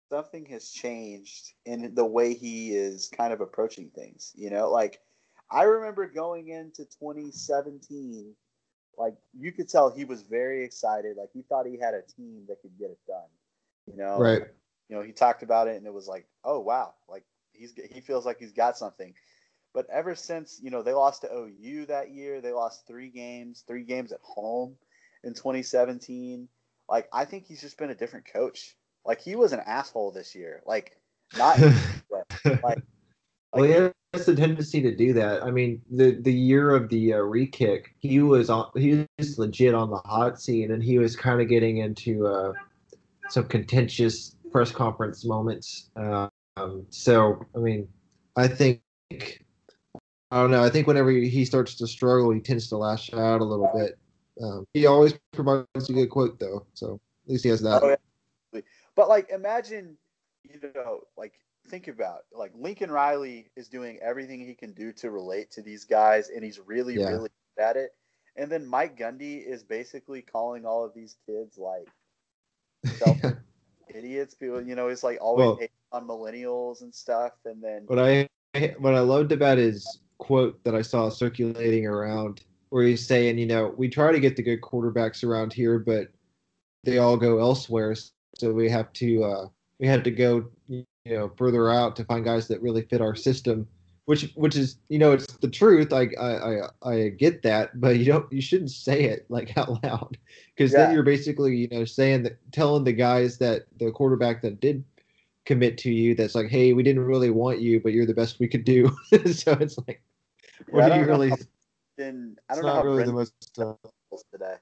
something has changed in the way he is kind of approaching things. You know, like I remember going into 2017, like you could tell he was very excited. Like he thought he had a team that could get it done. You know, right. you know, he talked about it and it was like, oh wow, like he's he feels like he's got something. But ever since you know they lost to OU that year, they lost three games, three games at home in 2017. Like I think he's just been a different coach. Like he was an asshole this year. Like not like, like well, he has a tendency to do that. I mean, the the year of the uh, re-kick, he was on. He was legit on the hot seat, and he was kind of getting into uh, some contentious press conference moments. Um, so, I mean, I think I don't know. I think whenever he starts to struggle, he tends to lash out a little bit. Um, he always provides a good quote, though. So at least he has that. Oh, yeah. But like, imagine, you know, like think about like Lincoln Riley is doing everything he can do to relate to these guys, and he's really, Yeah. really good at it. And then Mike Gundy is basically calling all of these kids like idiots. People, you know, he's like always Well- on millennials and stuff. And then What I what I loved about his quote that I saw circulating around, where he's saying, you know, we try to get the good quarterbacks around here, but they all go elsewhere, so we have to uh, we have to go, you know, further out to find guys that really fit our system. Which which is you know it's the truth. I I I, I get that, but you don't you shouldn't say it like out loud because Yeah. then you're basically you know saying that telling the guys that the quarterback that did commit to you that's like, hey, we didn't really want you, but you're the best we could do. so it's like, what Yeah, do you really? then I don't know really the most. Uh, today.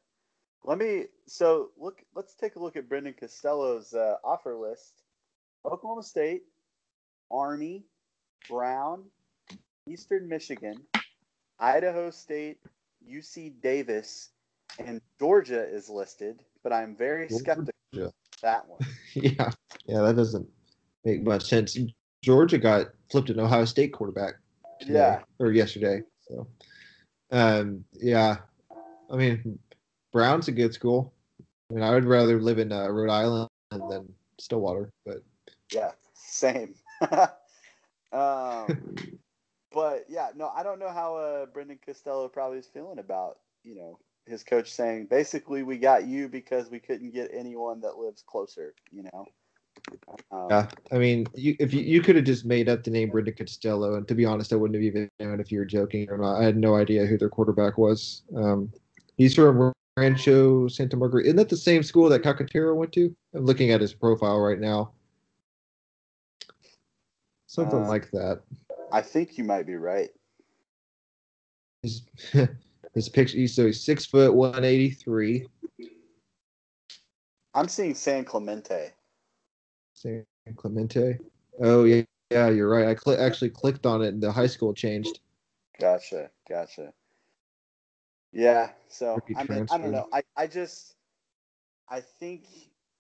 Let me so look. Let's take a look at Brendan Costello's uh, offer list: Oklahoma State, Army, Brown, Eastern Michigan, Idaho State, UC Davis, and Georgia is listed. But I'm very skeptical Georgia. that one. yeah, yeah, that doesn't make much sense. Georgia got flipped an Ohio State quarterback today, Yeah. or yesterday. So, um, yeah, I mean, Brown's a good school. I mean, I would rather live in uh, Rhode Island than Stillwater, but Yeah, same. um, but yeah, no, I don't know how uh, Brendan Costello probably is feeling about you know his coach saying basically we got you because we couldn't get anyone that lives closer. You know. Um, Yeah, I mean, you, if you, you could have just made up the name Brendan Costello, and to be honest, I wouldn't have even known if you were joking or not. I had no idea who their quarterback was. Um, he's from Rancho Santa Margarita. Isn't that the same school that Cacatero went to? I'm looking at his profile right now. Something Uh, like that. I think you might be right. His, his picture. He's so he's six foot, one eighty three. I'm seeing San Clemente. San Clemente. Oh yeah, yeah, you're right. I cl- actually clicked on it, and the high school changed. Gotcha, gotcha. Yeah. So I mean, I don't know. I, I just I think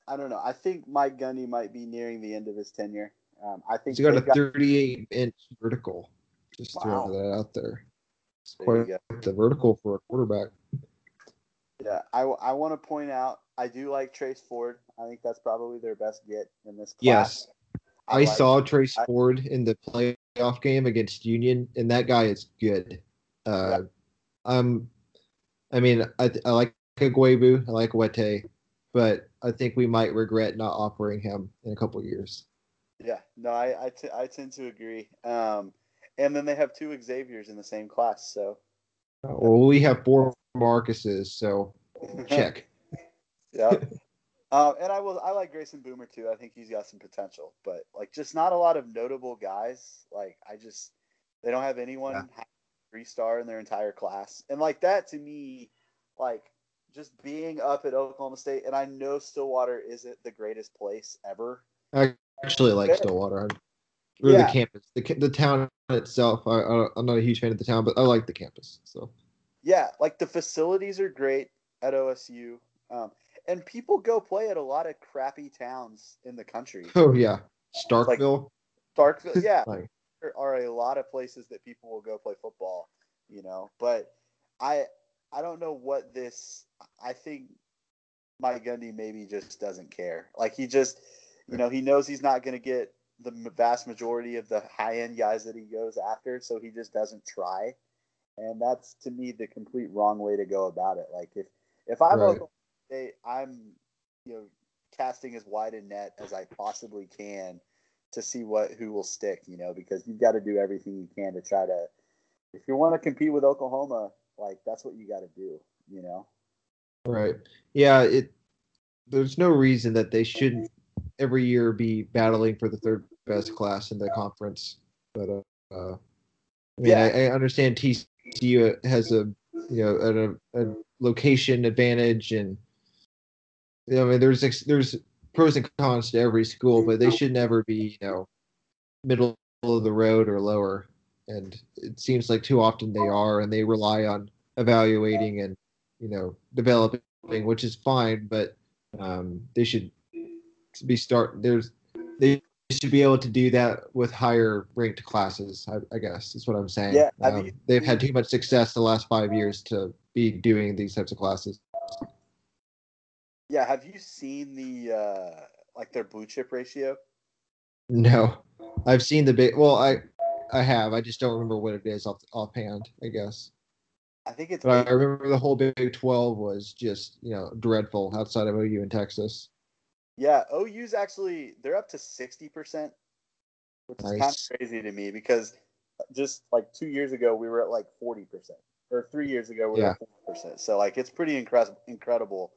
I don't know. I think Mike Gundy might be nearing the end of his tenure. Um, I think He's got a they've 38 inch vertical. Just Wow. throwing that out there. It's quite the vertical for a quarterback. Yeah, I, I want to point out I do like Trace Ford. I think that's probably their best get in this class. Yes, I, like- saw Trace I- Ford in the playoff game against Union, and that guy is good. Uh, um, I mean, I, I like Ugwoegbu, I like Wete, but I think we might regret not offering him in a couple years. Yeah, no, I I, t- I tend to agree. Um, and then they have two Xaviers in the same class, so Uh, Well, we have four Marcuses, so check. yeah. Um, and I will. I like Grayson Boomer too. I think he's got some potential, but like just not a lot of notable guys. Like I just they don't have anyone Yeah. Three star in their entire class, and like that to me, like just being up at Oklahoma State, and I know Stillwater isn't the greatest place ever. I actually like. Stillwater. Or Yeah. the campus, the the town itself. I, I I'm not a huge fan of the town, but I like the campus. So Yeah, like the facilities are great at OSU, um, and people go play at a lot of crappy towns in the country. oh yeah, Starkville. Starkville, yeah, Like, there are a lot of places that people will go play football, you know. But I I don't know what this. I think Mike Gundy maybe just doesn't care. Like he just, you know, he knows he's not going to get the vast majority of the high end guys that he goes after, so he just doesn't try. And that's to me the complete wrong way to go about it. Like if if I'm Right. Oklahoma State, I'm you know casting as wide a net as I possibly can to see what who will stick, you know, because you've got to do everything you can to try to if you want to compete with Oklahoma, like that's what you got to do, you know. Right. Yeah. It. There's no reason that they shouldn't every year be battling for the third best class in the conference. But uh, uh I mean, Yeah. I, I understand TCU has a you know a, a location advantage, and you know, I mean, there's there's pros and cons to every school, but they should never be you know middle of the road or lower. And it seems like too often they are, and they rely on evaluating and you know developing, which is fine, but um, they should be start. There's they should be able to do that with higher ranked classes. I, I guess is what I'm saying. Yeah, um, you- they've had too much success the last five years to be doing these types of classes. Yeah, have you seen the uh like their blue chip ratio? No, I've seen the big. Well, I I have. I just don't remember what it is off offhand. I guess. I think it's But I remember the whole Big 12 was just, you know, dreadful outside of OU in Texas. yeah, OU's actually they're up to 60%, which is kind of crazy to me because just like 2 years ago we were at like 40%. Or 3 years ago we were at 40%. So like it's pretty incredible incredible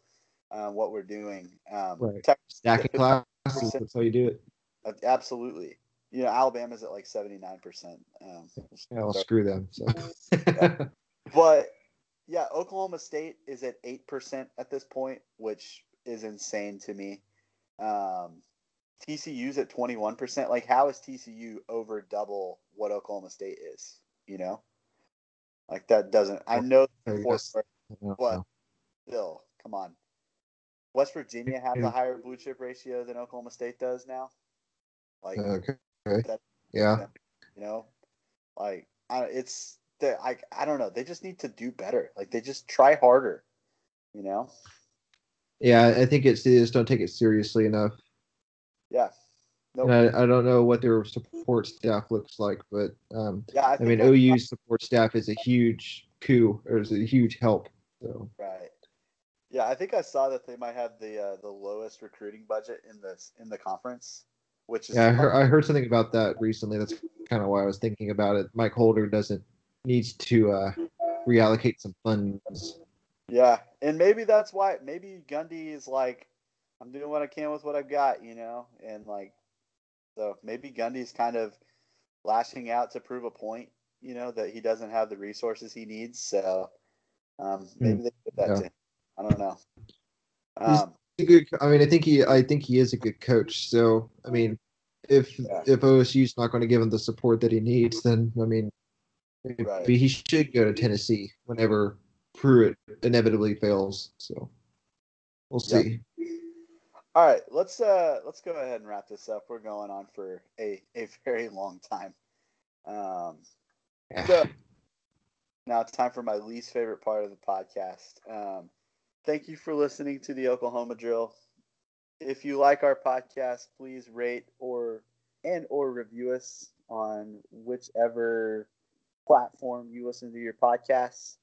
uh, what we're doing. Um Right. Texas- Stacking classes, that's how you do it. Uh, Absolutely. You know, Alabama's at like 79%. Um, Yeah, well, screw them. So. but yeah, Oklahoma State is at 8% at this point, which is insane to me. Um, TCU's at 21%. Like, how is TCU over double what Oklahoma State is? You know? Like, that doesn't. I know I the fourth, but What? still, come on. West Virginia have a higher blue chip ratio than Oklahoma State does now. Like, Okay. That- Yeah. you know like I, it's the I, I don't know they just need to do better like they just try harder you know Yeah, I think it's they just don't take it seriously enough. yeah And no I, I don't know what their support staff looks like, but um, yeah I, I mean, OU's support staff is a huge coup or is a huge help. So right yeah I think I saw that they might have the uh, the lowest recruiting budget in this in the conference which is yeah, I heard, I heard something about that recently. That's kind of why I was thinking about it. Mike Holder doesn't needs to uh, reallocate some funds. yeah and maybe that's why maybe Gundy is like I'm doing what I can with what I've got you know and like so maybe Gundy's kind of lashing out to prove a point you know that he doesn't have the resources he needs so um, maybe they did that Hmm. Yeah. to him. I don't know. Um, good. I mean, I think he. I think he is a good coach. So, I mean, if Yeah. if OSU's not going to give him the support that he needs, then I mean, maybe Right. he should go to Tennessee whenever Pruitt inevitably fails. So we'll see. All right, let's uh let's go ahead and wrap this up. We're going on for a a very long time. Um, Yeah. So- now it's time for my least favorite part of the podcast. Um, thank you for listening to the Oklahoma Drill. If you like our podcast, please rate or and or review us on whichever platform you listen to your podcasts.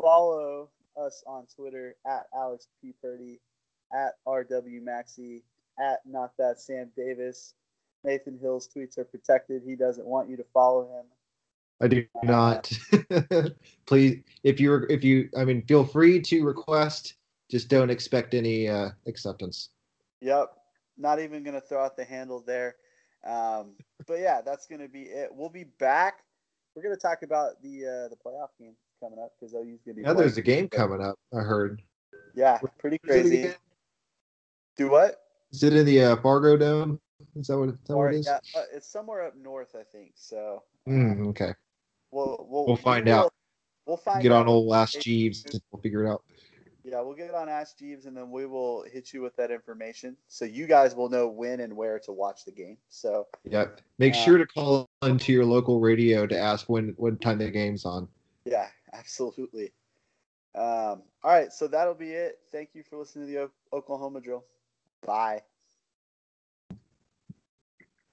Follow us on Twitter at Alex P. Purdy, at RW Maxey, at Not That Sam Davis. Nathan Hill's tweets are protected. He doesn't want you to follow him. I do not. Please, if you're, if you, I mean, feel free to request. Just don't expect any uh, acceptance. Yep. Not even going to throw out the handle there. Um, but yeah, that's going to be it. We'll be back. We're going to talk about the uh, the playoff game coming up because OU's going to be. Yeah, there's a game coming up. I heard. Yeah, pretty crazy. Do what? Is it in the uh, Fargo Dome? Is that what, is that what it is? yeah, uh, it's somewhere up north, I think. So Mm, okay. We'll we'll, We'll find we'll- out. We'll find Get out. on old Ask Jeeves and we'll figure it out. Yeah, we'll get on Ask Jeeves and then we will hit you with that information so you guys will know when and where to watch the game. So Yep. Make Uh, sure to call into your local radio to ask when what time the game's on. Yeah, absolutely. Um, all right, so that'll be it. Thank you for listening to the O- Oklahoma Drill. Bye.